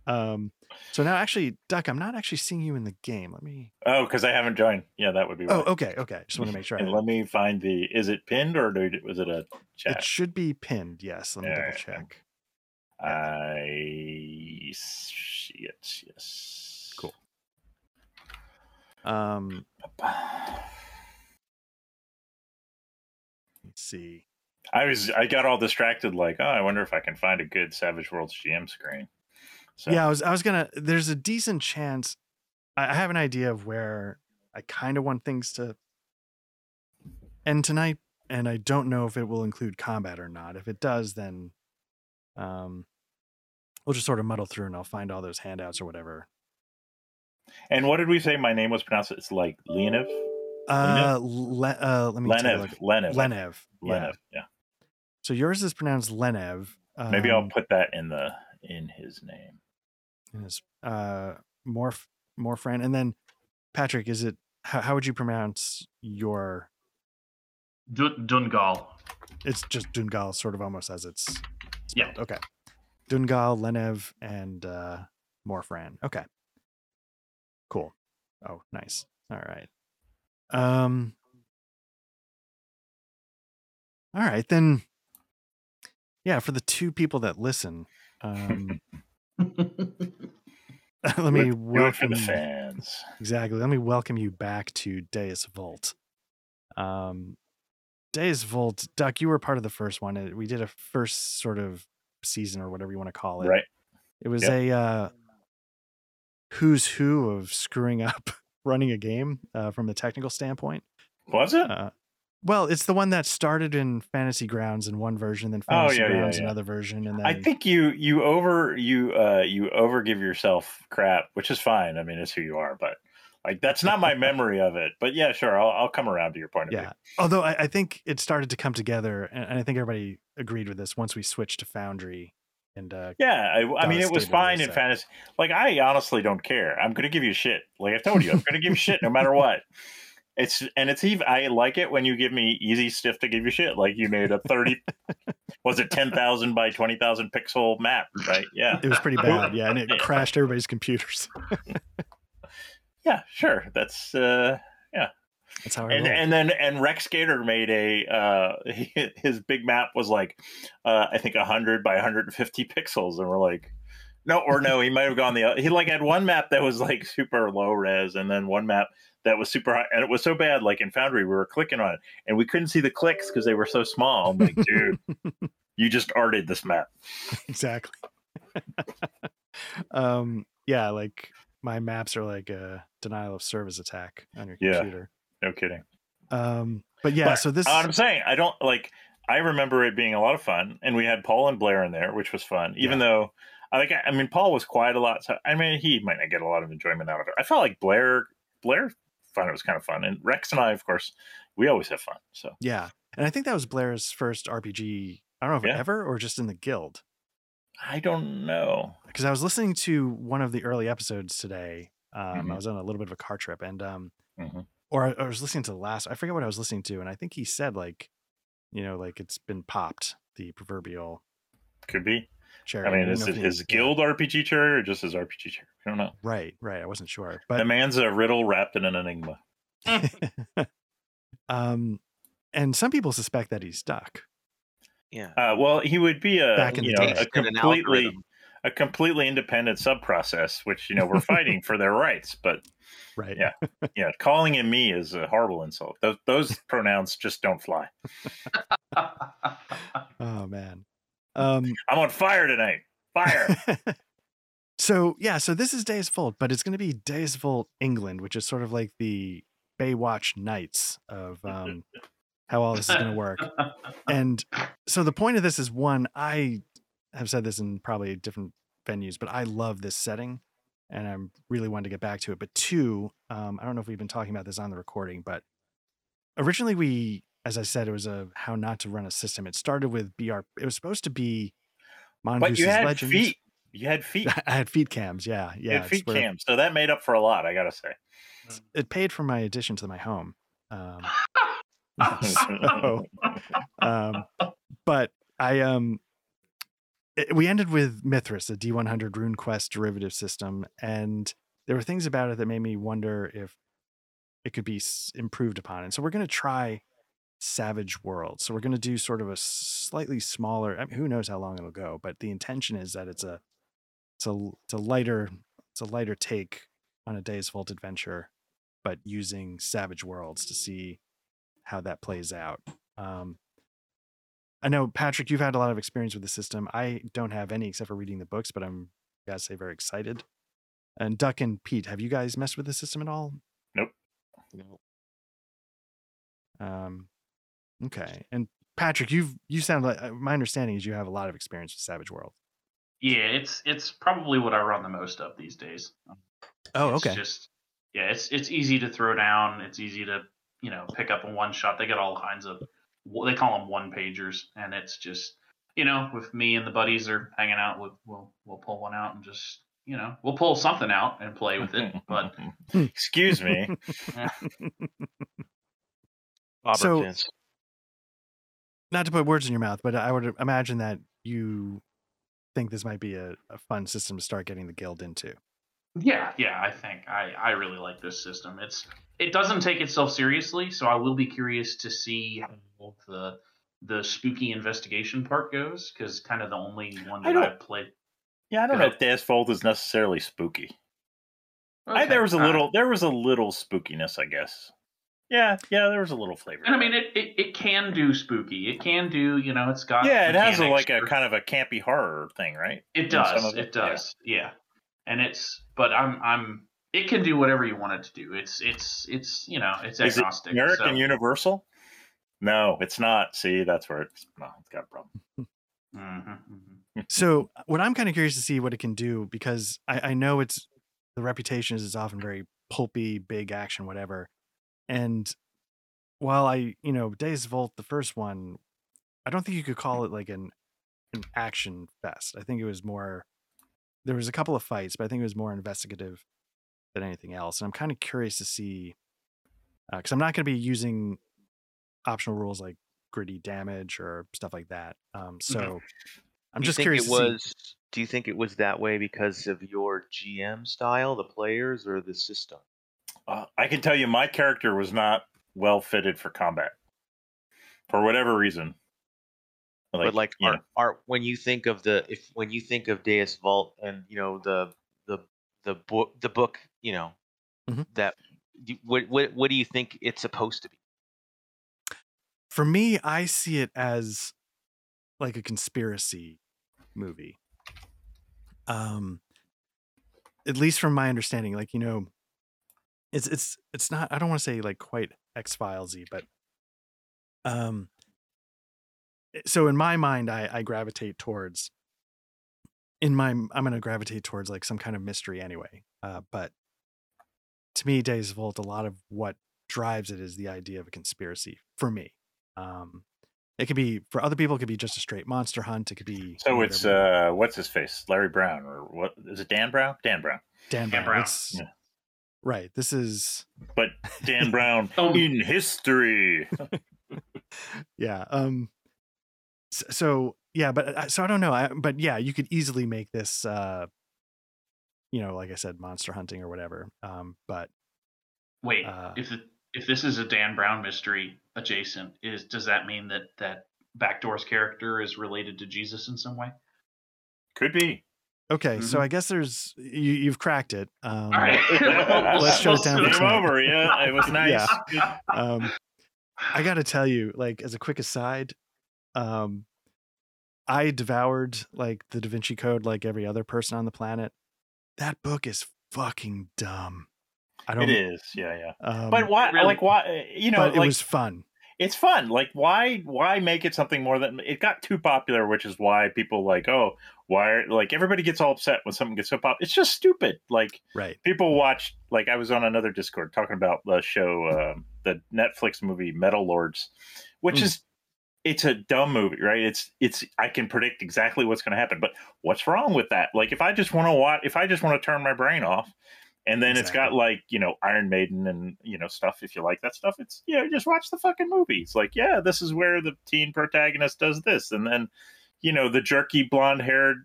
Um, so now, actually, Duck, I'm not actually seeing you in the game. Let me. oh, because I haven't joined. Yeah, that would be. Oh, okay, okay. Just want to make sure. I And let me find the. Is it pinned or do, was it a chat? It should be pinned. Yes. Let me Yeah, double yeah, check. I see it. Yes. Cool. Um, see. I was. I got all distracted. Like, oh, I wonder if I can find a good Savage Worlds GM screen. So, Yeah, I was. I was gonna. There's a decent chance. I I have an idea of where I kind of want things to end tonight, and I don't know if it will include combat or not. If it does, then um, we'll just sort of muddle through, and I'll find all those handouts or whatever. And what did we say? My name was pronounced. It's like Leonid. Uh, le, uh let me take a Lenev. look. Lenev. Lenev. Yeah. Lenev. Yeah. So yours is pronounced Lenev. Maybe I'll um, put that in the in his name. and his uh morph morphran and then patrick is it how, how would you pronounce your Dun- Dungal. it's just dungal sort of almost as it's Yeah. okay dungal lenev and uh morphran okay cool oh nice all right um all right then yeah for the two people that listen um *laughs* let me Do it- do it for welcome the fans. Exactly. Let me welcome you back to Deus Vult. Um, Deus Vult, Duck, you were part of the first one. Uh, We did a first sort of season or whatever you want to call it. Right. It was Yep. a uh, who's who of screwing up running a game uh, from a technical standpoint. Was it? Uh, well, it's the one that started in Fantasy Grounds in one version, then Oh, Fantasy yeah, yeah, Grounds yeah. another version, and then I think you you over you uh you over give yourself crap, which is fine. I mean, it's who you are, but like that's not my *laughs* memory of it. But yeah, sure, I'll I'll come around to your point of yeah. Although I, I think it started to come together, and I think everybody agreed with this once we switched to Foundry. And uh. Yeah, I, I mean, it was fine in fantasy. Like, I honestly don't care. I'm going to give you shit. Like I've told you, I'm going to give you shit no matter what. It's and it's even. I like it when you give me easy stuff to give you shit. Like you made a thirty, *laughs* was it ten thousand by twenty thousand pixel map? Right? Yeah. it was pretty bad, yeah, and it crashed everybody's computers. *laughs* Yeah, sure. That's uh That's how I and roll. and then and Rex Gator made a uh *laughs* his big map was like uh I think 100 by 150 pixels and we're like no or no he might have gone the he like had one map that was like super low res and then one map that was super high and it was so bad like in Foundry we were clicking on it and we couldn't see the clicks because they were so small I'm like dude *laughs* you just arted this map exactly. *laughs* um, yeah, like my maps are like a denial of service attack on your Yeah. computer. No kidding Um, but yeah, But so this I'm saying I don't like. I remember it being a lot of fun, and we had Paul and Blair in there, which was fun. Even though, I like, I mean, Paul was quiet a lot, so I mean, he might not get a lot of enjoyment out of it. I felt like Blair, Blair found it was kind of fun, and Rex and I, of course, we always have fun. So yeah, and I think that was Blair's first RPG. I don't know if Yeah. ever or just in the guild. I don't know. because I was listening to one of the early episodes today. Um, I Mhm. was on a little bit of a car trip, and um, Mhm. Or I, I was listening to the last. I forget what I was listening to, and I think he said like, you know, like it's been popped the proverbial Could be. cherry. I mean, didn't is it his guild RPG cherry or just his RPG cherry? I don't know. Right, right. I wasn't sure, the but man's a riddle wrapped in an enigma. *laughs* um, and some people suspect that he's stuck. Yeah. Uh, well, he would be a Back in you the know day. a And an completely algorithm. A completely independent sub process, which you know we're fighting for their rights, but *laughs* Right. Yeah. *laughs* yeah, calling him me is a horrible insult. Those, those pronouns just don't fly. *laughs* Oh man. Um, I'm on fire tonight. Fire. so yeah, so this is Deus Vult, but it's going to be Deus Vult England, which is sort of like the Baywatch Nights of um, how all this is going to work. And so the point of this is one, I have said this in probably different venues, but I love this setting, and I'm really wanting to get back to it. But two, um, I don't know if we've been talking about this on the recording, but originally we as I said, it was a how not to run a system. It started with BR. It was supposed to be But Mongoose you had Legends. feet. You had feet. *laughs* I had feet cams. Yeah, You yeah. had feet where- cams. So that made up for a lot, I gotta say. It paid for my addition to my home. Um, *laughs* *laughs* so, um, but I um, it- we ended with Mythras, a D100 Rune Quest derivative system, and there were things about it that made me wonder if it could be improved upon. And so we're going to try Savage World. So we're going to do sort of a slightly smaller. I mean, who knows how long it'll go, but the intention is that it's a it's a it's a lighter it's a lighter take on a Deus Vult adventure, but using Savage Worlds to see how that plays out. Um, I know Patrick, you've had a lot of experience with the system. I don't have any except for reading the books, but I'm I gotta say very excited. And Duck and Pete, have you guys messed with the system at all? No. Um, okay. And Patrick, you've you sound like uh, my understanding is you have a lot of experience with Savage World. Yeah, it's it's probably what I run the most of these days. Oh, It's okay. Just yeah, it's it's easy to throw down. It's easy to you know pick up in one shot. They got all kinds of what they call them one pagers, and it's just you know with me and the buddies are hanging out, we'll we'll, we'll pull one out and just you know we'll pull something out and play with it. But *laughs* excuse me. *laughs* Auburn So- fence. Not to put words in your mouth, but I would imagine that you think this might be a, a fun system to start getting the guild into. yeah, yeah, I think I I really like this system. It's it doesn't take itself seriously, so I will be curious to see how the the spooky investigation part goes because kind of the only one that don't- I've played. Yeah, I don't know if Deus Vult is necessarily spooky. I, there was a little there was a little spookiness, I guess. Yeah, yeah, yeah, there was a little flavor. And I mean, it, it, it can do spooky. It can do, you know, it's got. yeah, it has a, like a kind of a campy horror thing, right? It does. It, it, does. Yeah. And it's, but I'm, I'm. It can do whatever you want it to do. It's, it's, it's, you know, it's Is it agnostic. generic so- and universal? No, it's not. See, that's where it's no, it's got a problem. *laughs* Mhm, mhm. So what I'm kind of curious to see what it can do because I, I know it's the reputation is it's often very pulpy, big action, whatever. And while I, you know, Days of Volt, the first one, I don't think you could call it like an an action fest. I think it was more there was a couple of fights, but I think it was more investigative than anything else. And I'm kind of curious to see because I'm not going to be using optional rules like gritty damage or stuff like that. Um, so I'm Do you just think curious it to see. was. Do you think it was that way because of your GM style, the players, or the system? Uh, I can tell you, my character was not well fitted for combat for whatever reason. but like, art, are, know, when you think of the if when you think of Deus Vult and you know the the the book the book you know Mhm. that you- what what what do you think it's supposed to be? For me, I see it as like a conspiracy movie. Um, at least from my understanding, like you know, it's it's it's not. I don't want to say like quite X Filesy, but um. So in my mind, I I gravitate towards. In my, I'm going to gravitate towards like some kind of mystery anyway. Uh, but to me, Days of Volt, a lot of what drives it is the idea of a conspiracy for me. Um, it could be for other people. It could be just a straight monster hunt. It could be so it's uh, what's his face, Larry Brown, or what is it? Dan Brown? Dan Brown. Dan Dan Brown. Brown. Yeah. Right. This is But Dan Brown *laughs* Oh. in history. *laughs* *laughs* yeah. Um. So yeah, but so I don't know. I, but yeah, you could easily make this. uh You know, like I said, monster hunting or whatever. Um. But Wait, Uh, if it, if this is a Dan Brown mystery adjacent, is does that mean that that Backdoor's character is related to Jesus in some way? Could be. okay, so Mhm. I guess there's you. You've cracked it. Um, All right, *laughs* Let's *laughs* shut it down for Game tonight. over. Yeah, it was *laughs* nice. Yeah. um, I got to tell you, like as a quick aside, um, I devoured like the Da Vinci Code like every other person on the planet. That book is fucking dumb. I don't. It is. Yeah, yeah. Um, But why? Really? Like why? You know, but it like was fun. it's fun. Like why why make it something more than it got too popular, which is why people like oh why like everybody gets all upset when something gets so pop. It's just stupid. Like Right. people watch like I was on another Discord talking about the show uh, the Netflix movie Metal Lords, which Mm. is it's a dumb movie, right? It's it's I can predict exactly what's going to happen, but what's wrong with that? Like if I just want to watch, if I just want to turn my brain off, and then it's got like you know Iron Maiden and you know stuff. If you like that stuff, it's you know just watch the fucking movie. It's like yeah, this is where the teen protagonist does this, and then you know the jerky blonde haired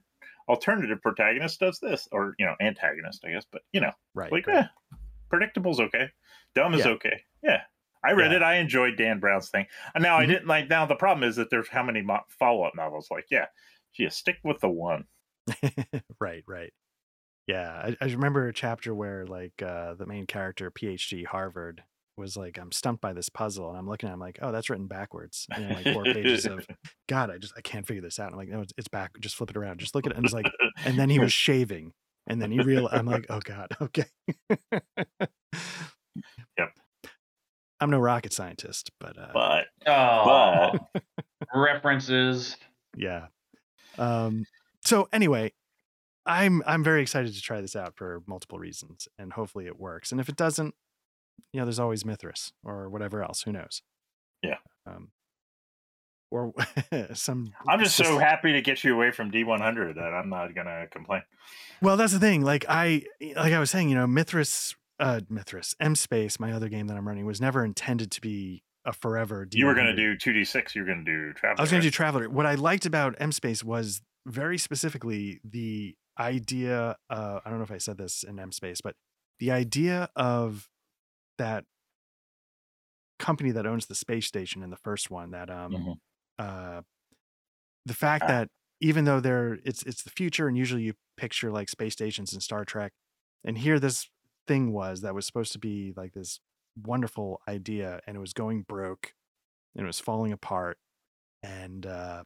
alternative protagonist does this, or you know antagonist, I guess. But you know Right. like right. eh, predictable's okay, dumb is Yeah. okay. Yeah. I read Yeah. it. I enjoyed Dan Brown's thing. And now I Mhm. didn't like. Now the problem is that there's how many mo- follow up novels? Like, yeah, gee, stick with the one. *laughs* right, right. Yeah, I, I remember a chapter where like uh, the main character, PhD Harvard, was like, "I'm stumped by this puzzle," and I'm looking at, it, I'm like, "Oh, that's written backwards." and know, like four pages of, *laughs* God, I just I can't figure this out. I'm like, "No, it's, it's back. Just flip it around. Just look at it." And it's like, and then he was *laughs* shaving, and then he realized, I'm like, "Oh God, *laughs* okay." Yep. I'm no rocket scientist, but uh, but Oh, references. yeah. Um, so anyway, I'm I'm very excited to try this out for multiple reasons, and hopefully it works. And if it doesn't, you know, there's always Mythras or whatever else. Who knows? Yeah. Um, or *laughs* some. I'm just so happy to get you away from D100 that I'm not gonna complain. Well, that's the thing. Like I, like I was saying, you know, Mythras, uh, Mythras, M Space, my other game that I'm running, was never intended to be a forever. D100. You were gonna do 2D6. You were gonna do travel. I was going to do Traveller. What I liked about M Space was very specifically the idea. Uh, I don't know if I said this in M Space, but the idea of that company that owns the space station in the first one. That um, Mhm. uh, the fact Ah. that even though they're it's it's the future, and usually you picture like space stations in Star Trek, and here this thing was that was supposed to be like this wonderful idea, and it was going broke, and it was falling apart, and uh,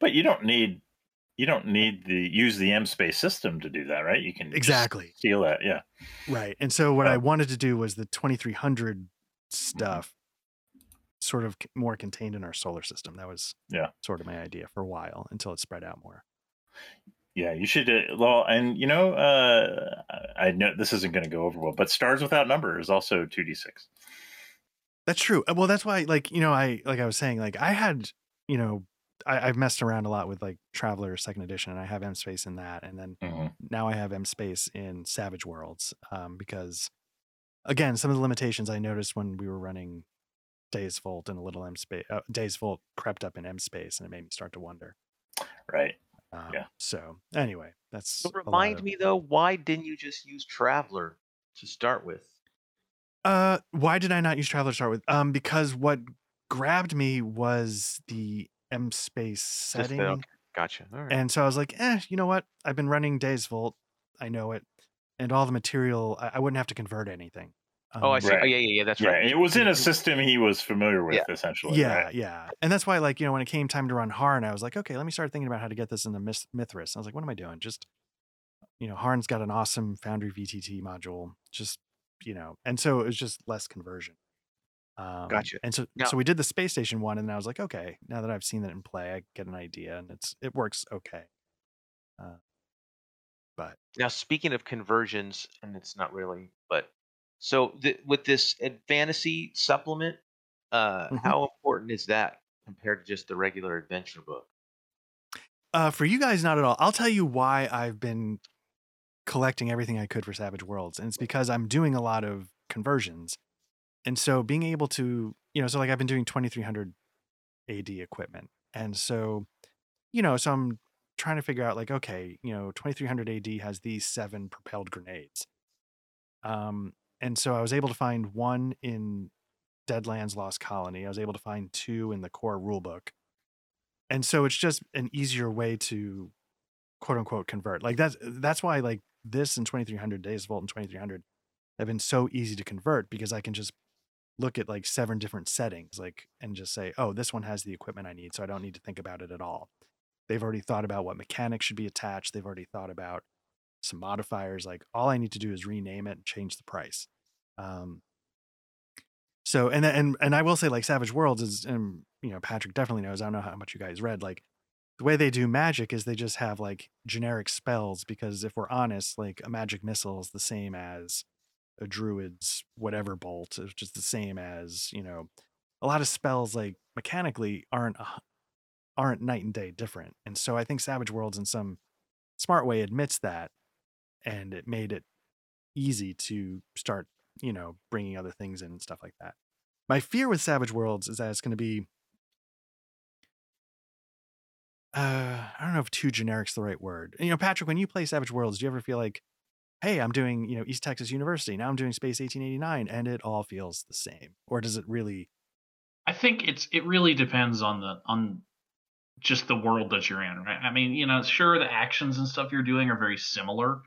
But you don't need you don't need the use the M space system to do that, right? You can exactly steal that. Yeah. right. And so what I Uh, wanted to do was the 2300 stuff, sort of more contained in our solar system. That was Yeah. sort of my idea for a while until it spread out more. Yeah, you should. Uh, well, and you know, uh, I know this isn't going to go over well, but Stars Without Number is also 2d6. That's true. Uh, Well, that's why, like, you know, I like I was saying, like, I had, you know, I, I've messed around a lot with like Traveller Second Edition, and I have M Space in that, and then Mhm. now I have M Space in Savage Worlds, um, because again, some of the limitations I noticed when we were running Deus Vult and a little M Space, uh, Deus Vult crept up in M Space, and it made me start to wonder. Right. Um, Yeah. So anyway, that's So a lot remind of- me though, why didn't you just use Traveller to start with? Uh, why did I not use Traveller to start with? Um, because what grabbed me was the M Space Just setting. okay, gotcha. All right. And so I was like, eh, you know what? I've been running Deus Vult. I know it. And all the material, I, I wouldn't have to convert anything. oh, I Um, see. Oh, yeah, yeah, yeah. That's yeah, right. it was in a system he was familiar with, Yeah. essentially. Yeah, right? yeah. And that's why, like, you know, when it came time to run Harn, I was like, okay, let me start thinking about how to get this in the Myth- Mythras. I was like, what am I doing? Just, you know, Harn's got an awesome Foundry VTT module. Just, you know, and so it was just less conversion. Um, Gotcha. And so, Now- so we did the space station one, and I was like, okay, now that I've seen it in play, I get an idea, and it's it works okay. Uh, but Now, speaking of conversions, and it's not really, but so th- with this fantasy supplement, uh, Mhm. how important is that compared to just the regular adventure book? Uh, for you guys, not at all. I'll tell you why I've been collecting everything I could for Savage Worlds, and it's because I'm doing a lot of conversions, and so being able to, you know, so like I've been doing 2300 AD equipment, and so, you know, so I'm trying to figure out like, okay, you know, 2300 AD has these seven propelled grenades, um, and so I was able to find one in Deadlands Lost Colony. I was able to find two in the core rulebook. And so it's just an easier way to quote unquote convert. Like that's that's why like this and 2300 deus vult and 2300 have been so easy to convert because i can just look at like seven different settings like and just say oh this one has the equipment i need so i don't need to think about it at all they've already thought about what mechanics should be attached they've already thought about some modifiers like all i need to do is rename it and change the price um, So and and and I will say like Savage Worlds is and you know Patrick definitely knows. I don't know how much you guys read. Like the way they do magic is they just have like generic spells because if we're honest, like a magic missile is the same as a druid's whatever bolt. It's just the same as you know a lot of spells like mechanically aren't aren't night and day different. And so I think Savage Worlds in some smart way admits that and it made it easy to start, you know, bringing other things in and stuff like that. My fear with Savage Worlds is that it's going to be uh I don't know if too generic's the right word. You know, Patrick, when you play Savage Worlds, do you ever feel like, hey, I'm doing, you know, East Texas University, now I'm doing Space 1889 and it all feels the same? Or does it really I think it's it really depends on the on just the world that you're in, right? I mean, you know, sure the actions and stuff you're doing are very similar,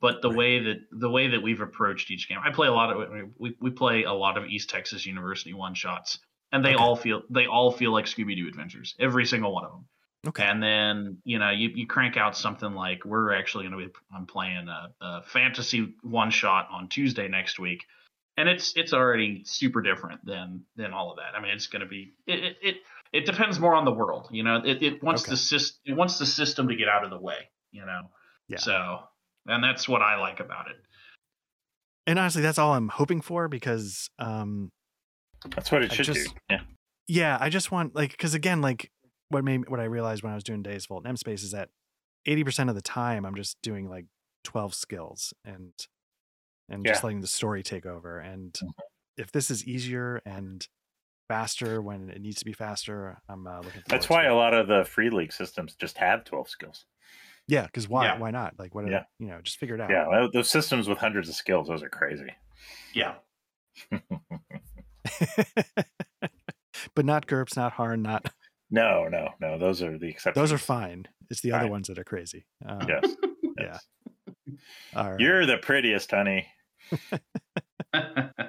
but the Right. way that the way that we've approached each game, I play a lot of we we play a lot of East Texas University one shots, and they Okay. all feel they all feel like Scooby Doo adventures, every single one of them. Okay. And then you know you, you crank out something like we're actually going to be I'm playing a, a fantasy one shot on Tuesday next week, and it's it's already super different than than all of that. I mean, it's going to be it it, it it depends more on the world. You know, it, it wants Okay. the system it wants the system to get out of the way. You know, Yeah. So and that's what I like about it. and honestly that's all I'm hoping for because um That's what it I should just- do. Yeah. yeah i just want like because again like what made what i realized when i was doing deus vult and m space is that 80% of the time i'm just doing like 12 skills and and just letting the story take over and Mhm. if this is easier and faster when it needs to be faster i'm uh, looking That's why a lot of the free league systems just have 12 skills. yeah because why Yeah. why not like what are, Yeah. you know just figure it out Yeah, well, those systems with hundreds of skills, those are crazy. Yeah. *laughs* *laughs* but not GURPS, not Harn, not no, no, no. Those are the exceptions. Those are fine. It's the fine. other ones that are crazy. Um, yes. *laughs* yes. Yeah. You're the prettiest, honey. *laughs*